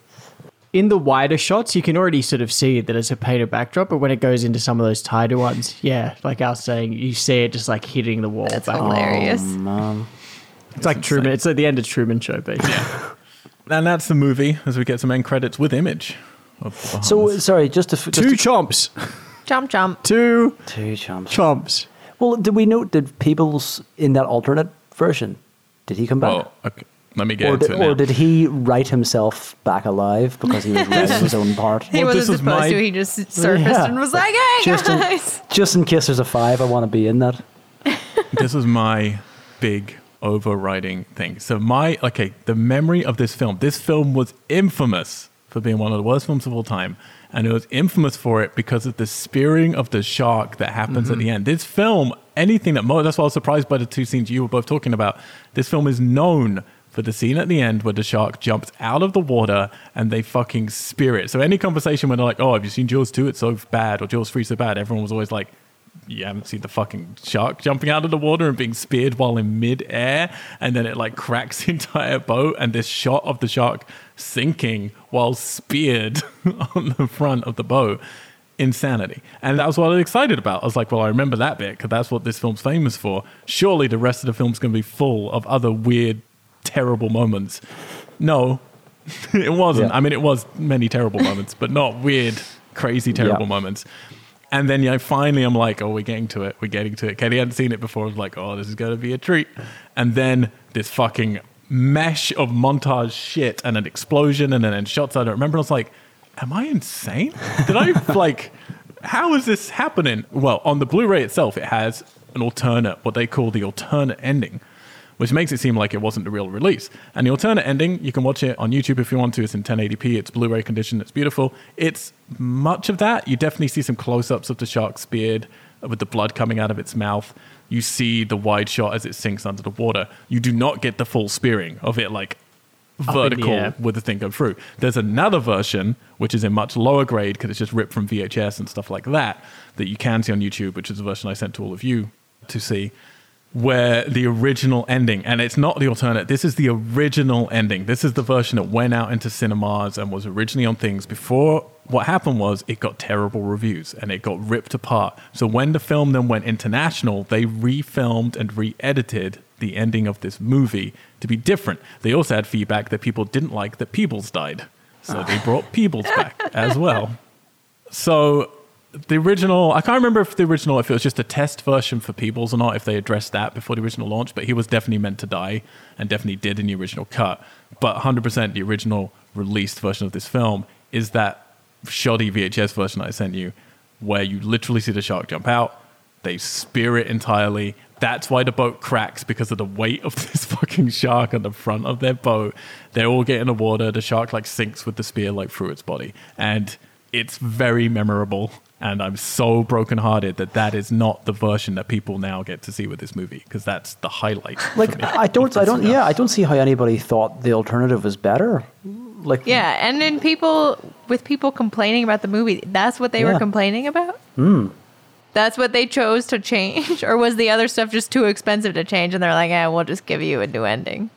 in the wider shots, you can already sort of see that it's a painted backdrop, but when it goes into some of those tighter ones, yeah, like I was saying, you see it just like hitting the wall. That's back. hilarious. Oh, man. It's like Truman. It's at the end of Truman Show, basically. And that's the movie as we get some end credits with image. Of the So sorry, just to f- just Two to, chomps. Jump, jump. Two two chumps. chomps. Well, did we note Did Peebles in that alternate version? Did he come back? well, okay, let me get or into did, it now. or did he write himself back alive because he was writing his own part? He Well, wasn't this was supposed my- to. He just surfaced Yeah. and was like, "Hey Just in- guys." Just in case there's a five, I want to be in that. this was my big overriding thing. So my okay, the memory of this film. This film was infamous for being one of the worst films of all time, and it was infamous for it because of the spearing of the shark that happens at mm-hmm. the end. This film, anything that mo- that's why I was surprised by the two scenes you were both talking about. This film is known for the scene at the end where the shark jumps out of the water and they fucking spear it. So any conversation when they're like, "Oh, have you seen Jaws 2? It's so bad," or "Jaws 3 so bad," everyone was always like, you haven't seen the fucking shark jumping out of the water and being speared while in mid-air and then it like cracks the entire boat and this shot of the shark sinking while speared on the front of the boat insanity and that was what i was excited about i was like well i remember that bit because that's what this film's famous for surely the rest of the film's going to be full of other weird terrible moments no it wasn't Yeah. i mean it was many terrible moments but not weird crazy terrible Yeah. moments and then, you know, finally I'm like, oh, we're getting to it. We're getting to it. Katie hadn't seen it before. I was like, oh, this is going to be a treat. And then this fucking mesh of montage shit and an explosion and then shots I don't remember. I was like, am I insane? Did I, like, how is this happening? Well, on the Blu ray itself, it has an alternate, what they call the alternate ending which makes it seem like it wasn't the real release. And the alternate ending, you can watch it on YouTube if you want to. It's in 1080p. It's Blu-ray condition. It's beautiful. It's much of that. You definitely see some close-ups of the shark's beard with the blood coming out of its mouth. You see the wide shot as it sinks under the water. You do not get the full spearing of it like the vertical air. with the thing go through. There's another version which is in much lower grade because it's just ripped from VHS and stuff like that that you can see on YouTube, which is the version I sent to all of you to see where the original ending, and it's not the alternate, this is the original ending. This is the version that went out into cinemas and was originally on things before. What happened was it got terrible reviews and it got ripped apart. So when the film then went international, they refilmed and re edited the ending of this movie to be different. They also had feedback that people didn't like that Peebles died. So they brought Peebles back as well. So the original, I can't remember if the original, if it was just a test version for Peebles or not, if they addressed that before the original launch, but he was definitely meant to die and definitely did in the original cut. But 100% the original released version of this film is that shoddy VHS version I sent you, where you literally see the shark jump out, they spear it entirely. That's why the boat cracks because of the weight of this fucking shark on the front of their boat. They all get in the water. The shark like sinks with the spear like through its body, and it's very memorable. And I'm so brokenhearted that that is not the version that people now get to see with this movie because that's the highlight. Like. I don't, I don't, yeah, I don't see how anybody thought the alternative was better. Like, Yeah, and then people with people complaining about the movie, that's what they Yeah. were complaining about. Hmm. That's what they chose to change, or was the other stuff just too expensive to change? And they're like, "Yeah, we'll just give you a new ending."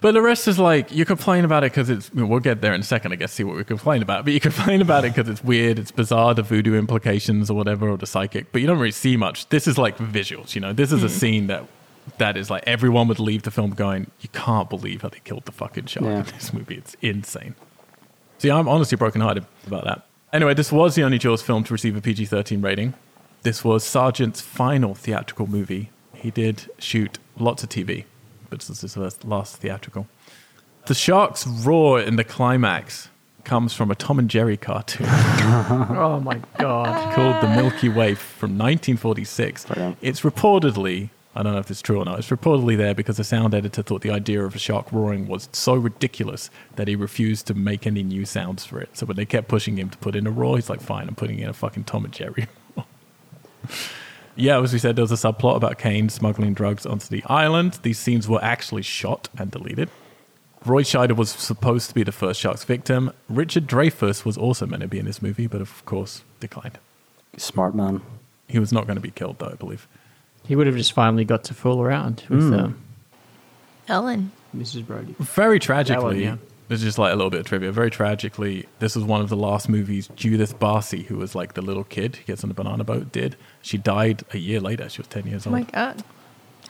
But the rest is like you complain about it because it's. We'll get there in a second, I guess. See what we complain about. But you complain about it because it's weird, it's bizarre, the voodoo implications or whatever, or the psychic. But you don't really see much. This is like visuals. You know, this is a hmm. scene that that is like everyone would leave the film going, "You can't believe how they killed the fucking shark Yeah. in this movie. It's insane." See, I'm honestly brokenhearted about that. Anyway, this was the only Jaws film to receive a PG-13 rating. This was Sargent's final theatrical movie. He did shoot lots of TV, but this is his last theatrical. The shark's roar in the climax comes from a Tom and Jerry cartoon Oh my god. called The Milky Way from 1946. Brilliant. It's reportedly, I don't know if this is true or not, it's reportedly there because the sound editor thought the idea of a shark roaring was so ridiculous that he refused to make any new sounds for it. So when they kept pushing him to put in a roar, he's like, fine, I'm putting in a fucking Tom and Jerry. yeah, as we said, there was a subplot about Caine smuggling drugs onto the island. These scenes were actually shot and deleted. Roy Scheider was supposed to be the first shark's victim. Richard Dreyfuss was also meant to be in this movie, but of course declined. smart man. He was not going to be killed, though, I believe. He would have just finally got to fool around with um, Ellen. Mrs. Brody. Very tragically, yeah. this is just like a little bit of trivia. Very tragically, this was one of the last movies Judith Barsi, who was like the little kid who gets on the banana boat, did. She died a year later. She was 10 years Oh old. my god.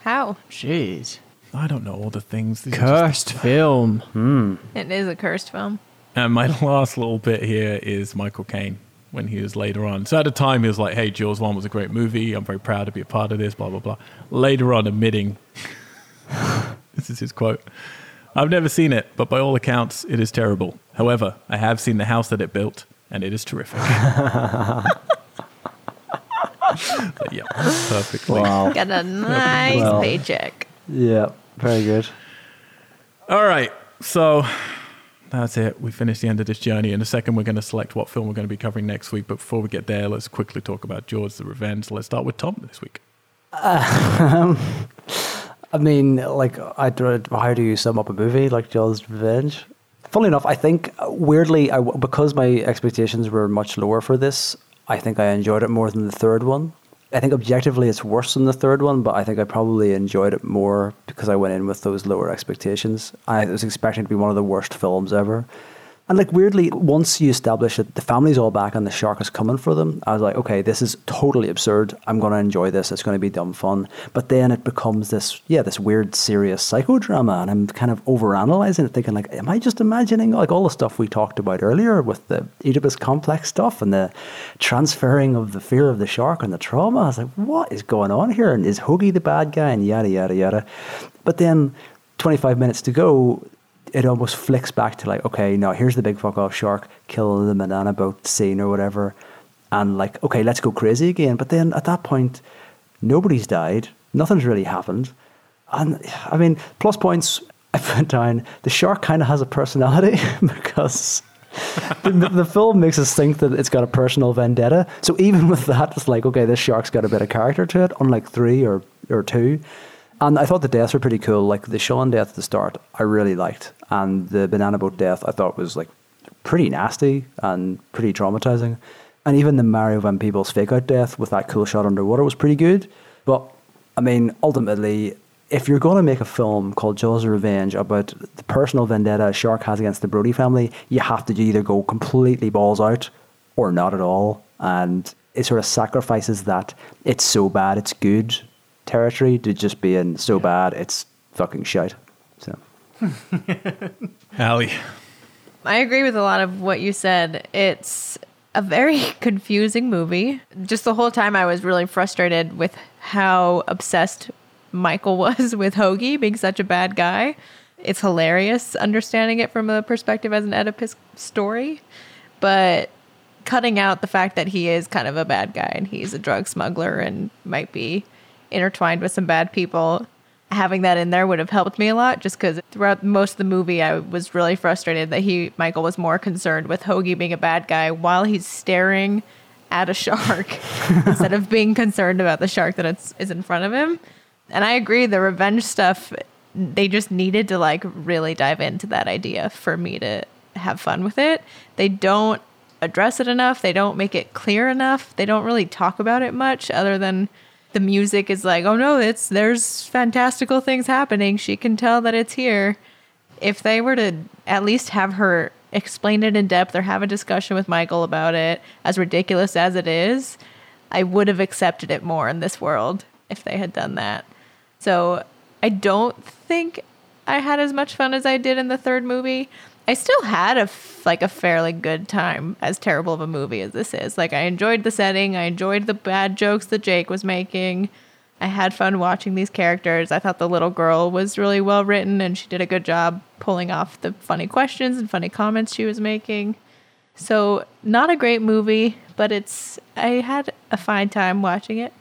How? Jeez. I don't know all the things. These are just- Cursed film. It is a cursed film. And my last little bit here is Michael Caine when he was later on. So at the time, he was like, hey, Jaws 1 was a great movie. I'm very proud to be a part of this, blah, blah, blah. Later on, admitting, this is his quote I've never seen it, but by all accounts, it is terrible. However, I have seen the house that it built, and it is terrific. But yeah, perfectly. Wow. Got a nice Well. paycheck. yeah. Very good. All right. So that's it. We finished the end of this journey. In a second, we're going to select what film we're going to be covering next week. But before we get there, let's quickly talk about Jaws the Revenge. Let's start with Tom this week. I mean, like, I how do you sum up a movie like Jaws Revenge? Funnily enough, I think uh, weirdly, I, because my expectations were much lower for this, I think I enjoyed it more than the third one. I think objectively it's worse than the third one, but I think I probably enjoyed it more because I went in with those lower expectations. I was expecting it to be one of the worst films ever. And like weirdly, once you establish that the family's all back and the shark is coming for them, I was like, okay, this is totally absurd. I'm going to enjoy this. It's going to be dumb fun. But then it becomes this, yeah, this weird, serious psychodrama, and I'm kind of overanalyzing it, thinking like, am I just imagining like all the stuff we talked about earlier with the Oedipus complex stuff and the transferring of the fear of the shark and the trauma? I was like, what is going on here? And is Hoagie the bad guy? And yada yada yada. But then, 25 minutes to go, it almost flicks back to like, okay, now here's the big fuck off shark killing the banana boat scene or whatever, and like, okay, let's go crazy again. But then at that point, nobody's died, nothing's really happened, and I mean, plus points. I put down the shark kind of has a personality because. the, the film makes us think that it's got a personal vendetta. So even with that, it's like, okay, this shark's got a bit of character to it, unlike three or, or two. And I thought the deaths were pretty cool. Like the Sean death at the start, I really liked, and the banana boat death I thought was like pretty nasty and pretty traumatizing. And even the Mario Van Peebles fake out death with that cool shot underwater was pretty good. But I mean, ultimately, if you're going to make a film called Jaws of Revenge about the personal vendetta a shark has against the Brody family, you have to either go completely balls out or not at all. And it sort of sacrifices that it's so bad, it's good territory to just being so bad it's fucking shite. So Allie. I agree with a lot of what you said. It's a very confusing movie. Just the whole time I was really frustrated with how obsessed Michael was with Hoagie being such a bad guy. It's hilarious understanding it from a perspective as an Oedipus story, but cutting out the fact that he is kind of a bad guy and he's a drug smuggler and might be intertwined with some bad people having that in there would have helped me a lot just because throughout most of the movie i was really frustrated that he michael was more concerned with hoagie being a bad guy while he's staring at a shark instead of being concerned about the shark that it's, is in front of him. And i agree the revenge stuff they just needed to like really dive into that idea for me to have fun with it. They don't address it enough. They don't make it clear enough. They don't really talk about it much other than the music is like, oh no, it's there's fantastical things happening. She can tell that it's here. If they were to at least have her explain it in depth or have a discussion with Michael about it, as ridiculous as it is, I would have accepted it more in this world if they had done that. So I don't think I had as much fun as I did in the third movie. I still had a f- like a fairly good time as terrible of a movie as this is. Like I enjoyed the setting, I enjoyed the bad jokes that Jake was making. I had fun watching these characters. I thought the little girl was really well written and she did a good job pulling off the funny questions and funny comments she was making. So, not a great movie, but it's I had a fine time watching it.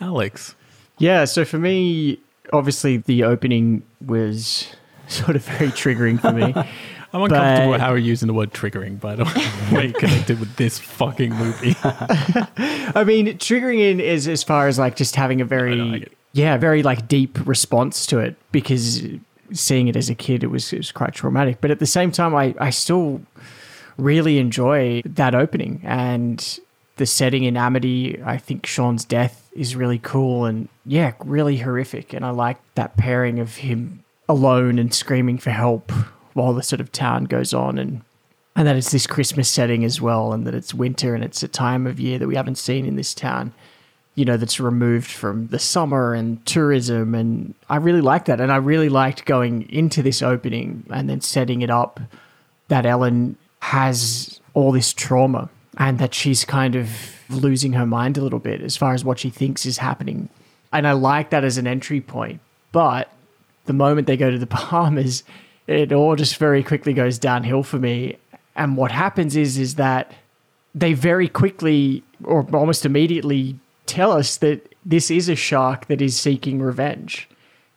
Alex. Yeah, so for me, obviously the opening was sort of very triggering for me. I'm uncomfortable But- with how we're using the word triggering, by the way, connected with this fucking movie. I mean, triggering in is as far as like just having a very I know, I get it. yeah, very like deep response to it because seeing it as a kid it was it was quite traumatic. But at the same time, I I still really enjoy that opening and the setting in Amity. I think Sean's death is really cool and yeah, really horrific. And I like that pairing of him alone and screaming for help while the sort of town goes on and and that it's this Christmas setting as well, and that it's winter and it's a time of year that we haven't seen in this town. You know, that's removed from the summer and tourism, and I really like that. And I really liked going into this opening and then setting it up that Ellen has all this trauma and that she's kind of losing her mind a little bit as far as what she thinks is happening. And I like that as an entry point. But the moment they go to the Bahamas, it all just very quickly goes downhill for me. And what happens is is that they very quickly or almost immediately tell us that this is a shark that is seeking revenge.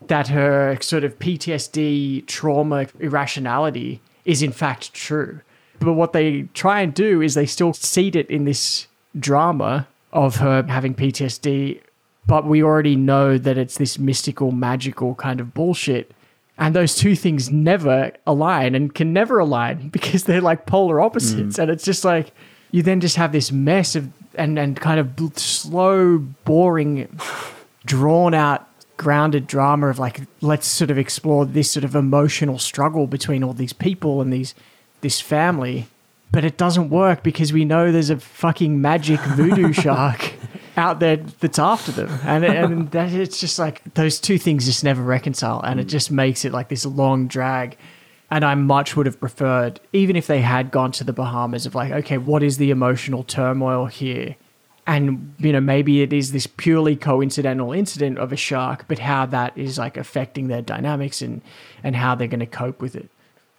that her sort of PTSD, trauma, irrationality is in fact true. But what they try and do is they still seed it in this drama of her having PTSD, but we already know that it's this mystical, magical kind of bullshit. And those two things never align and can never align because they're like polar opposites. Mm. And it's just like you then just have this mess of and, and kind of bl- slow, boring, drawn out, grounded drama of like, let's sort of explore this sort of emotional struggle between all these people and these this family. But it doesn't work because we know there's a fucking magic voodoo shark out there that's after them. And, and that, it's just like those two things just never reconcile. And it mm. just makes it like this long drag. And I much would have preferred, even if they had gone to the Bahamas, of like, okay, what is the emotional turmoil here? And, you know, maybe it is this purely coincidental incident of a shark, but how that is like affecting their dynamics and, and how they're going to cope with it.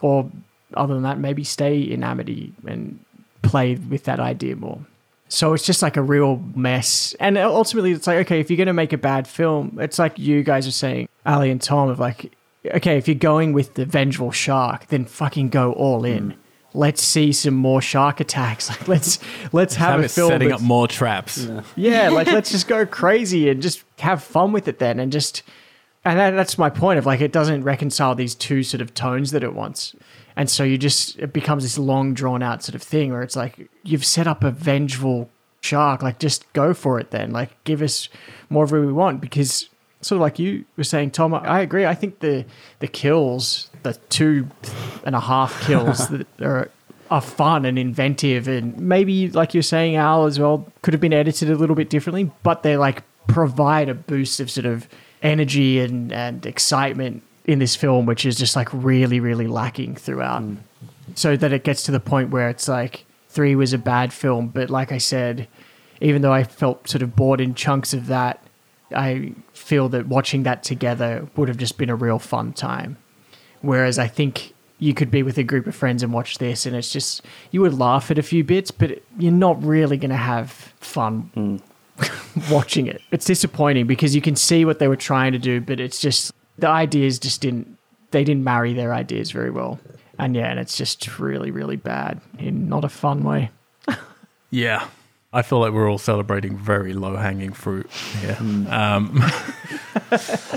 Or other than that, maybe stay in Amity and play with that idea more. So it's just like a real mess. And ultimately, it's like, okay, if you're going to make a bad film, it's like you guys are saying, Ali and Tom, of like, okay, if you're going with the vengeful shark, then fucking go all in. Hmm. Let's see some more shark attacks. Like, let's let's have, Have a film setting up more traps. yeah, like let's just go crazy and just have fun with it then, and just and that, that's my point of like it doesn't reconcile these two sort of tones that it wants, and so you just it becomes this long drawn out sort of thing where it's like you've set up a vengeful shark, like just go for it then, like give us more of what we want because sort of like you were saying, Tom, I agree. I think the the kills, the two and a half kills that are are fun and inventive and maybe like you're saying Al as well could have been edited a little bit differently but they like provide a boost of sort of energy and and excitement in this film which is just like really really lacking throughout. Hmm. So that it gets to the point where it's like 3 was a bad film but like I said even though I felt sort of bored in chunks of that I feel that watching that together would have just been a real fun time. Whereas I think you could be with a group of friends and watch this, and it's just you would laugh at a few bits, but you're not really going to have fun hmm. watching it. It's disappointing because you can see what they were trying to do, but it's just the ideas just didn't they didn't marry their ideas very well. And yeah, and it's just really, really bad in not a fun way. Yeah. I feel like we're all celebrating very low hanging fruit here. Um,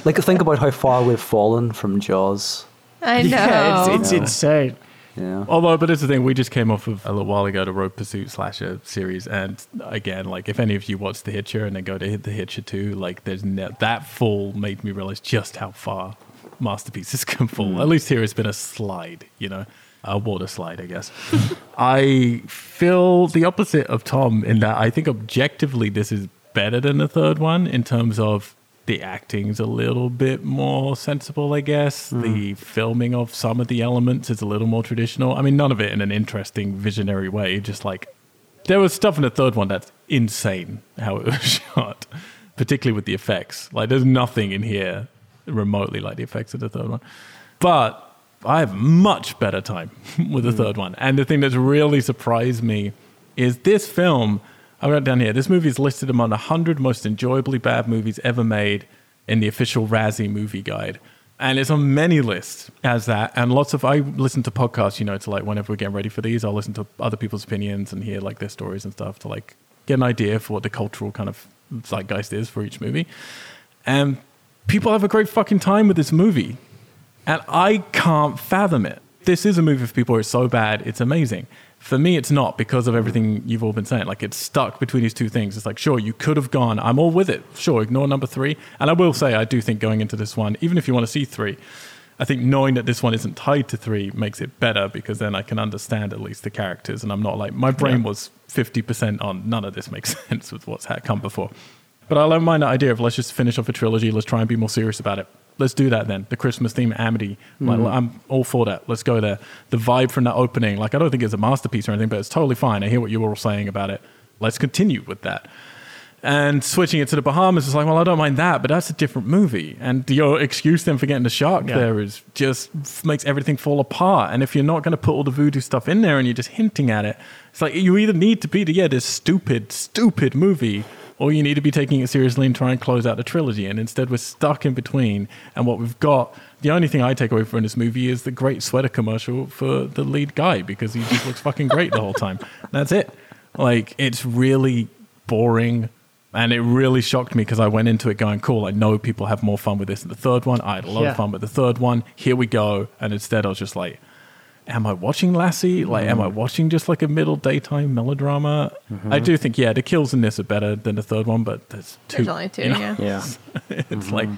Like, think about how far we've fallen from Jaws. I know. Yeah, it's, it's Yeah. insane. Yeah. although, but it's the thing, we just came off of a little while ago the Road Pursuit slasher series. And again, like if any of you watch The Hitcher and then go to hit The Hitcher 2, like there's ne- that fall made me realize just how far masterpieces can fall. Mm. At least here it's been a slide, you know, a water slide, I guess. I feel the opposite of Tom in that I think objectively this is better than the third one in terms of the acting's a little bit more sensible, I guess. Hmm. The filming of some of the elements is a little more traditional. I mean, none of it in an interesting, visionary way. Just like there was stuff in the third one that's insane how it was shot, particularly with the effects. Like, there's nothing in here remotely like the effects of the third one. But I have much better time with the hmm. third one. And the thing that's really surprised me is this film. I wrote down here. This movie is listed among 100 most enjoyably bad movies ever made in the official Razzie Movie Guide, and it's on many lists as that. And lots of I listen to podcasts. You know, to like whenever we're getting ready for these, I'll listen to other people's opinions and hear like their stories and stuff to like get an idea for what the cultural kind of zeitgeist is for each movie. And people have a great fucking time with this movie. And I can't fathom it. This is a movie for people who are so bad, it's amazing. For me, it's not because of everything you've all been saying. Like, it's stuck between these two things. It's like, sure, you could have gone, I'm all with it. Sure, ignore number three. And I will say, I do think going into this one, even if you want to see three, I think knowing that this one isn't tied to three makes it better because then I can understand at least the characters. And I'm not like, my brain was 50% on none of this makes sense with what's come before. But I don't mind that idea of let's just finish off a trilogy. Let's try and be more serious about it. Let's do that then. The Christmas theme, Amity. Like, mm. I'm all for that. Let's go there. The vibe from that opening, like I don't think it's a masterpiece or anything, but it's totally fine. I hear what you were all saying about it. Let's continue with that. And switching it to the Bahamas is like, well, I don't mind that, but that's a different movie. And your excuse then for getting the shark Yeah. there is just makes everything fall apart. And if you're not going to put all the voodoo stuff in there and you're just hinting at it, it's like you either need to be the yeah this stupid stupid movie, or you need to be taking it seriously and try and close out the trilogy. And instead, we're stuck in between. And what we've got, the only thing I take away from this movie is the great sweater commercial for the lead guy because he just looks fucking great the whole time. That's it. Like, it's really boring. And it really shocked me because I went into it going, cool, I know people have more fun with this than the third one. I had a lot Yeah. of fun with the third one. Here we go. And instead, I was just like, am I watching Lassie? Like, am I mm-hmm. watching just like a middle daytime melodrama? Mm-hmm. I do think, yeah, the kills in this are better than the third one, but there's two. There's only two, you know? yeah. Yeah. it's mm-hmm. like,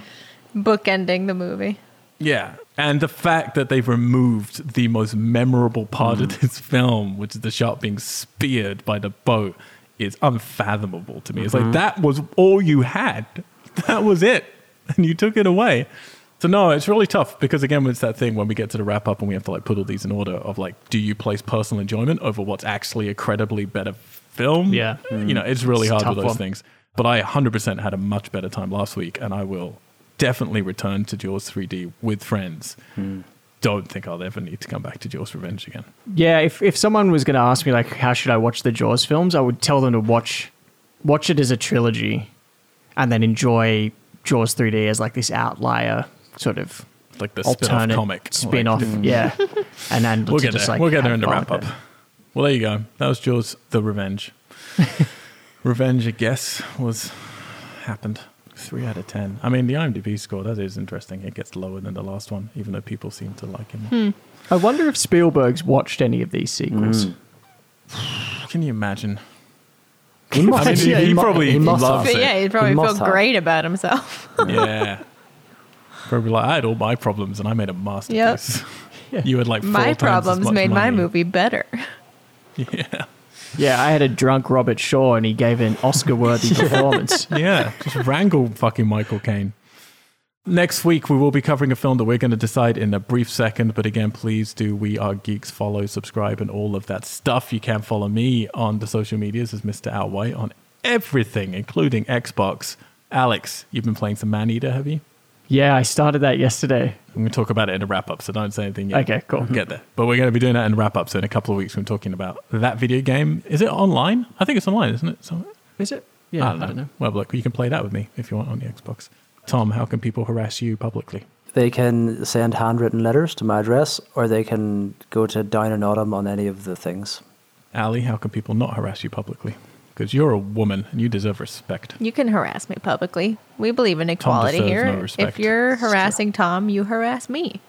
Bookending the movie. yeah. And the fact that they've removed the most memorable part of this film, which is the shark being speared by the boat, is unfathomable to me. It's like, that was all you had. That was it. And you took it away. So no, it's really tough because again, it's that thing when we get to the wrap up and we have to like put all these in order of like, do you place personal enjoyment over what's actually a credibly better film? Yeah. Mm. you know, it's really It's hard with those one. things. But I 100% had a much better time last week, and I will definitely return to Jaws 3D with friends. Hmm. Don't think I'll ever need to come back to Jaws Revenge again. Yeah, if if someone was going to ask me like how should I watch the Jaws films, I would tell them to watch watch it as a trilogy, and then enjoy Jaws 3D as like this outlier sort of Like the spin-off alternate comic. spin off. Like, mm. yeah, and then we'll get just, there. like, we'll get there in the wrap up. it. Well, there you go. That was Jaws the Revenge. Revenge, I guess, was happened. Three out of ten. I mean, the IMDb score that is interesting. It gets lower than the last one, even though people seem to like it more. Hmm. I wonder if Spielberg's watched any of these sequels. Mm. Can you imagine? He must, I mean, Yeah, he he probably he must loves But it. yeah, he'd probably must feel have. great about himself. yeah. Probably like I had all my problems and I made a masterpiece. You had like four my times as problems much made my movie better. Yeah, Yeah, I had a drunk Robert Shaw, and he gave an Oscar-worthy performance. yeah. Just wrangle fucking Michael Caine. Next week we will be covering a film that we're going to decide in a brief second. But again, please do we are geeks follow, subscribe, and all of that stuff. You can follow me on the social medias as Mr. Al White on everything, including Xbox. Alex, you've been playing some Maneater, have you? Yeah, I started that yesterday. I'm going to talk about it in a wrap up, so don't say anything yet. Okay, cool. Get there. But we're going to be doing that in a wrap up. So in a couple of weeks, we're talking about that video game. Is it online? I think it's online, isn't it? So, Is it? Yeah, I, don't know. Well, look, you can play that with me if you want on the Xbox. Tom, how can people harass you publicly? They can send handwritten letters to my address, or they can go to Down and Autumn on any of the things. Ali, how can people not harass you publicly? Because you're a woman and you deserve respect. You can harass me publicly. We believe in equality deserves here. no respect. if you're harassing Tom, you harass me.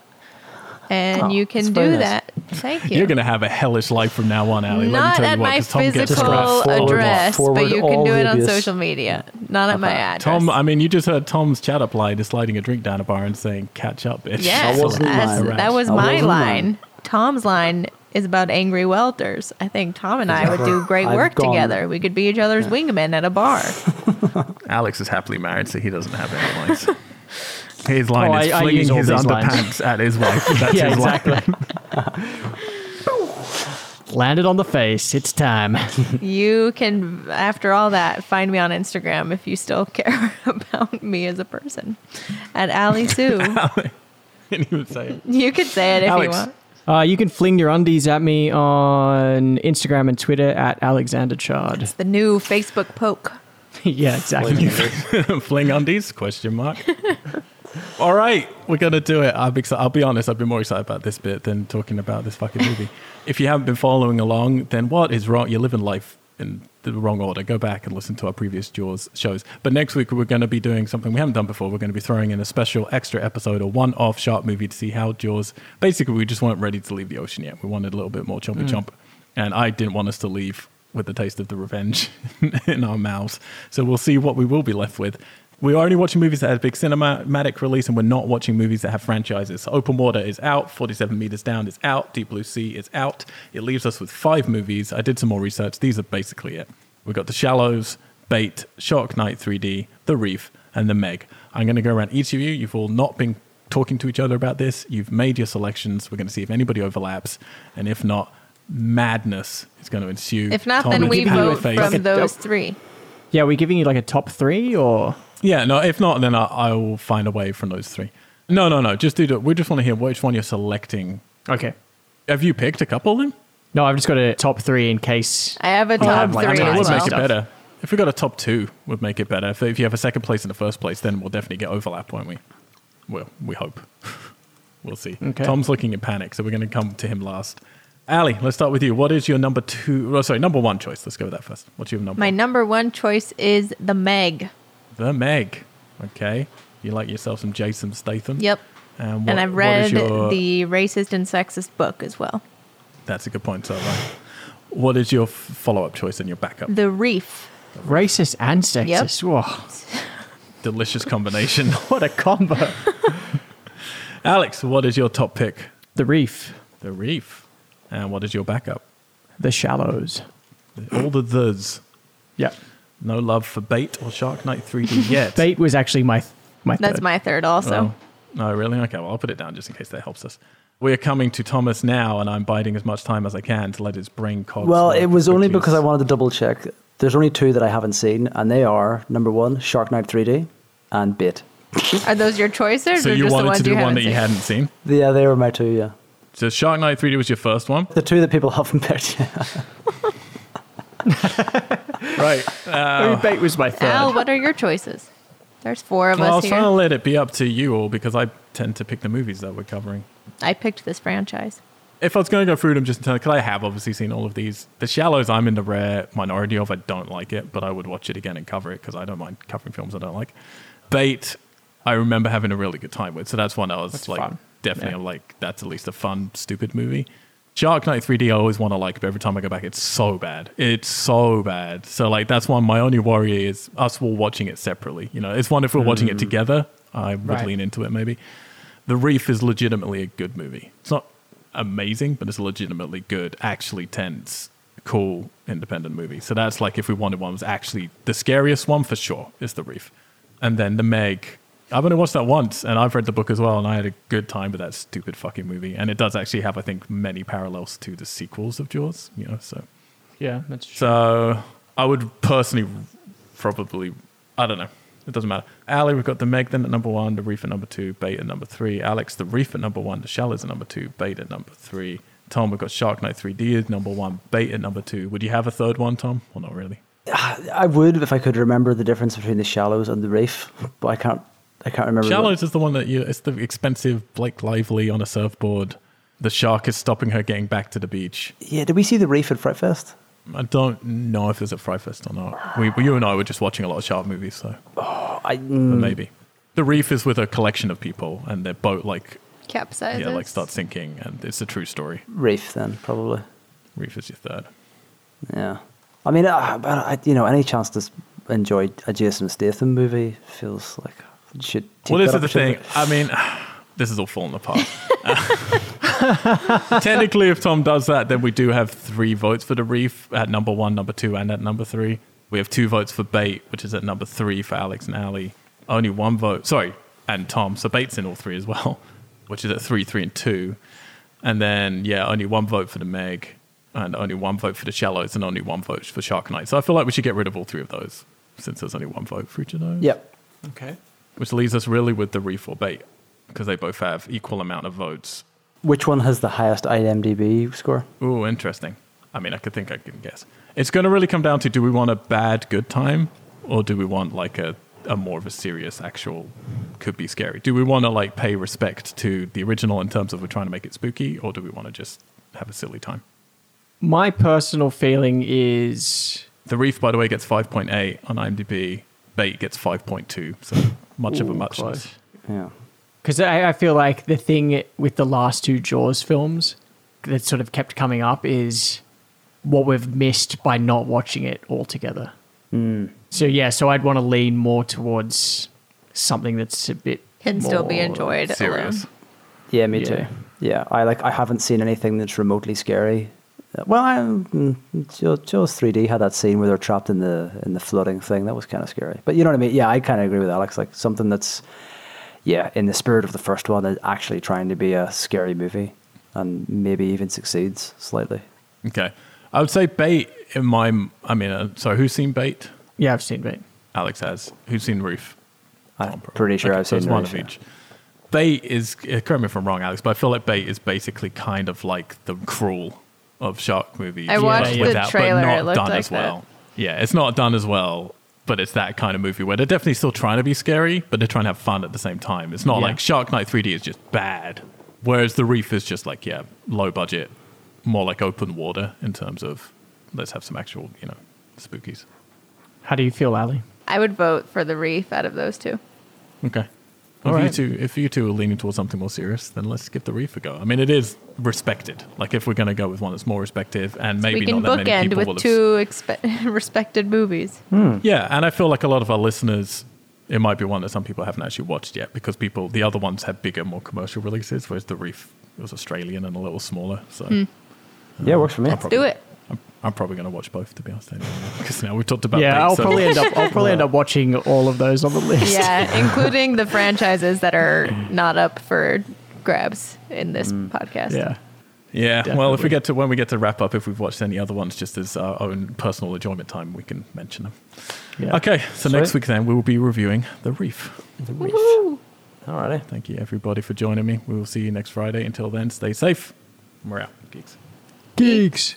And Oh, you can do nice. that. Thank you. You're going to have a hellish life from now on, Ali. Let me Not tell you at what, my 'cause Tom physical harassed. Forward- address, but you can do it on social media. Not at my address. Tom, I mean, you just heard Tom's chat up line is sliding a drink down a bar and saying, catch up, bitch. Yes, That wasn't that's- that was That my line. mine. Tom's line is about angry welters. I think Tom and I would do great I've work gone- together. We could be each other's wingmen at a bar. Alex is happily married, so he doesn't have any lines. His line Oh, is I- I flinging use all his underpants lines. at his wife. That's yeah, his line. exactly. Landed on the face. It's time. you can, after all that, find me on Instagram if you still care about me as a person. At Ali Sue. Can you say it? you could say it if Alex. you want. Uh, you can fling your undies at me on Instagram and Twitter at Alexander Chard. It's the new Facebook poke. yeah, exactly. Fling undies? Question mark. All right, we're gonna do it. I'm excited. I'll be honest. I've been more excited about this bit than talking about this fucking movie. if you haven't been following along, then what is wrong? You're living life in the wrong order. Go back and listen to our previous Jaws shows. But next week we're going to be doing something we haven't done before. We're going to be throwing in a special extra episode, a one-off shark movie to see how Jaws. Basically, we just weren't ready to leave the ocean yet. We wanted a little bit more chompy mm. chomp, and I didn't want us to leave with the taste of the revenge in our mouths. So we'll see what we will be left with. We're only watching movies that have big cinematic release, and we're not watching movies that have franchises. So Open Water is out, 47 Meters Down is out, Deep Blue Sea is out. It leaves us with five movies. I did some more research. These are basically it. We've got The Shallows, Bait, Shark Night 3D, The Reef, and The Meg. I'm going to go around each of you. You've all not been talking to each other about this. You've made your selections. We're going to see if anybody overlaps, and if not, madness is going to ensue. If not, Tom, then we'll we give you a vote from those three. Yeah, we're giving you like a top three or. Yeah, no, if not, then I, I will find a way from those three. No, no, no. Just do that. We just want to hear which one you're selecting. Okay. Have you picked a couple of them? No, I've just got a top three in case. I have a top like, three I That mean, as would we'll make it better. If we got a top two, would make it better. If, if you have a second place in the first place, then we'll definitely get overlap, won't we? Well, we hope. we'll see. Okay. Tom's looking in panic, so we're going to come to him last. Ali, let's start with you. What is your number two? Oh, sorry, number one choice. Let's go with that first. What's your number? My one? number one choice is The Meg. The Meg. Okay. You like yourself some Jason Statham? Yep. And, what, and I've read is your- the racist and sexist book as well. That's a good point, so right. What is your follow-up choice and your backup? The Reef. Racist and sexist. Whoa, Delicious combination. what a combo. Alex, what is your top pick? the Reef, The Reef. And what is your backup? The Shallows. All the thes. Yeah. No love for Bait or Shark Night 3D yet. Bait was actually my my That's my third also. Oh, oh, really? Okay, well, I'll put it down just in case that helps us. We are coming to Thomas now, and I'm biding as much time as I can to let his brain cogs. Well, it was only because I wanted to double check. There's only two that I haven't seen, and they are number one, Shark Night 3D, and Bait. Are those your choices So or you just the wanted ones to do you one haven't that you seen? hadn't seen. Yeah, they were my two. Yeah, So Shark Night 3D was your first one, the two that people haven't picked. Yeah. right? Uh, I mean, Bait was my third. Al, what are your choices? There's four of Well, I us was trying to let it be up to you all because I tend to pick the movies that we're covering. I picked this franchise. If I was going to go through them just in terms, because I have obviously seen all of these. The Shallows, I'm in the rare minority of. I don't like it, but I would watch it again and cover it because I don't mind covering films I don't like. Bait, I remember having a really good time with, so that's one I was That's like, fun. Definitely Yeah. like, that's at least a fun, stupid movie. Shark Night 3D, I always want to like, but every time I go back, it's so bad. It's so bad. So like, that's one. My only worry is us all watching it separately. You know, it's one if we're watching it mm. together. I would Right. lean into it maybe. The Reef is legitimately a good movie. It's not amazing, but it's a legitimately good, actually tense, cool independent movie. So that's like if we wanted one was actually the scariest one for sure is The Reef. And then The Meg. I've only watched that once and I've read the book as well and I had a good time with that stupid fucking movie. And it does actually have, I think, many parallels to the sequels of Jaws, you know, so yeah, that's true. so I would personally probably, I don't know. It doesn't matter. Ali, we've got the Meg then at number one, the Reef at number two, Bait at number three. Alex, the Reef at number one, the Shallows at number two, Bait at number three. Tom, we've got Shark Night 3D at number one, Bait at number two. Would you have a third one, Tom? Well, not really. I would if I could remember the difference between the shallows and the reef, but I can't. I can't remember. what- Shallows is the one that you, it's the expensive Blake Lively on a surfboard. The shark is stopping her getting back to the beach. Yeah, did we see the reef at Fright Fest? I don't know if there's a Fry Fest or not. We, you and I were just watching a lot of shark movies, so I, but mm, maybe. The reef is with a collection of people, and their boat like Capsizes. yeah, like starts sinking, and it's a true story. reef then probably. Reef is your third. Yeah, I mean, uh, but I, you know, any chance to enjoy a Jason Statham movie feels like you should. Well, this is the thing. opportunity. I mean, this is all falling apart. Technically, if Tom does that, then we do have three votes for the reef at number one, number two, and at number three. We have two votes for bait, which is at number three for Alex and Ali. Only one vote, sorry, and Tom. So bait's in all three as well, which is at three, three, and two. And then yeah, only one vote for the Meg, and only one vote for the Shallows, and only one vote for Shark Night. So I feel like we should get rid of all three of those, since there's only one vote for each of those. Yep. Okay. Which leaves us really with the reef or bait, because they both have equal amount of votes. Which one has the highest IMDb score? Ooh, interesting. I mean, I could think I can guess. It's going to really come down to do we want a bad good time, or do we want like a, a more of a serious actual could be scary? Do we want to like pay respect to the original in terms of we're trying to make it spooky, or do we want to just have a silly time? My personal feeling is The Reef, by the way, gets 5.8 on IMDb. Bait gets 5.2, so much of a Ooh, muchness. close. Yeah. Because I, I feel like the thing with the last two Jaws films that sort of kept coming up is what we've missed by not watching it all together. Hmm. So yeah, so I'd want to lean more towards something that's a bit Can still be enjoyed Serious. alone. Yeah, me Yeah. too. Yeah, I like. I haven't seen anything that's remotely scary. Well, I, mm, Jaws, Jaws 3D had that scene where they're trapped in the in the flooding thing. That was kind of scary. But you know what I mean? Yeah, I kind of agree with Alex. Like something that's, yeah, in the spirit of the first one, is actually trying to be a scary movie, and maybe even succeeds slightly. Okay. I would say Bait in my. I mean, uh, sorry, who's seen Bait? Yeah, I've seen it. Alex has. Who's seen Reef? I'm Tom, pretty sure Okay, I've so seen it's one Reef, of yeah. each. Bait is uh, correct me if I'm wrong, Alex, but I feel like Bait is basically kind of like the Crawl of shark movies. I watched but the without- trailer, but it not looked done like as that. well. yeah, it's not done as well, but it's that kind of movie where they're definitely still trying to be scary, but they're trying to have fun at the same time. It's not Yeah. like Shark Night 3D is just bad, whereas The Reef is just like, yeah, low budget, more like open water in terms of let's have some actual, you know, spookies. How do you feel, Ali? I would vote for the reef out of those two. Okay. All if right. you two, if you two are leaning towards something more serious, then let's give the reef a go. I mean, it is respected. Like if we're going to go with one that's more respected, and maybe we can not that many bookend people will with have two expe- respected movies. Hmm. Yeah, and I feel like a lot of our listeners, it might be one that some people haven't actually watched yet because people, the other ones had bigger, more commercial releases, whereas the Reef was Australian and a little smaller. So hmm. uh, Yeah, works for me. I'll Let's do it. I'm, I'm probably going to watch both to be honest, anyway, because now we've talked about. yeah, I'll so- probably end up. I'll probably end up watching all of those on the list. Yeah, including the franchises that are not up for grabs in this mm. podcast. Yeah. Yeah, well, if we get to when we get to wrap up, if we've watched any other ones, just as our own personal enjoyment time, we can mention them. Yeah. Okay, so Sweet. next week then we will be reviewing the Reef. The reef. Woo! Alrighty. Thank you everybody for joining me. We will see you next Friday. Until then, stay safe. We're out, geeks. Geeks.